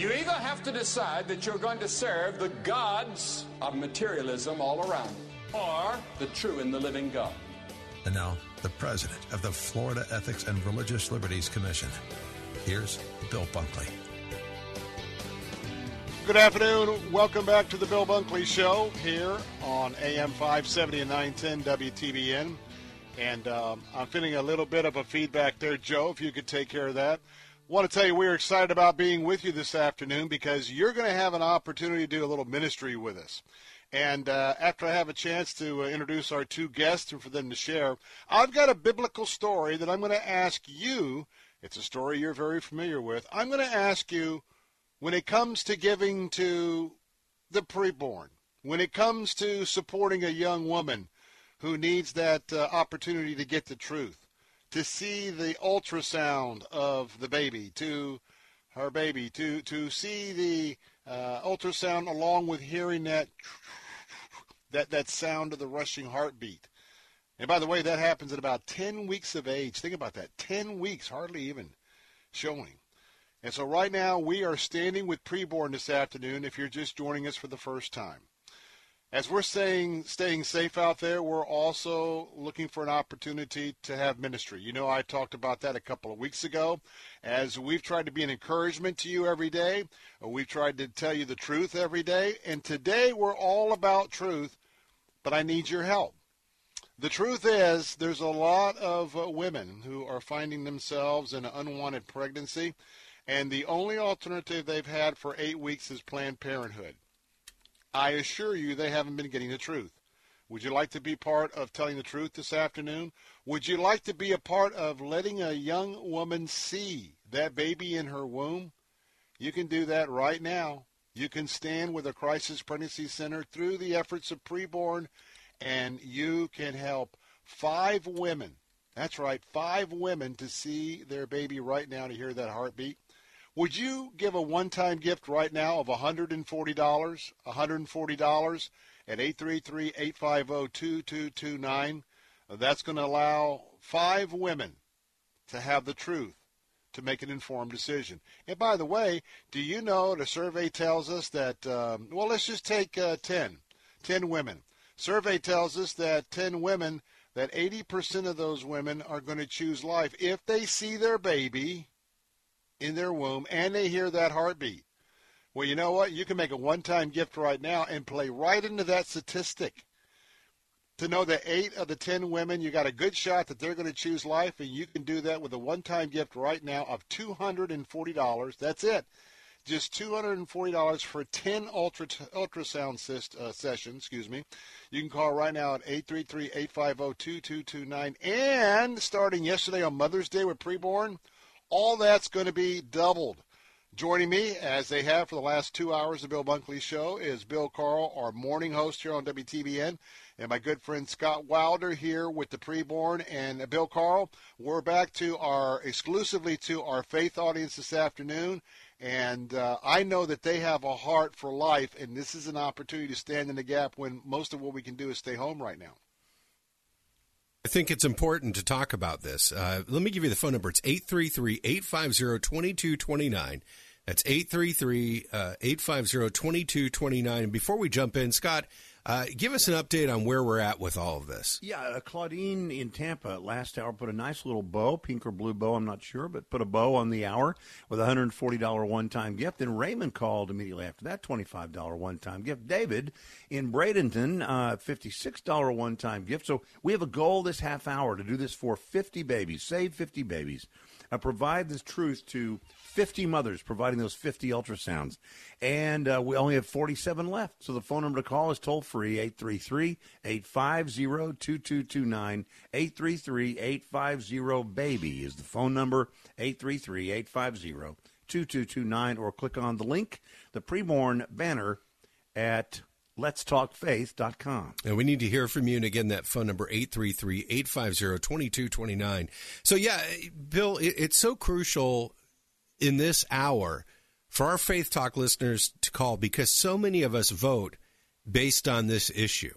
You either have to decide that you're going to serve the gods of materialism all around, or the true and the living God. And now, the president of the Florida Ethics and Religious Liberties Commission. Here's Bill Bunkley. Good afternoon. Welcome back to the Bill Bunkley Show here on AM 570 and 910 WTBN. And um, I'm feeling a little bit of a feedback there, Joe, if you could take care of that want to tell you we're excited about being with you this afternoon because you're going to have an opportunity to do a little ministry with us. And uh, after I have a chance to uh, introduce our two guests and for them to share, I've got a biblical story that I'm going to ask you. It's a story you're very familiar with. I'm going to ask you when it comes to giving to the preborn, when it comes to supporting a young woman who needs that uh, opportunity to get the truth to see the ultrasound of the baby, to her baby, to to see the uh, ultrasound along with hearing that that that sound of the rushing heartbeat. And by the way, that happens at about 10 weeks of age. Think about that. 10 weeks, hardly even showing. And so right now we are standing with preborn this afternoon if you're just joining us for the first time as we're saying staying safe out there, we're also looking for an opportunity to have ministry. You know, I talked about that a couple of weeks ago. As we've tried to be an encouragement to you every day, we've tried to tell you the truth every day, and today we're all about truth, but I need your help. The truth is, there's a lot of uh, women who are finding themselves in an unwanted pregnancy, and the only alternative they've had for eight weeks is Planned Parenthood. I assure you they haven't been getting the truth. Would you like to be part of telling the truth this afternoon? Would you like to be a part of letting a young woman see that baby in her womb? You can do that right now. You can stand with a crisis pregnancy center through the efforts of preborn, and you can help five women. That's right, five women to see their baby right now to hear that heartbeat. Would you give a one-time gift right now of $140? $140 at 833-850-2229. That's going to allow five women to have the truth to make an informed decision. And by the way, do you know the survey tells us that, um, well, let's just take uh, 10, 10 women. Survey tells us that 10 women, that 80% of those women are going to choose life if they see their baby in their womb and they hear that heartbeat. Well, you know what? You can make a one time gift right now and play right into that statistic to know that eight of the ten women, you got a good shot that they're going to choose life, and you can do that with a one-time gift right now of two hundred and forty dollars. That's it, just two hundred and forty dollars for ten ultra ultrasound uh, sessions. Excuse me. You can call right now at 833-850-2229. And starting yesterday on Mother's Day with preborn, all that's going to be doubled. Joining me, as they have for the last two hours of Bill Bunkley Show, is Bill Carl, our morning host here on WTBN and my good friend Scott Wilder here with the preborn and Bill Carl. We're back to our exclusively to our faith audience this afternoon, and uh, I know that they have a heart for life, and this is an opportunity to stand in the gap when most of what we can do is stay home right now. I think it's important to talk about this. Uh, let me give you the phone number. It's 833 850 2229. That's 833 uh, 850 2229. And before we jump in, Scott, uh, give us an update on where we're at with all of this. Yeah, uh, Claudine in Tampa last hour put a nice little bow, pink or blue bow, I'm not sure, but put a bow on the hour with a $140 one time gift. Then Raymond called immediately after that, $25 one time gift. David in Bradenton, uh, $56 one time gift. So we have a goal this half hour to do this for 50 babies, save 50 babies. Uh, provide this truth to 50 mothers providing those 50 ultrasounds. And uh, we only have 47 left. So the phone number to call is toll free 833 850 2229. 833 850 BABY is the phone number 833 850 2229. Or click on the link, the preborn banner at letstalkfaith.com. And we need to hear from you. And again, that phone number, 833-850-2229. So yeah, Bill, it's so crucial in this hour for our Faith Talk listeners to call because so many of us vote based on this issue.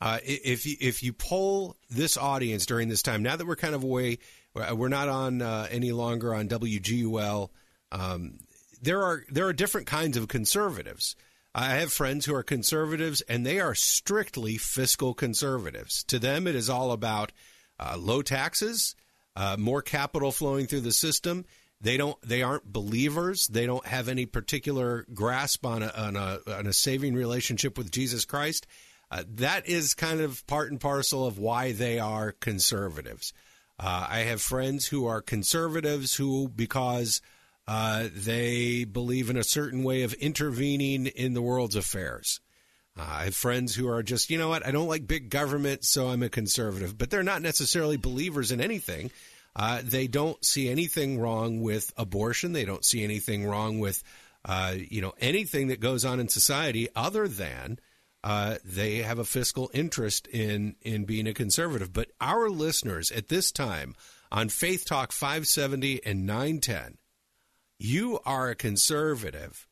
Uh, if you, if you poll this audience during this time, now that we're kind of away, we're not on uh, any longer on WGUL. Um, there are there are different kinds of conservatives. I have friends who are conservatives, and they are strictly fiscal conservatives. To them, it is all about uh, low taxes, uh, more capital flowing through the system, they don't. They aren't believers. They don't have any particular grasp on a on a, on a saving relationship with Jesus Christ. Uh, that is kind of part and parcel of why they are conservatives. Uh, I have friends who are conservatives who, because uh, they believe in a certain way of intervening in the world's affairs. Uh, I have friends who are just, you know what, I don't like big government, so I'm a conservative. But they're not necessarily believers in anything. Uh, they don't see anything wrong with abortion. They don't see anything wrong with, uh, you know, anything that goes on in society other than uh, they have a fiscal interest in in being a conservative. But our listeners at this time on Faith Talk 570 and 910, you are a conservative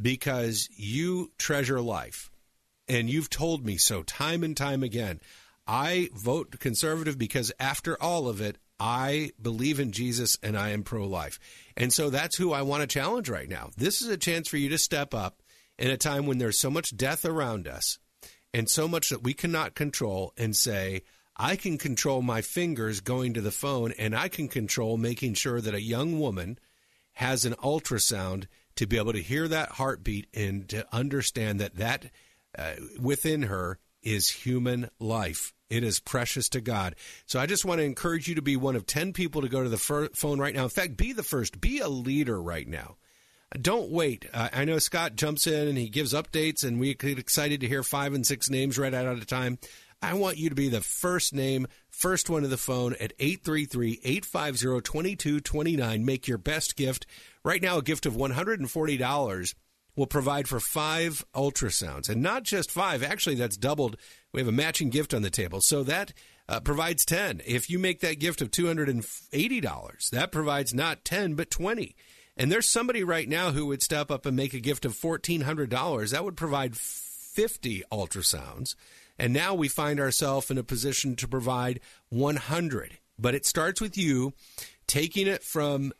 because you treasure life. And you've told me so time and time again. I vote conservative because after all of it, I believe in Jesus and I am pro life. And so that's who I want to challenge right now. This is a chance for you to step up in a time when there's so much death around us and so much that we cannot control and say, I can control my fingers going to the phone and I can control making sure that a young woman has an ultrasound to be able to hear that heartbeat and to understand that that uh, within her is human life. It is precious to God. So I just want to encourage you to be one of 10 people to go to the fir- phone right now. In fact, be the first, be a leader right now. Don't wait. Uh, I know Scott jumps in and he gives updates, and we get excited to hear five and six names right out a time. I want you to be the first name, first one to the phone at 833 850 2229. Make your best gift. Right now, a gift of $140 will provide for five ultrasounds, and not just five. Actually, that's doubled. We have a matching gift on the table, so that uh, provides ten. If you make that gift of two hundred and eighty dollars, that provides not ten but twenty. And there's somebody right now who would step up and make a gift of fourteen hundred dollars. That would provide fifty ultrasounds. And now we find ourselves in a position to provide 100. But it starts with you taking it from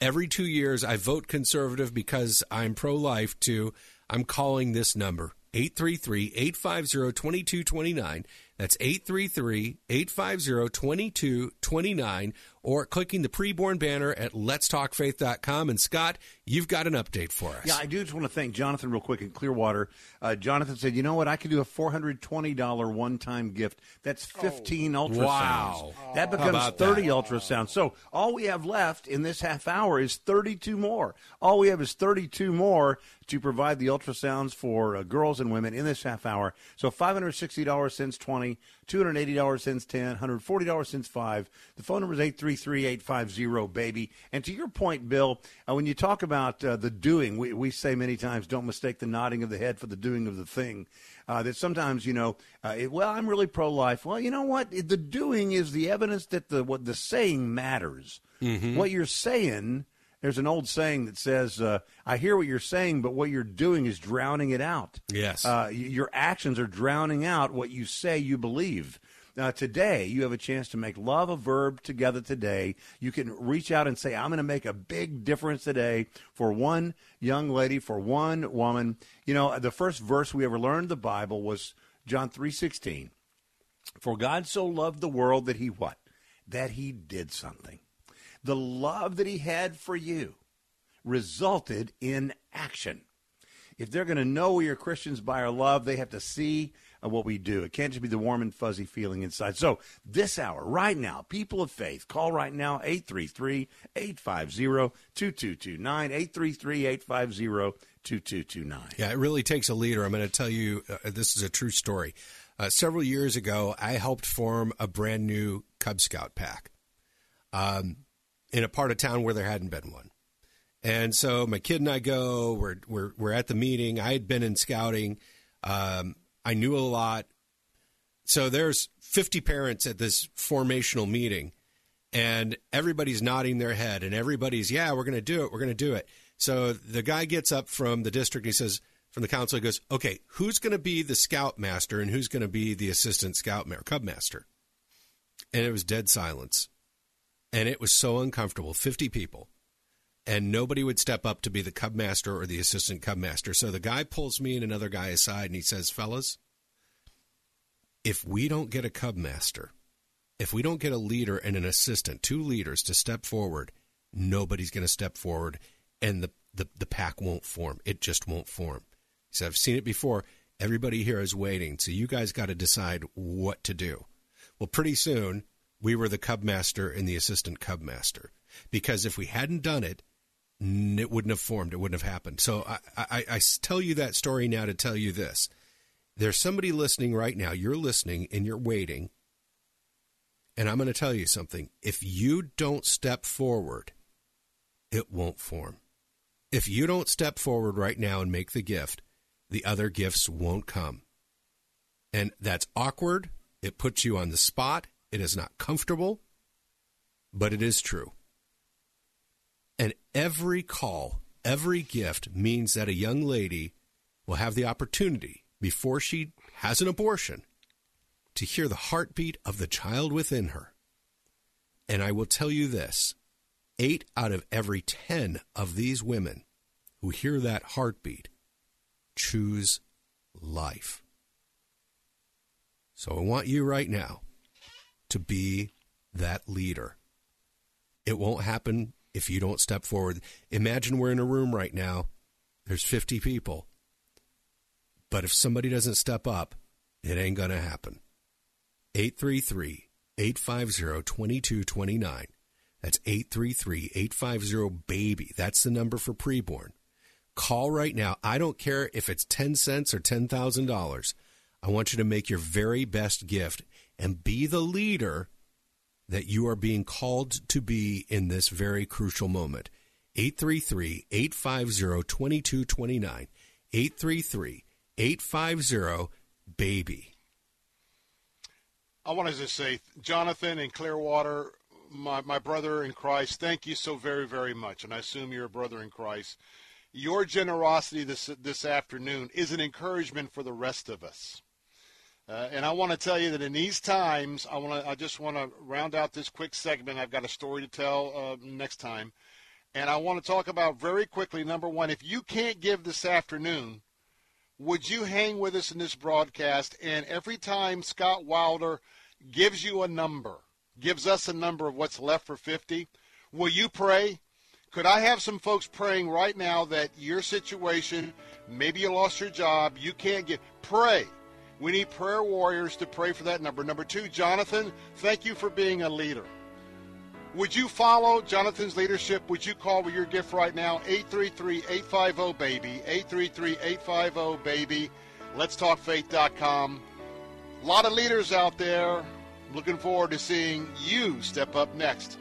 every two years, I vote conservative because I'm pro life, to I'm calling this number 833 850 2229. That's 833 850 2229 or clicking the preborn banner at letstalkfaith.com. And Scott, you've got an update for us. Yeah, I do just want to thank Jonathan real quick in Clearwater. Uh, Jonathan said, you know what? I could do a $420 one time gift. That's 15 oh. ultrasounds. Wow. That becomes 30 that? ultrasounds. So all we have left in this half hour is 32 more. All we have is 32 more to provide the ultrasounds for uh, girls and women in this half hour. So $560 since 20, $280 since 10, $140 since 5. The phone number is 833-850 baby. And to your point, Bill, uh, when you talk about uh, the doing, we, we say many times, don't mistake the nodding of the head for the doing of the thing. Uh, that sometimes, you know, uh, it, well, I'm really pro-life. Well, you know what? The doing is the evidence that the what the saying matters. Mm-hmm. What you're saying there's an old saying that says, uh, "I hear what you're saying, but what you're doing is drowning it out." Yes, uh, your actions are drowning out what you say you believe. Uh, today, you have a chance to make love a verb together today. You can reach out and say, I'm going to make a big difference today for one young lady, for one woman. You know, the first verse we ever learned the Bible was John 3.16. For God so loved the world that he what? That he did something the love that he had for you resulted in action. If they're going to know we are Christians by our love, they have to see uh, what we do. It can't just be the warm and fuzzy feeling inside. So, this hour, right now, people of faith, call right now 833 850 2229. 833 850 2229. Yeah, it really takes a leader. I'm going to tell you uh, this is a true story. Uh, several years ago, I helped form a brand new Cub Scout pack. Um, in a part of town where there hadn't been one. And so my kid and I go. We're we're we're at the meeting. I had been in scouting. Um, I knew a lot. So there's 50 parents at this formational meeting, and everybody's nodding their head, and everybody's yeah, we're going to do it. We're going to do it. So the guy gets up from the district. And He says from the council, he goes, okay, who's going to be the scout master and who's going to be the assistant scout master, cub master? And it was dead silence and it was so uncomfortable 50 people and nobody would step up to be the cub master or the assistant cub master so the guy pulls me and another guy aside and he says fellas if we don't get a cub master if we don't get a leader and an assistant two leaders to step forward nobody's going to step forward and the, the, the pack won't form. It just won't form. He i've seen it before. Everybody here is waiting so you guys got to decide what to do. Well pretty soon we were the cub master and the assistant cub master. Because if we hadn't done it, it wouldn't have formed. It wouldn't have happened. So I, I, I tell you that story now to tell you this. There's somebody listening right now. You're listening and you're waiting. And I'm going to tell you something. If you don't step forward, it won't form. If you don't step forward right now and make the gift, the other gifts won't come. And that's awkward. It puts you on the spot. It is not comfortable, but it is true. And every call, every gift means that a young lady will have the opportunity before she has an abortion to hear the heartbeat of the child within her. And I will tell you this eight out of every 10 of these women who hear that heartbeat choose life. So I want you right now to be that leader. It won't happen if you don't step forward. Imagine we're in a room right now, there's 50 people. But if somebody doesn't step up, it ain't going to happen. 833 850 2229. That's 833 850 BABY. That's the number for preborn. Call right now. I don't care if it's 10 cents or $10,000. I want you to make your very best gift and be the leader that you are being called to be in this very crucial moment. 833 850 2229. 833 850 BABY. I want to just say, Jonathan and Clearwater, my, my brother in Christ, thank you so very, very much. And I assume you're a brother in Christ. Your generosity this, this afternoon is an encouragement for the rest of us. Uh, and I want to tell you that in these times, I want to. I just want to round out this quick segment. I've got a story to tell uh, next time, and I want to talk about very quickly. Number one, if you can't give this afternoon, would you hang with us in this broadcast? And every time Scott Wilder gives you a number, gives us a number of what's left for 50, will you pray? Could I have some folks praying right now that your situation, maybe you lost your job, you can't get, pray we need prayer warriors to pray for that number. Number two, Jonathan, thank you for being a leader. Would you follow Jonathan's leadership? Would you call with your gift right now? 833-850-BABY. 833-850-BABY. Let's talk faith.com. A lot of leaders out there. Looking forward to seeing you step up next.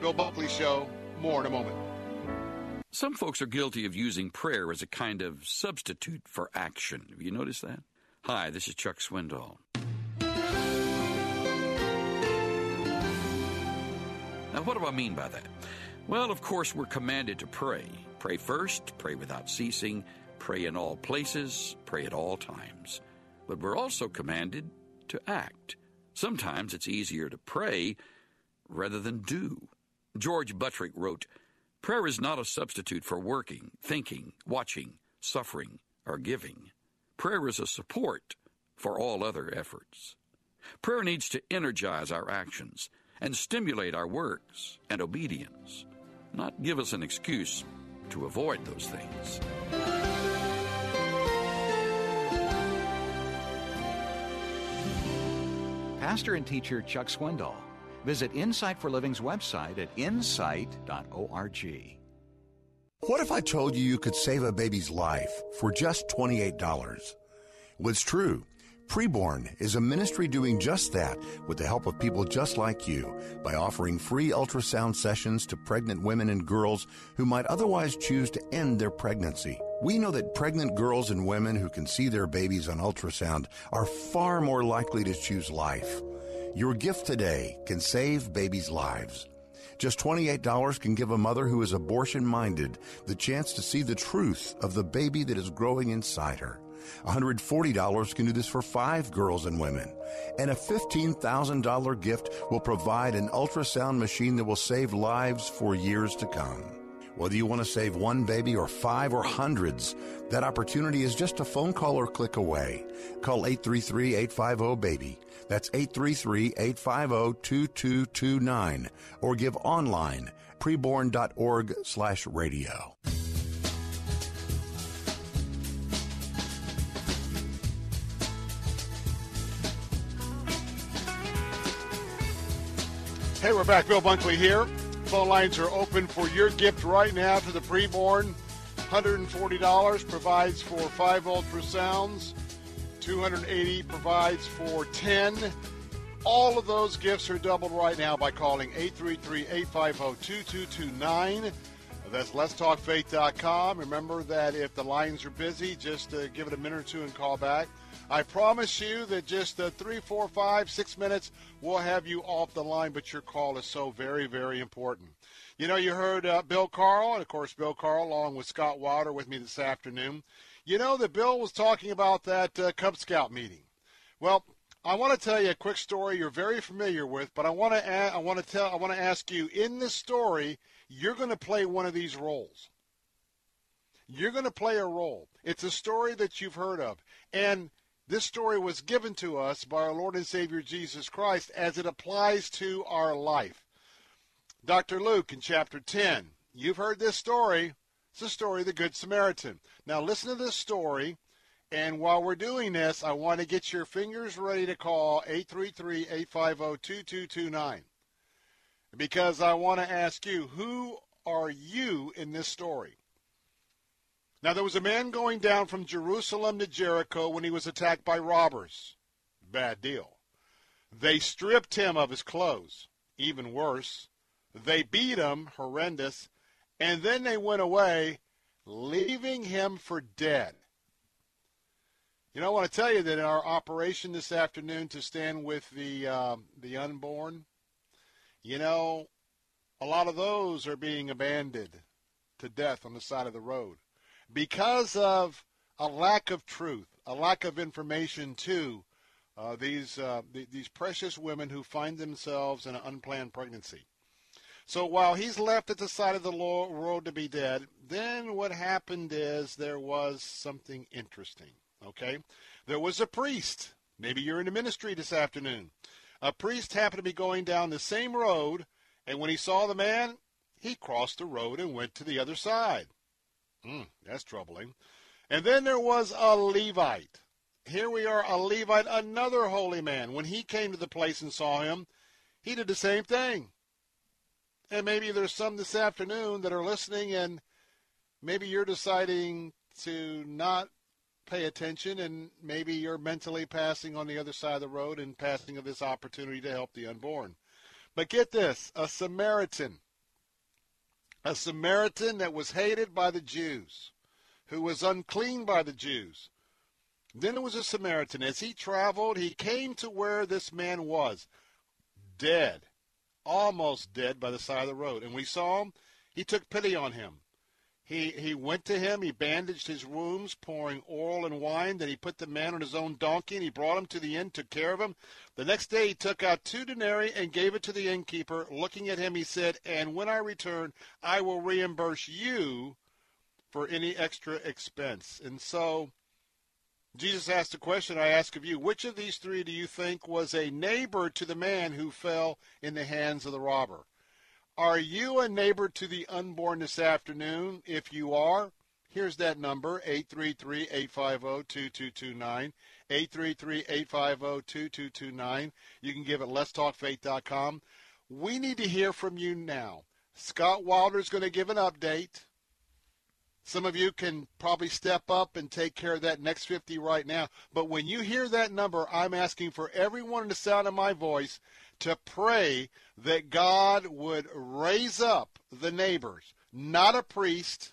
Bill Bunkley Show. More in a moment. Some folks are guilty of using prayer as a kind of substitute for action. Have you noticed that? Hi, this is Chuck Swindoll. Now, what do I mean by that? Well, of course, we're commanded to pray. Pray first, pray without ceasing, pray in all places, pray at all times. But we're also commanded to act. Sometimes it's easier to pray rather than do. George Buttrick wrote, Prayer is not a substitute for working, thinking, watching, suffering, or giving. Prayer is a support for all other efforts. Prayer needs to energize our actions and stimulate our works and obedience, not give us an excuse to avoid those things. Pastor and teacher Chuck Swindoll. Visit Insight for Living's website at insight.org. What if I told you you could save a baby's life for just $28? Well, it's true. Preborn is a ministry doing just that with the help of people just like you by offering free ultrasound sessions to pregnant women and girls who might otherwise choose to end their pregnancy. We know that pregnant girls and women who can see their babies on ultrasound are far more likely to choose life. Your gift today can save babies' lives. Just $28 can give a mother who is abortion minded the chance to see the truth of the baby that is growing inside her. $140 can do this for five girls and women. And a $15,000 gift will provide an ultrasound machine that will save lives for years to come. Whether you want to save one baby or five or hundreds, that opportunity is just a phone call or click away. Call 833-850-BABY. That's 833-850-2229 or give online preborn.org slash radio. Hey, we're back. Bill Bunkley here. Phone lines are open for your gift right now to the preborn. $140 provides for five ultrasounds. 280 provides for 10. All of those gifts are doubled right now by calling 833-850-2229. That's letstalkfaith.com. Remember that if the lines are busy, just uh, give it a minute or two and call back. I promise you that just uh, three, four, five, six minutes, we'll have you off the line, but your call is so very, very important. You know, you heard uh, Bill Carl, and of course, Bill Carl, along with Scott Wilder, with me this afternoon. You know that Bill was talking about that uh, Cub Scout meeting. Well, I want to tell you a quick story you're very familiar with, but I want to I want to tell I want to ask you in this story, you're going to play one of these roles. You're going to play a role. It's a story that you've heard of, and this story was given to us by our Lord and Savior Jesus Christ as it applies to our life. Dr. Luke in chapter 10. You've heard this story. It's the story of the Good Samaritan. Now, listen to this story. And while we're doing this, I want to get your fingers ready to call 833 850 2229. Because I want to ask you, who are you in this story? Now, there was a man going down from Jerusalem to Jericho when he was attacked by robbers. Bad deal. They stripped him of his clothes. Even worse, they beat him, horrendous, and then they went away, leaving him for dead. You know, I want to tell you that in our operation this afternoon to stand with the um, the unborn, you know, a lot of those are being abandoned to death on the side of the road because of a lack of truth, a lack of information, too, Uh, these uh, th- these precious women who find themselves in an unplanned pregnancy. So while he's left at the side of the road to be dead, then what happened is there was something interesting. Okay, there was a priest. Maybe you're in the ministry this afternoon. A priest happened to be going down the same road, and when he saw the man, he crossed the road and went to the other side. Hmm, that's troubling. And then there was a Levite. Here we are, a Levite, another holy man. When he came to the place and saw him, he did the same thing. And maybe there's some this afternoon that are listening, and maybe you're deciding to not pay attention, and maybe you're mentally passing on the other side of the road and passing of this opportunity to help the unborn. But get this a Samaritan, a Samaritan that was hated by the Jews, who was unclean by the Jews. Then there was a Samaritan. As he traveled, he came to where this man was, dead, almost dead by the side of the road. And we saw him. He took pity on him. He, he went to him, he bandaged his wounds, pouring oil and wine. Then he put the man on his own donkey, and he brought him to the inn, took care of him. The next day he took out two denarii and gave it to the innkeeper. Looking at him, he said, And when I return, I will reimburse you for any extra expense. And so Jesus asked a question I ask of you. Which of these three do you think was a neighbor to the man who fell in the hands of the robber? Are you a neighbor to the unborn this afternoon? If you are, here's that number 833 850 2229. 833 850 2229. You can give it letstalkfaith.com. We need to hear from you now. Scott Wilder is going to give an update. Some of you can probably step up and take care of that next 50 right now. But when you hear that number, I'm asking for everyone in the sound of my voice to pray that God would raise up the neighbors, not a priest,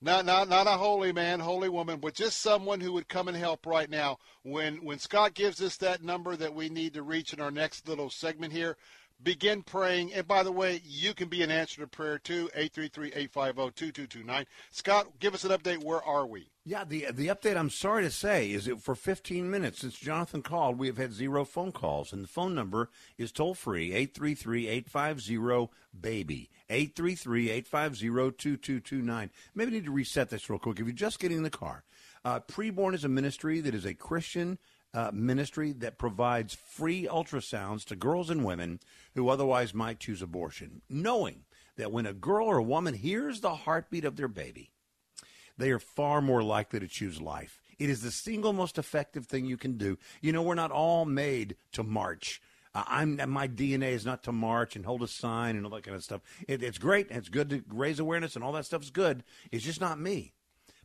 not, not, not a holy man, holy woman, but just someone who would come and help right now. When, when Scott gives us that number that we need to reach in our next little segment here, begin praying. And by the way, you can be an answer to prayer too. 833-850-2229. Scott, give us an update. Where are we? Yeah, the the update I'm sorry to say is that for 15 minutes since Jonathan called, we have had zero phone calls and the phone number is toll free 833-850 baby 833-850-2229. Maybe need to reset this real quick if you're just getting in the car. Uh, Preborn is a ministry that is a Christian uh, ministry that provides free ultrasounds to girls and women who otherwise might choose abortion, knowing that when a girl or a woman hears the heartbeat of their baby, they are far more likely to choose life. It is the single most effective thing you can do. You know, we're not all made to march. Uh, I'm my DNA is not to march and hold a sign and all that kind of stuff. It, it's great it's good to raise awareness and all that stuff is good. It's just not me.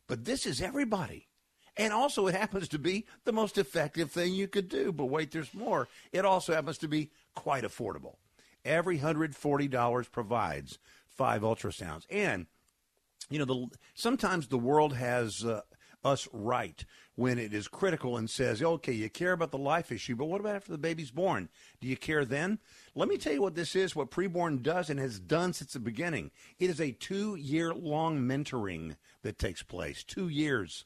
But this is everybody. And also, it happens to be the most effective thing you could do. But wait, there's more. It also happens to be quite affordable. Every $140 provides five ultrasounds. And, you know, the, sometimes the world has uh, us right when it is critical and says, okay, you care about the life issue, but what about after the baby's born? Do you care then? Let me tell you what this is, what preborn does and has done since the beginning. It is a two year long mentoring that takes place. Two years.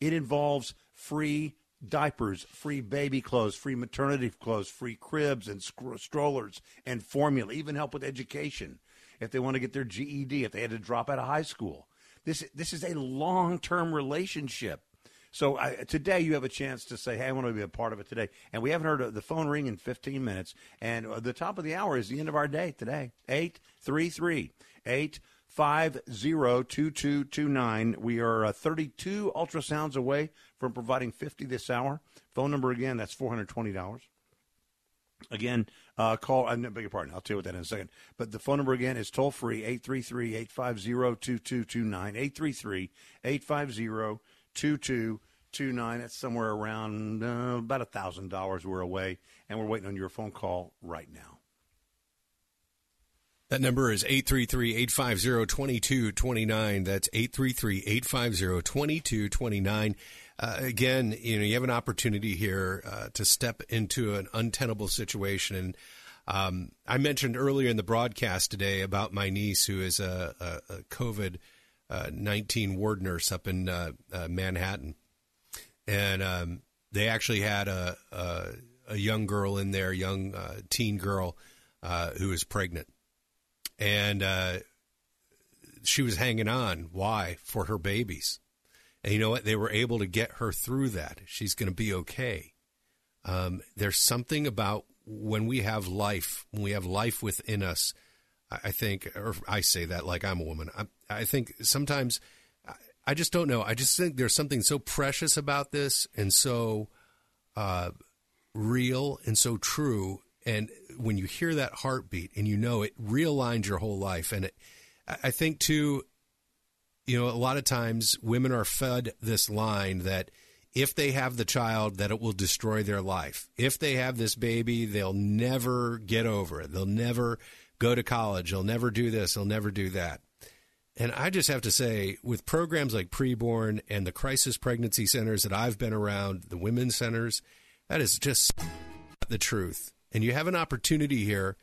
It involves free diapers, free baby clothes, free maternity clothes, free cribs and strollers and formula, even help with education if they want to get their GED, if they had to drop out of high school. This this is a long-term relationship. So I, today you have a chance to say, "Hey, I want to be a part of it today." And we haven't heard the phone ring in 15 minutes. And uh, the top of the hour is the end of our day today. Eight three three eight 502229. We are uh, 32 ultrasounds away from providing 50 this hour. Phone number again, that's $420. Again, uh, call, I beg your pardon, I'll tell you what that in a second. But the phone number again is toll free 833 850 2229. 833 850 2229. That's somewhere around uh, about $1,000 we're away, and we're waiting on your phone call right now. That number is 833-850-2229. That's 833-850-2229. Uh, again, you know, you have an opportunity here uh, to step into an untenable situation. And um, I mentioned earlier in the broadcast today about my niece who is a, a, a COVID uh, 19 ward nurse up in uh, uh, Manhattan. And um, they actually had a a, a young girl in there, young uh, teen girl who was pregnant, and uh, she was hanging on. Why? For her babies. And you know what? They were able to get her through that. She's going to be okay. Um, there's something about when we have life, when we have life within us. I think, or I say that like I'm a woman. I, I think sometimes, I just don't know. I just think there's something so precious about this and so uh, real and so true. And when you hear that heartbeat and you know it realigns your whole life, and it, I think too, you know, a lot of times women are fed this line that if they have the child, that it will destroy their life. If they have this baby, they'll never get over it. They'll never go to college. They'll never do this. They'll never do that. And I just have to say, with programs like Preborn and the crisis pregnancy centers that I've been around, the women's centers, that is just the truth. And you have an opportunity here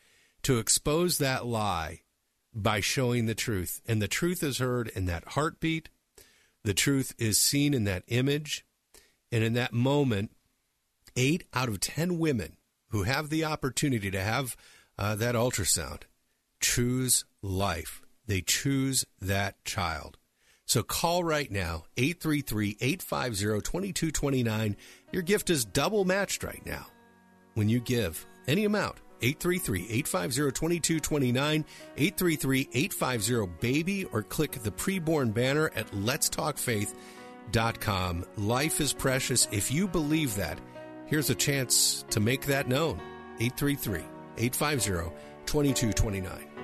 to expose that lie by showing the truth. And the truth is heard in that heartbeat, the truth is seen in that image. And in that moment, eight out of 10 women who have the opportunity to have uh, that ultrasound choose life. They choose that child. So call right now, 833 850 2229. Your gift is double matched right now when you give any amount. 833 850 2229, 833 850 BABY, or click the preborn banner at letstalkfaith.com. Life is precious. If you believe that, here's a chance to make that known. 833 850 2229.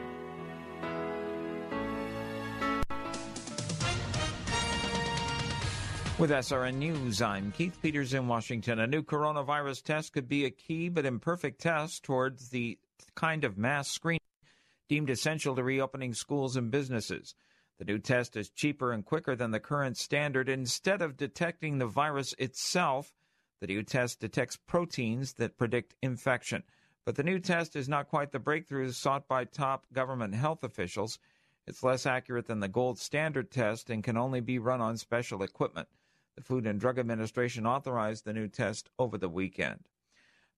With SRN News, I'm Keith Peters in Washington. A new coronavirus test could be a key but imperfect test towards the kind of mass screening deemed essential to reopening schools and businesses. The new test is cheaper and quicker than the current standard. Instead of detecting the virus itself, the new test detects proteins that predict infection. But the new test is not quite the breakthrough sought by top government health officials. It's less accurate than the gold standard test and can only be run on special equipment. The Food and Drug Administration authorized the new test over the weekend.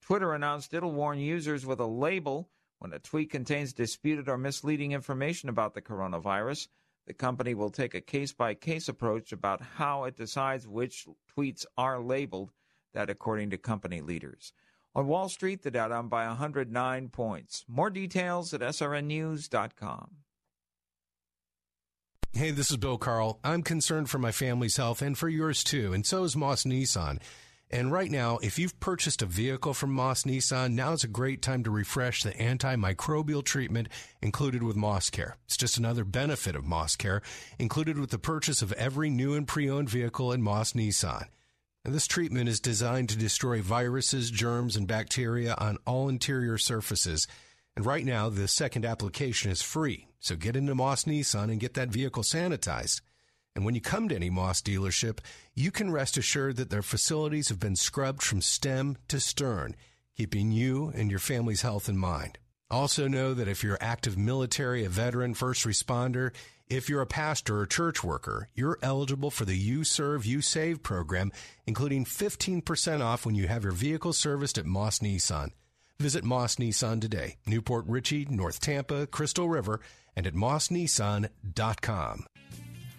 Twitter announced it'll warn users with a label when a tweet contains disputed or misleading information about the coronavirus. The company will take a case by case approach about how it decides which tweets are labeled, that according to company leaders. On Wall Street, the Dow down by 109 points. More details at srnnews.com. Hey, this is Bill Carl. I'm concerned for my family's health and for yours too, and so is Moss Nissan. And right now, if you've purchased a vehicle from Moss Nissan, now is a great time to refresh the antimicrobial treatment included with Moss Care. It's just another benefit of Moss Care, included with the purchase of every new and pre-owned vehicle in Moss Nissan. And this treatment is designed to destroy viruses, germs, and bacteria on all interior surfaces. And right now, the second application is free. So get into Moss Nissan and get that vehicle sanitized. And when you come to any Moss dealership, you can rest assured that their facilities have been scrubbed from stem to stern, keeping you and your family's health in mind. Also know that if you're active military, a veteran, first responder, if you're a pastor or church worker, you're eligible for the You Serve, You Save program, including 15% off when you have your vehicle serviced at Moss Nissan. Visit Moss Nissan today, New Port Richey, North Tampa, Crystal River, and at mossnissan.com.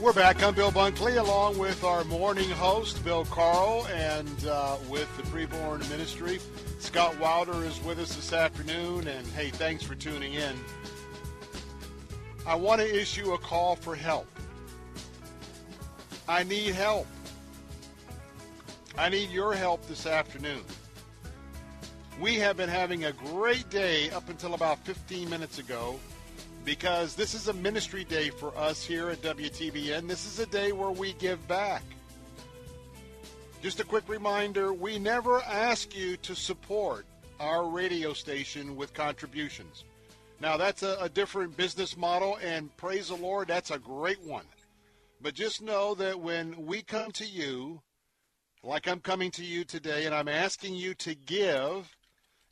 We're back. I'm Bill Bunkley, along with our morning host, Bill Carl, and uh, with the Preborn Ministry. Scott Wilder is with us this afternoon, and hey, thanks for tuning in. I want to issue a call for help. I need help. I need your help this afternoon. We have been having a great day up until about 15 minutes ago because this is a ministry day for us here at WTBN. This is a day where we give back. Just a quick reminder we never ask you to support our radio station with contributions. Now, that's a, a, different business model, and praise the Lord, that's a great one. But just know that when we come to you, like I'm coming to you today, and I'm asking you to give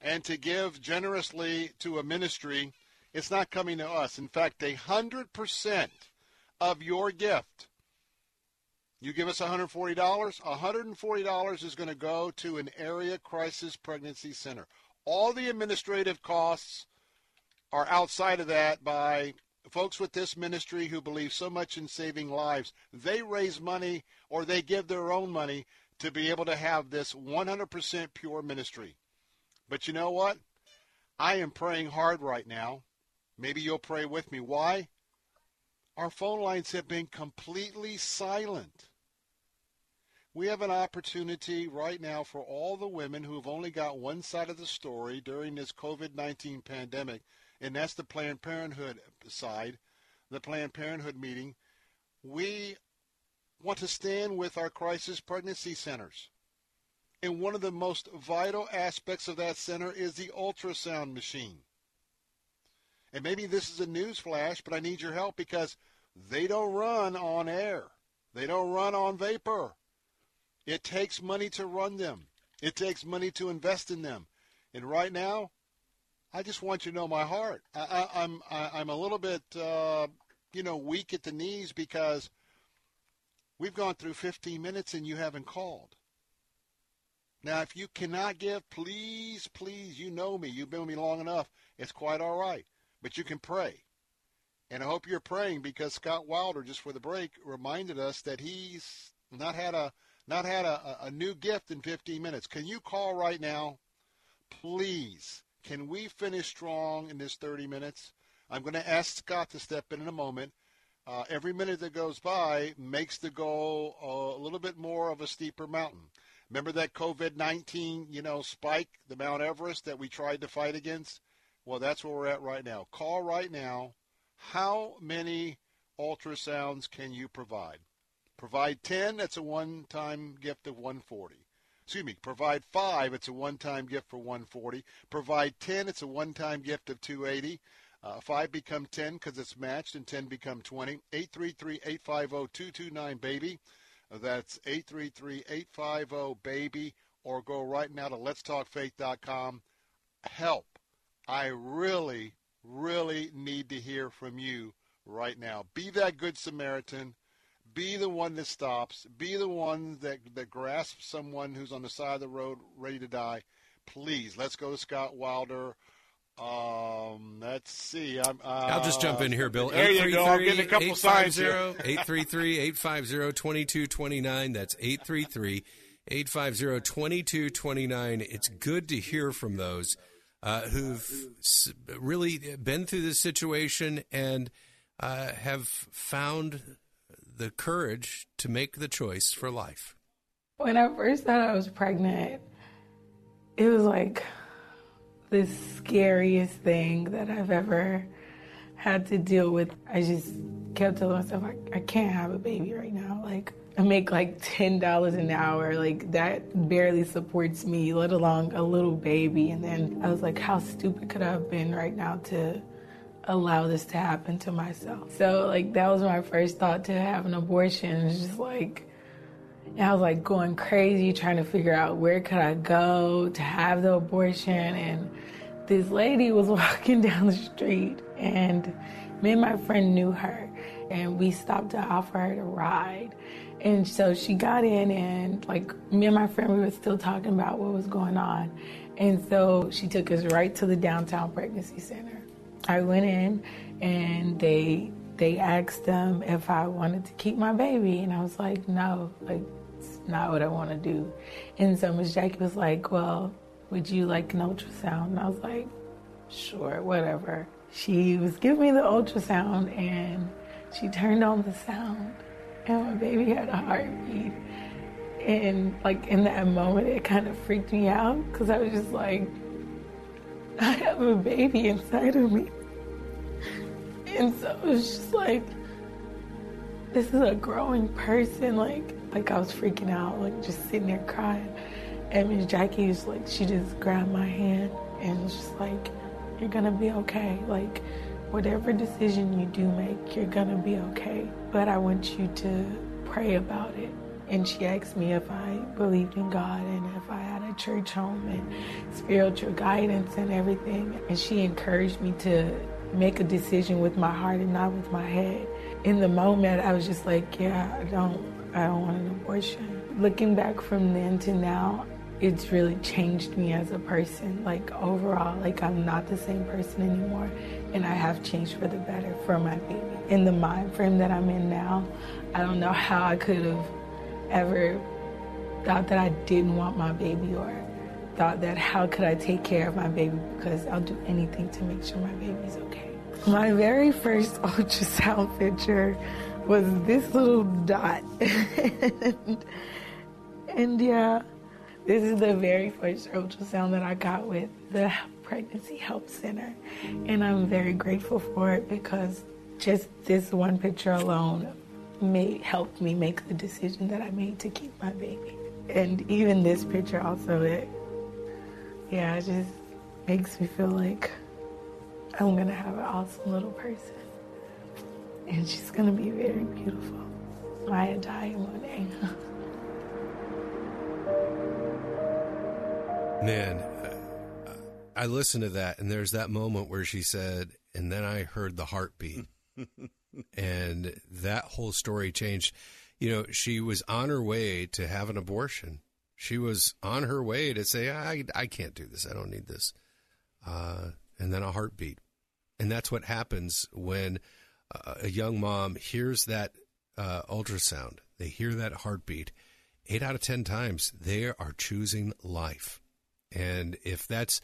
and to give generously to a ministry it's not coming to us. In fact, a hundred percent of your gift, you give us $140, $140 is going to go to an area crisis pregnancy center. All the administrative costs are outside of that by folks with this ministry who believe so much in saving lives. They raise money or they give their own money to be able to have this 100% pure ministry. But you know what? I am praying hard right now Maybe you'll pray with me. Why? Our phone lines have been completely silent. We have an opportunity right now for all the women who have only got one side of the story during this COVID 19 pandemic, and that's the Planned Parenthood side, the Planned Parenthood meeting. We want to stand with our crisis pregnancy centers. And one of the most vital aspects of that center is the ultrasound machine. And maybe this is a news flash, but I need your help because they don't run on air. They don't run on vapor. It takes money to run them. It takes money to invest in them. And right now, I just want you to know my heart. I, am I'm, I'm a little bit, uh, you know, weak at the knees because we've gone through 15 minutes and you haven't called. Now, if you cannot give, please, please, you know me. You've been with me long enough. It's quite all right but you can pray. And I hope you're praying because Scott Wilder, just for the break, reminded us that he's not had a not had a, a new gift in 15 minutes. Can you call right now, please? Can we finish strong in this 30 minutes? I'm going to ask Scott to step in in a moment. Uh, every minute that goes by makes the goal a little bit more of a steeper mountain. Remember that COVID-19, you know, spike, the Mount Everest that we tried to fight against? Well, that's where we're at right now. Call right now. How many ultrasounds can you provide? Provide 10, that's a one-time gift of 140. Excuse me, provide 5, it's a one-time gift for 140. Provide 10, it's a one-time gift of 280. Uh, 5 become 10 because it's matched, and 10 become 20. 833-850-229-BABY. That's 833-850-BABY. Or go right now to letstalkfaith.com. Help I really, really need to hear from you right now. Be that good Samaritan. Be the one that stops. Be the one that, that grasps someone who's on the side of the road ready to die. Please, let's go to Scott Wilder. Um, let's see. I'm, uh, I'll just jump in here, Bill. There you go. I'm getting a couple signs here. <laughs> 833-850-2229. That's 833 850 2229. It's good to hear from those uh, who've really been through this situation and uh, have found the courage to make the choice for life. When I first thought I was pregnant, it was like the scariest thing that I've ever had to deal with. I just kept telling myself, I, I can't have a baby right now. Like, I make like $10 an hour. Like, that barely supports me, let alone a little baby. And then I was like, how stupid could I have been right now to allow this to happen to myself? So, like, that was my first thought to have an abortion. It's just like, I was like going crazy trying to figure out where could I go to have the abortion and this lady was <laughs> walking down the street and me and my friend knew her and we stopped to offer her to ride. And so she got in and like me and my friend we were still talking about what was going on. And so she took us right to the downtown pregnancy center. I went in and they they asked them if I wanted to keep my baby and I was like, no, like it's not what I want to do. And so Miss Jackie was like, well, would you like an ultrasound? And I was like, sure, whatever. She was giving me the ultrasound and she turned on the sound and my baby had a heartbeat. And like in that moment, it kind of freaked me out because I was just like, <laughs> I have a baby inside of me. And so it was just like, this is a growing person. Like, like I was freaking out, like just sitting there crying. And Miss Jackie was like, she just grabbed my hand and was just like, you're gonna be okay. Like, whatever decision you do make, you're gonna be okay. But I want you to pray about it. And she asked me if I believed in God and if I had a church home and spiritual guidance and everything. And she encouraged me to make a decision with my heart and not with my head. In the moment, I was just like, yeah, I don't, I don't want an abortion. Looking back from then to now, it's really changed me as a person. Like overall, like I'm not the same person anymore, and I have changed for the better for my baby. In the mind frame that I'm in now, I don't know how I could have ever thought that I didn't want my baby or thought that how could I take care of my baby because I'll do anything to make sure my baby's okay. My very first <laughs> ultrasound picture was this little dot. <laughs> and, and yeah, this is the very first ultrasound that I got with the Pregnancy Help Center. And I'm very grateful for it because just this one picture alone made helped me make the decision that I made to keep my baby. And even this picture also it yeah, it just makes me feel like I'm gonna have an awesome little person. And she's gonna be very beautiful. Maya day. <laughs> Man, I listened to that, and there's that moment where she said, and then I heard the heartbeat. <laughs> and that whole story changed. You know, she was on her way to have an abortion. She was on her way to say, I, I can't do this. I don't need this. Uh, and then a heartbeat. And that's what happens when a young mom hears that uh, ultrasound. They hear that heartbeat. Eight out of 10 times, they are choosing life. And if that's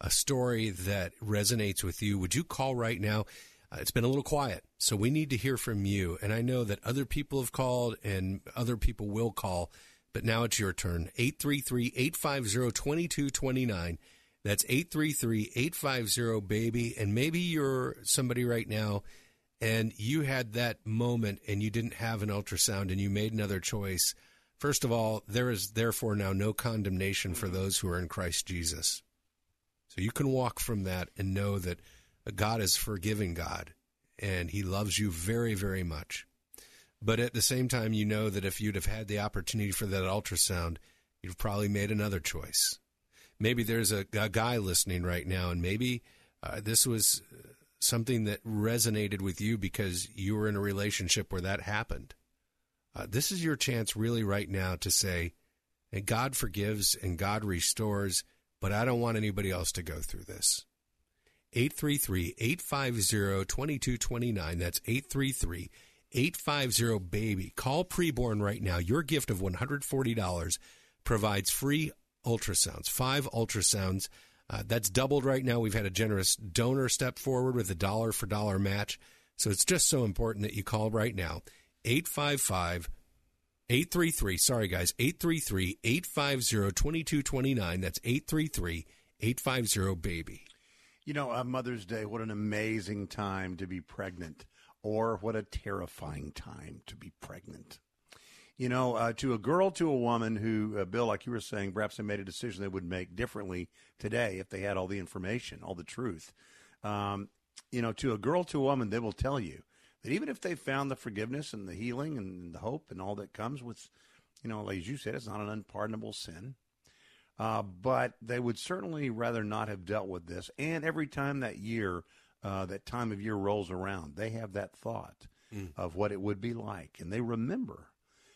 a story that resonates with you, would you call right now? Uh, it's been a little quiet, so we need to hear from you. And I know that other people have called and other people will call, but now it's your turn. 833 850 2229. That's 833 850 BABY. And maybe you're somebody right now and you had that moment and you didn't have an ultrasound and you made another choice First of all, there is therefore now no condemnation for those who are in Christ Jesus. So you can walk from that and know that God is forgiving God and he loves you very, very much. But at the same time, you know that if you'd have had the opportunity for that ultrasound, you've probably made another choice. Maybe there's a, a guy listening right now, and maybe uh, this was something that resonated with you because you were in a relationship where that happened. Uh, this is your chance, really, right now, to say, and God forgives and God restores, but I don't want anybody else to go through this. 833 850 2229. That's 833 850 BABY. Call preborn right now. Your gift of $140 provides free ultrasounds, five ultrasounds. Uh, that's doubled right now. We've had a generous donor step forward with a dollar for dollar match. So it's just so important that you call right now 855 833. Sorry, guys, 833 850 2229. That's 833 850 BABY. You know, uh, Mother's Day, what an amazing time to be pregnant, or what a terrifying time to be pregnant. You know, uh, to a girl, to a woman who, uh, Bill, like you were saying, perhaps they made a decision they would make differently today if they had all the information, all the truth. Um, you know, to a girl, to a woman, they will tell you that even if they found the forgiveness and the healing and the hope and all that comes with, you know, as you said, it's not an unpardonable sin. Uh, but they would certainly rather not have dealt with this. And every time that year, uh, that time of year rolls around, they have that thought mm. of what it would be like, and they remember.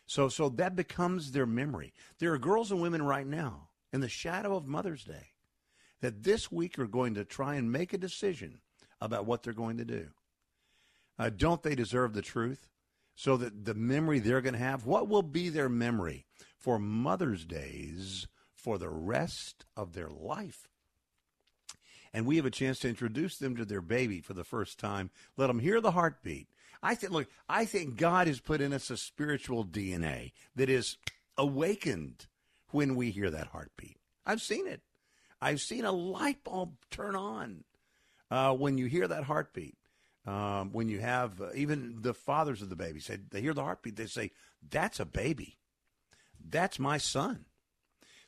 So, so that becomes their memory. There are girls and women right now in the shadow of Mother's Day that this week are going to try and make a decision about what they're going to do. Uh, don't they deserve the truth? So that the memory they're going to have, what will be their memory for Mother's Days for the rest of their life? And we have a chance to introduce them to their baby for the first time. Let them hear the heartbeat. I think, look, I think God has put in us a spiritual DNA that is awakened when we hear that heartbeat. I've seen it. I've seen a light bulb turn on uh, when you hear that heartbeat. Um, when you have uh, even the fathers of the baby say they hear the heartbeat, they say, "That's a baby. That's my son."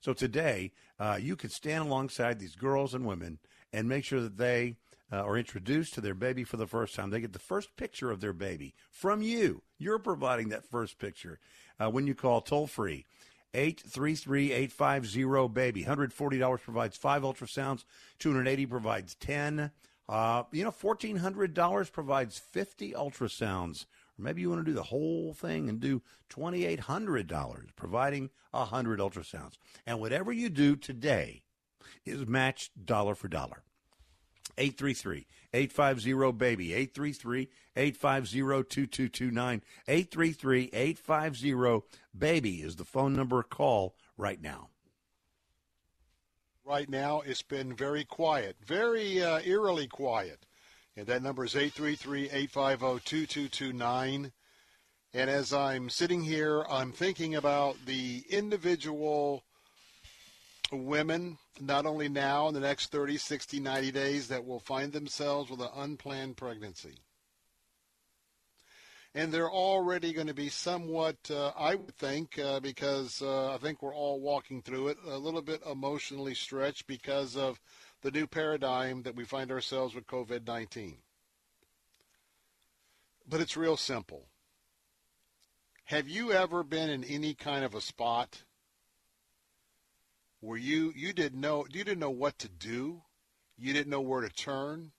So today, uh, you can stand alongside these girls and women and make sure that they uh, are introduced to their baby for the first time. They get the first picture of their baby from you. You're providing that first picture uh, when you call toll free 833 850 baby. $140 provides five ultrasounds, 280 provides 10. Uh, you know, $1,400 provides 50 ultrasounds. Or maybe you want to do the whole thing and do $2,800, providing 100 ultrasounds. And whatever you do today is matched dollar for dollar. 833 850 baby 833 850 2229 833 850 baby is the phone number call right now right now it's been very quiet very uh, eerily quiet and that number is 833 850 2229 and as i'm sitting here i'm thinking about the individual women, not only now in the next 30, 60, 90 days, that will find themselves with an unplanned pregnancy. And they're already going to be somewhat, uh, I would think, uh, because uh, I think we're all walking through it, a little bit emotionally stretched because of the new paradigm that we find ourselves with COVID 19. But it's real simple. Have you ever been in any kind of a spot where you you didn't know you didn't know what to do, you didn't know where to turn.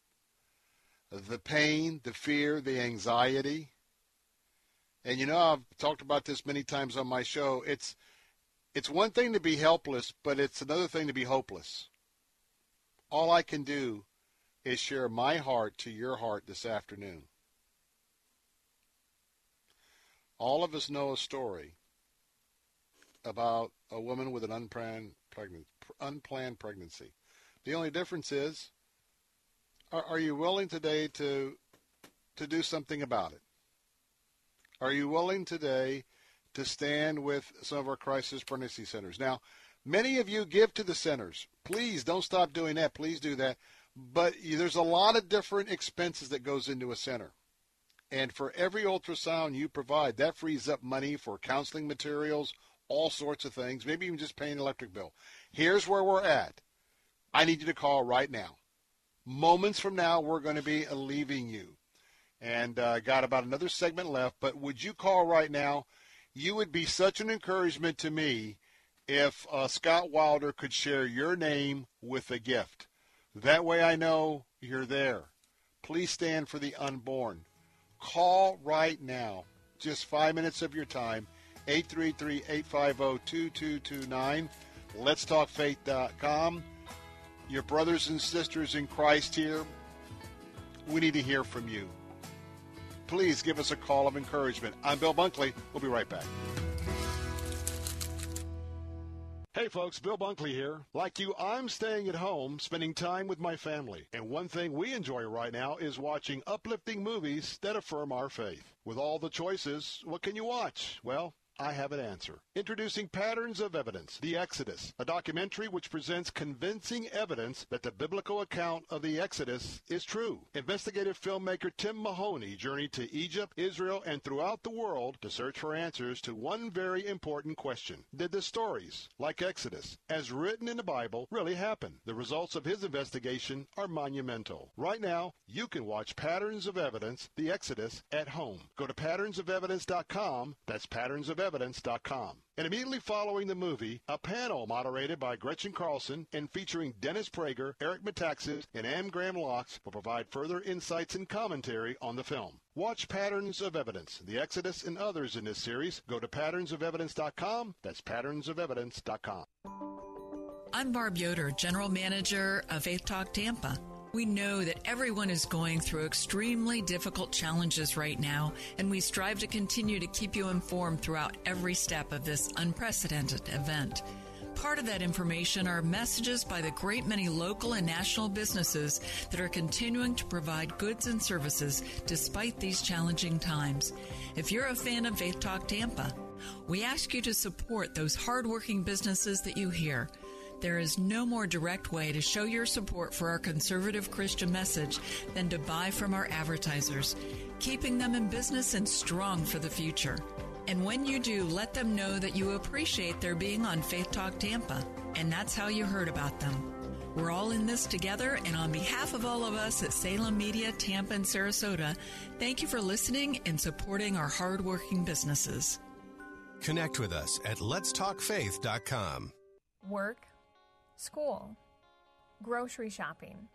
The pain, the fear, the anxiety. And you know I've talked about this many times on my show. It's it's one thing to be helpless, but it's another thing to be hopeless. All I can do is share my heart to your heart this afternoon. All of us know a story about a woman with an unplanned unplanned pregnancy. The only difference is, are, are you willing today to to do something about it? Are you willing today to stand with some of our crisis pregnancy centers? Now, many of you give to the centers. Please don't stop doing that. Please do that. But there's a lot of different expenses that goes into a center. And for every ultrasound you provide, that frees up money for counseling materials, all sorts of things, maybe even just paying an electric bill. Here's where we're at. I need you to call right now. Moments from now, we're going to be leaving you. And uh, got about another segment left, but would you call right now? You would be such an encouragement to me if uh, Scott Wilder could share your name with a gift. That way I know you're there. Please stand for the unborn. Call right now. Just five minutes of your time. 833 850 2229. Let's Talk Faith.com. Your brothers and sisters in Christ here, we need to hear from you. Please give us a call of encouragement. I'm Bill Bunkley. We'll be right back. Hey folks, Bill Bunkley here. Like you, I'm staying at home, spending time with my family. And one thing we enjoy right now is watching uplifting movies that affirm our faith. With all the choices, what can you watch? Well, I have an answer. Introducing Patterns of Evidence, The Exodus, a documentary which presents convincing evidence that the biblical account of the Exodus is true. Investigative filmmaker Tim Mahoney journeyed to Egypt, Israel, and throughout the world to search for answers to one very important question. Did the stories, like Exodus, as written in the Bible, really happen? The results of his investigation are monumental. Right now, you can watch Patterns of Evidence, The Exodus, at home. Go to patternsofevidence.com. That's Patterns of Evidence evidence.com. And immediately following the movie, a panel moderated by Gretchen Carlson and featuring Dennis Prager, Eric Metaxas, and Anne Graham Lotz will provide further insights and commentary on the film. Watch Patterns of Evidence, The Exodus, and others in this series. Go to patternsofevidence.com. That's patternsofevidence.com. I'm Barb Yoder, General Manager of Faith Talk Tampa. We know that everyone is going through extremely difficult challenges right now, and we strive to continue to keep you informed throughout every step of this unprecedented event. Part of that information are messages by the great many local and national businesses that are continuing to provide goods and services despite these challenging times. If you're a fan of Faith Talk Tampa, we ask you to support those hardworking businesses that you hear. There is no more direct way to show your support for our conservative Christian message than to buy from our advertisers, keeping them in business and strong for the future. And when you do, let them know that you appreciate their being on Faith Talk Tampa. And that's how you heard about them. We're all in this together, and on behalf of all of us at Salem Media, Tampa, and Sarasota, thank you for listening and supporting our hardworking businesses. Connect with us at letstalkfaith.com. Work school, grocery shopping,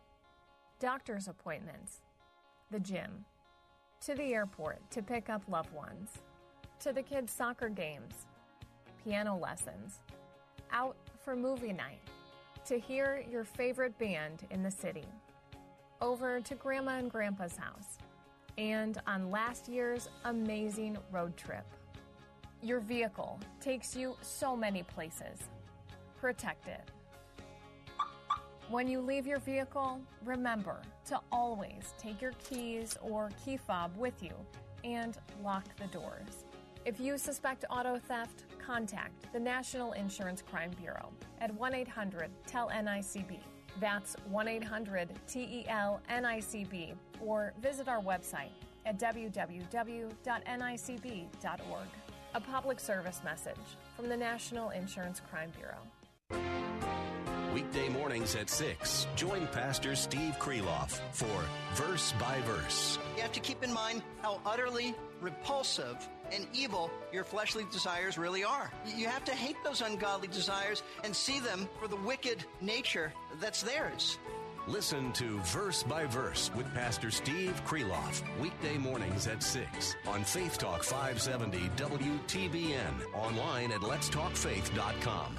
doctor's appointments, the gym, to the airport to pick up loved ones, to the kids' soccer games, piano lessons, out for movie night, to hear your favorite band in the city, over to Grandma and Grandpa's house, and on last year's amazing road trip. Your vehicle takes you so many places. Protect it. When you leave your vehicle, remember to always take your keys or key fob with you and lock the doors. If you suspect auto theft, contact the National Insurance Crime Bureau at 1 800 TEL NICB. That's 1 800 TEL NICB or visit our website at www.nicb.org. A public service message from the National Insurance Crime Bureau. Weekday mornings at 6, join Pastor Steve Kreloff for Verse by Verse. You have to keep in mind how utterly repulsive and evil your fleshly desires really are. You have to hate those ungodly desires and see them for the wicked nature that's theirs. Listen to Verse by Verse with Pastor Steve Kreloff, weekday mornings at 6 on Faith Talk 570 WTBN, online at letstalkfaith.com.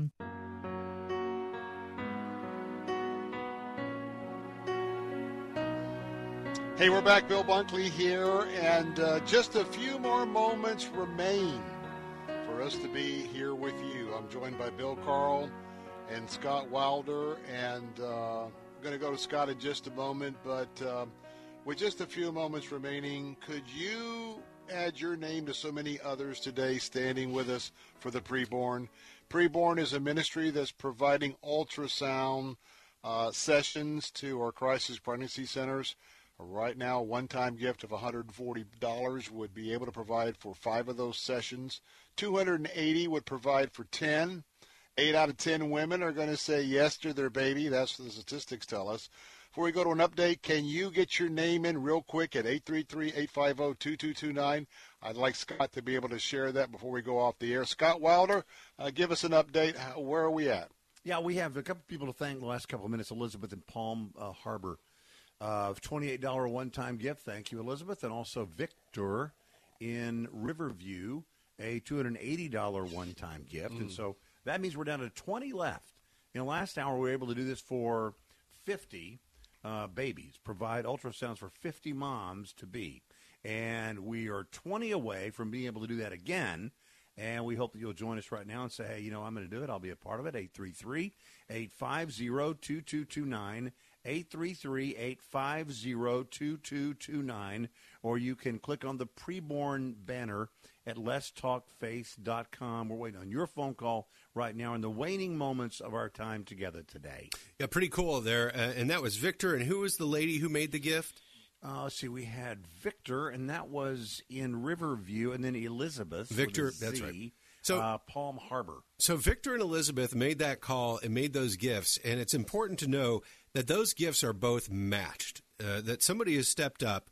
Hey, we're back. Bill Bunkley here, and uh, just a few more moments remain for us to be here with you. I'm joined by Bill Carl and Scott Wilder, and uh, I'm going to go to Scott in just a moment, but uh, with just a few moments remaining, could you add your name to so many others today standing with us for the preborn? Preborn is a ministry that's providing ultrasound uh, sessions to our crisis pregnancy centers. Right now, a one-time gift of $140 would be able to provide for five of those sessions. 280 would provide for 10. Eight out of 10 women are going to say yes to their baby. That's what the statistics tell us. Before we go to an update, can you get your name in real quick at 833-850-2229? I'd like Scott to be able to share that before we go off the air. Scott Wilder, uh, give us an update. Where are we at? Yeah, we have a couple people to thank the last couple of minutes. Elizabeth in Palm uh, Harbor. Uh, $28 one time gift. Thank you, Elizabeth. And also Victor in Riverview, a $280 one time gift. Mm. And so that means we're down to 20 left. In the last hour, we were able to do this for 50 uh, babies, provide ultrasounds for 50 moms to be. And we are 20 away from being able to do that again. And we hope that you'll join us right now and say, hey, you know, I'm going to do it. I'll be a part of it. 833 850 2229. 833-850-2229 or you can click on the preborn banner at letstalkfaith.com. We're waiting on your phone call right now in the waning moments of our time together today. Yeah, pretty cool there. Uh, and that was Victor. And who was the lady who made the gift? Uh, let's see. We had Victor, and that was in Riverview, and then Elizabeth. Victor, that's right. So uh, Palm Harbor. So Victor and Elizabeth made that call and made those gifts, and it's important to know that those gifts are both matched. Uh, that somebody has stepped up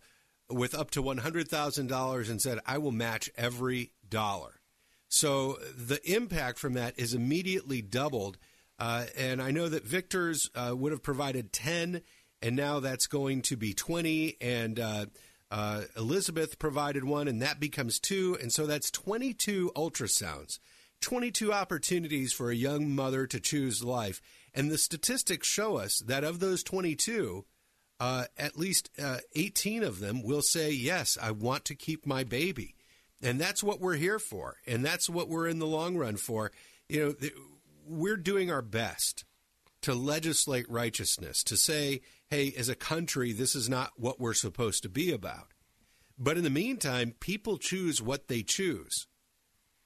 with up to $100,000 and said, I will match every dollar. So the impact from that is immediately doubled. Uh, and I know that Victor's uh, would have provided 10, and now that's going to be 20. And uh, uh, Elizabeth provided one, and that becomes two. And so that's 22 ultrasounds, 22 opportunities for a young mother to choose life. And the statistics show us that of those 22, uh, at least uh, 18 of them will say, Yes, I want to keep my baby. And that's what we're here for. And that's what we're in the long run for. You know, th- we're doing our best to legislate righteousness, to say, hey, as a country, this is not what we're supposed to be about. But in the meantime, people choose what they choose.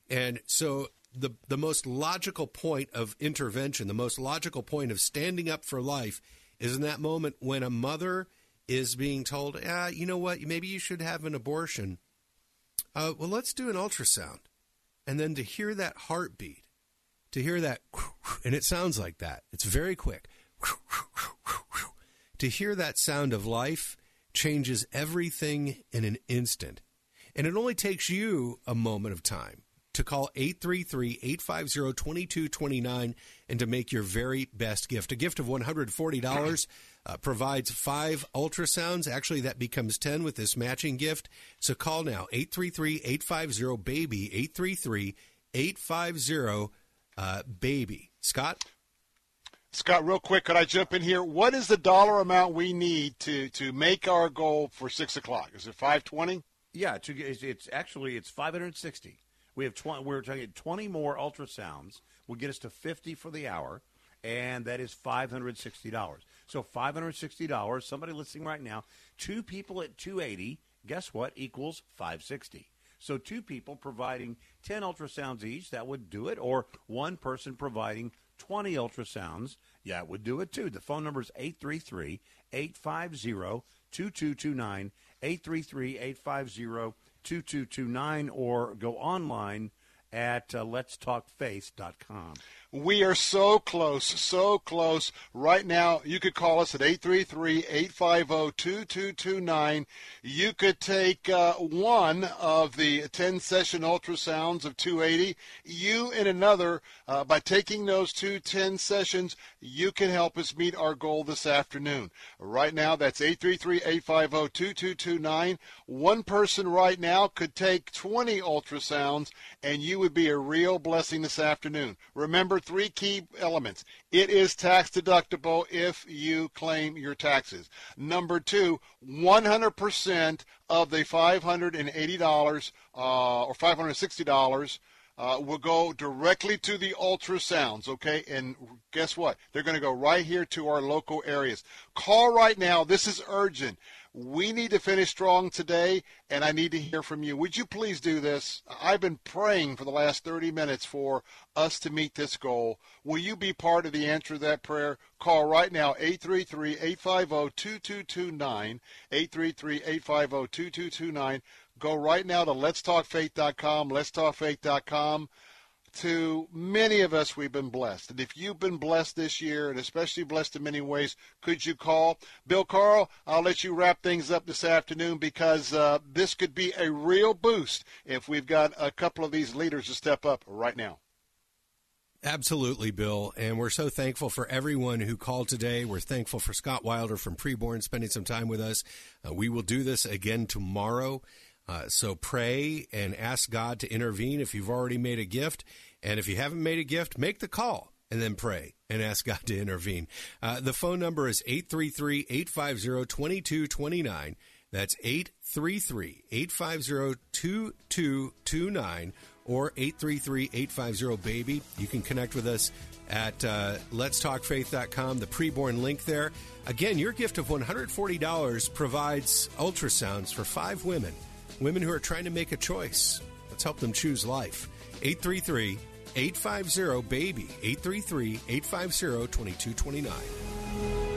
And so the the most logical point of intervention, the most logical point of standing up for life, is in that moment when a mother is being told, ah, you know what, maybe you should have an abortion. Uh, well, let's do an ultrasound, and then to hear that heartbeat, to hear that, <laughs> and it sounds like that. It's very quick. <laughs> To hear that sound of life changes everything in an instant. And it only takes you a moment of time to call 833-850-2229 and to make your very best gift. A gift of $140 uh, provides five ultrasounds. Actually, that becomes 10 with this matching gift. So call now, 833-850-BABY, 833-850-BABY. Scott? Scott, real quick, could I jump in here? What is the dollar amount we need to, to make our goal for 6 o'clock? Is it 520? Yeah, it's, it's actually, it's 560. We have 20, we're talking 20 more ultrasounds will get us to 50 for the hour, and that is $560. So $560, somebody listening right now, two people at 280, guess what, equals 560. So two people providing 10 ultrasounds each, that would do it, or one person providing 20 ultrasounds, yeah, it would do it too. The phone number is 833 850 2229, 833 850 2229 or go online at uh, letstalkfaith.com. We are so close, so close. Right now, you could call us at 833-850-2229. You could take uh, one of the 10 session ultrasounds of 280. You and another, uh, by taking those two 10 sessions, you can help us meet our goal this afternoon. Right now, that's 833-850-2229. One person right now could take 20 ultrasounds, and you would be a real blessing this afternoon. Remember, three key elements. It is tax deductible if you claim your taxes. Number two, 100% of the $580 uh, or $560 uh, will go directly to the ultrasounds, okay? And guess what? They're going to go right here to our local areas. Call right now. This is urgent. We need to finish strong today, and I need to hear from you. Would you please do this? I've been praying for the last 30 minutes for us to meet this goal. Will you be part of the answer to that prayer? Call right now, 833-850-2229, 833-850-2229. Go right now to letstalkfaith.com, letstalkfaith.com. to many of us, we've been blessed. And if you've been blessed this year, and especially blessed in many ways, could you call? Bill Carl, I'll let you wrap things up this afternoon because uh, this could be a real boost if we've got a couple of these leaders to step up right now. Absolutely, Bill. And we're so thankful for everyone who called today. We're thankful for Scott Wilder from Preborn spending some time with us. Uh, we will do this again tomorrow. Uh, so pray and ask God to intervene if you've already made a gift. And if you haven't made a gift, make the call and then pray and ask God to intervene. Uh, the phone number is 833 850 2229. That's 833 850 2229 or 833 850 BABY. You can connect with us at uh, letstalkfaith.com, the preborn link there. Again, your gift of $140 provides ultrasounds for five women, women who are trying to make a choice. Let's help them choose life. 833 850 BABY, 833 850 2229.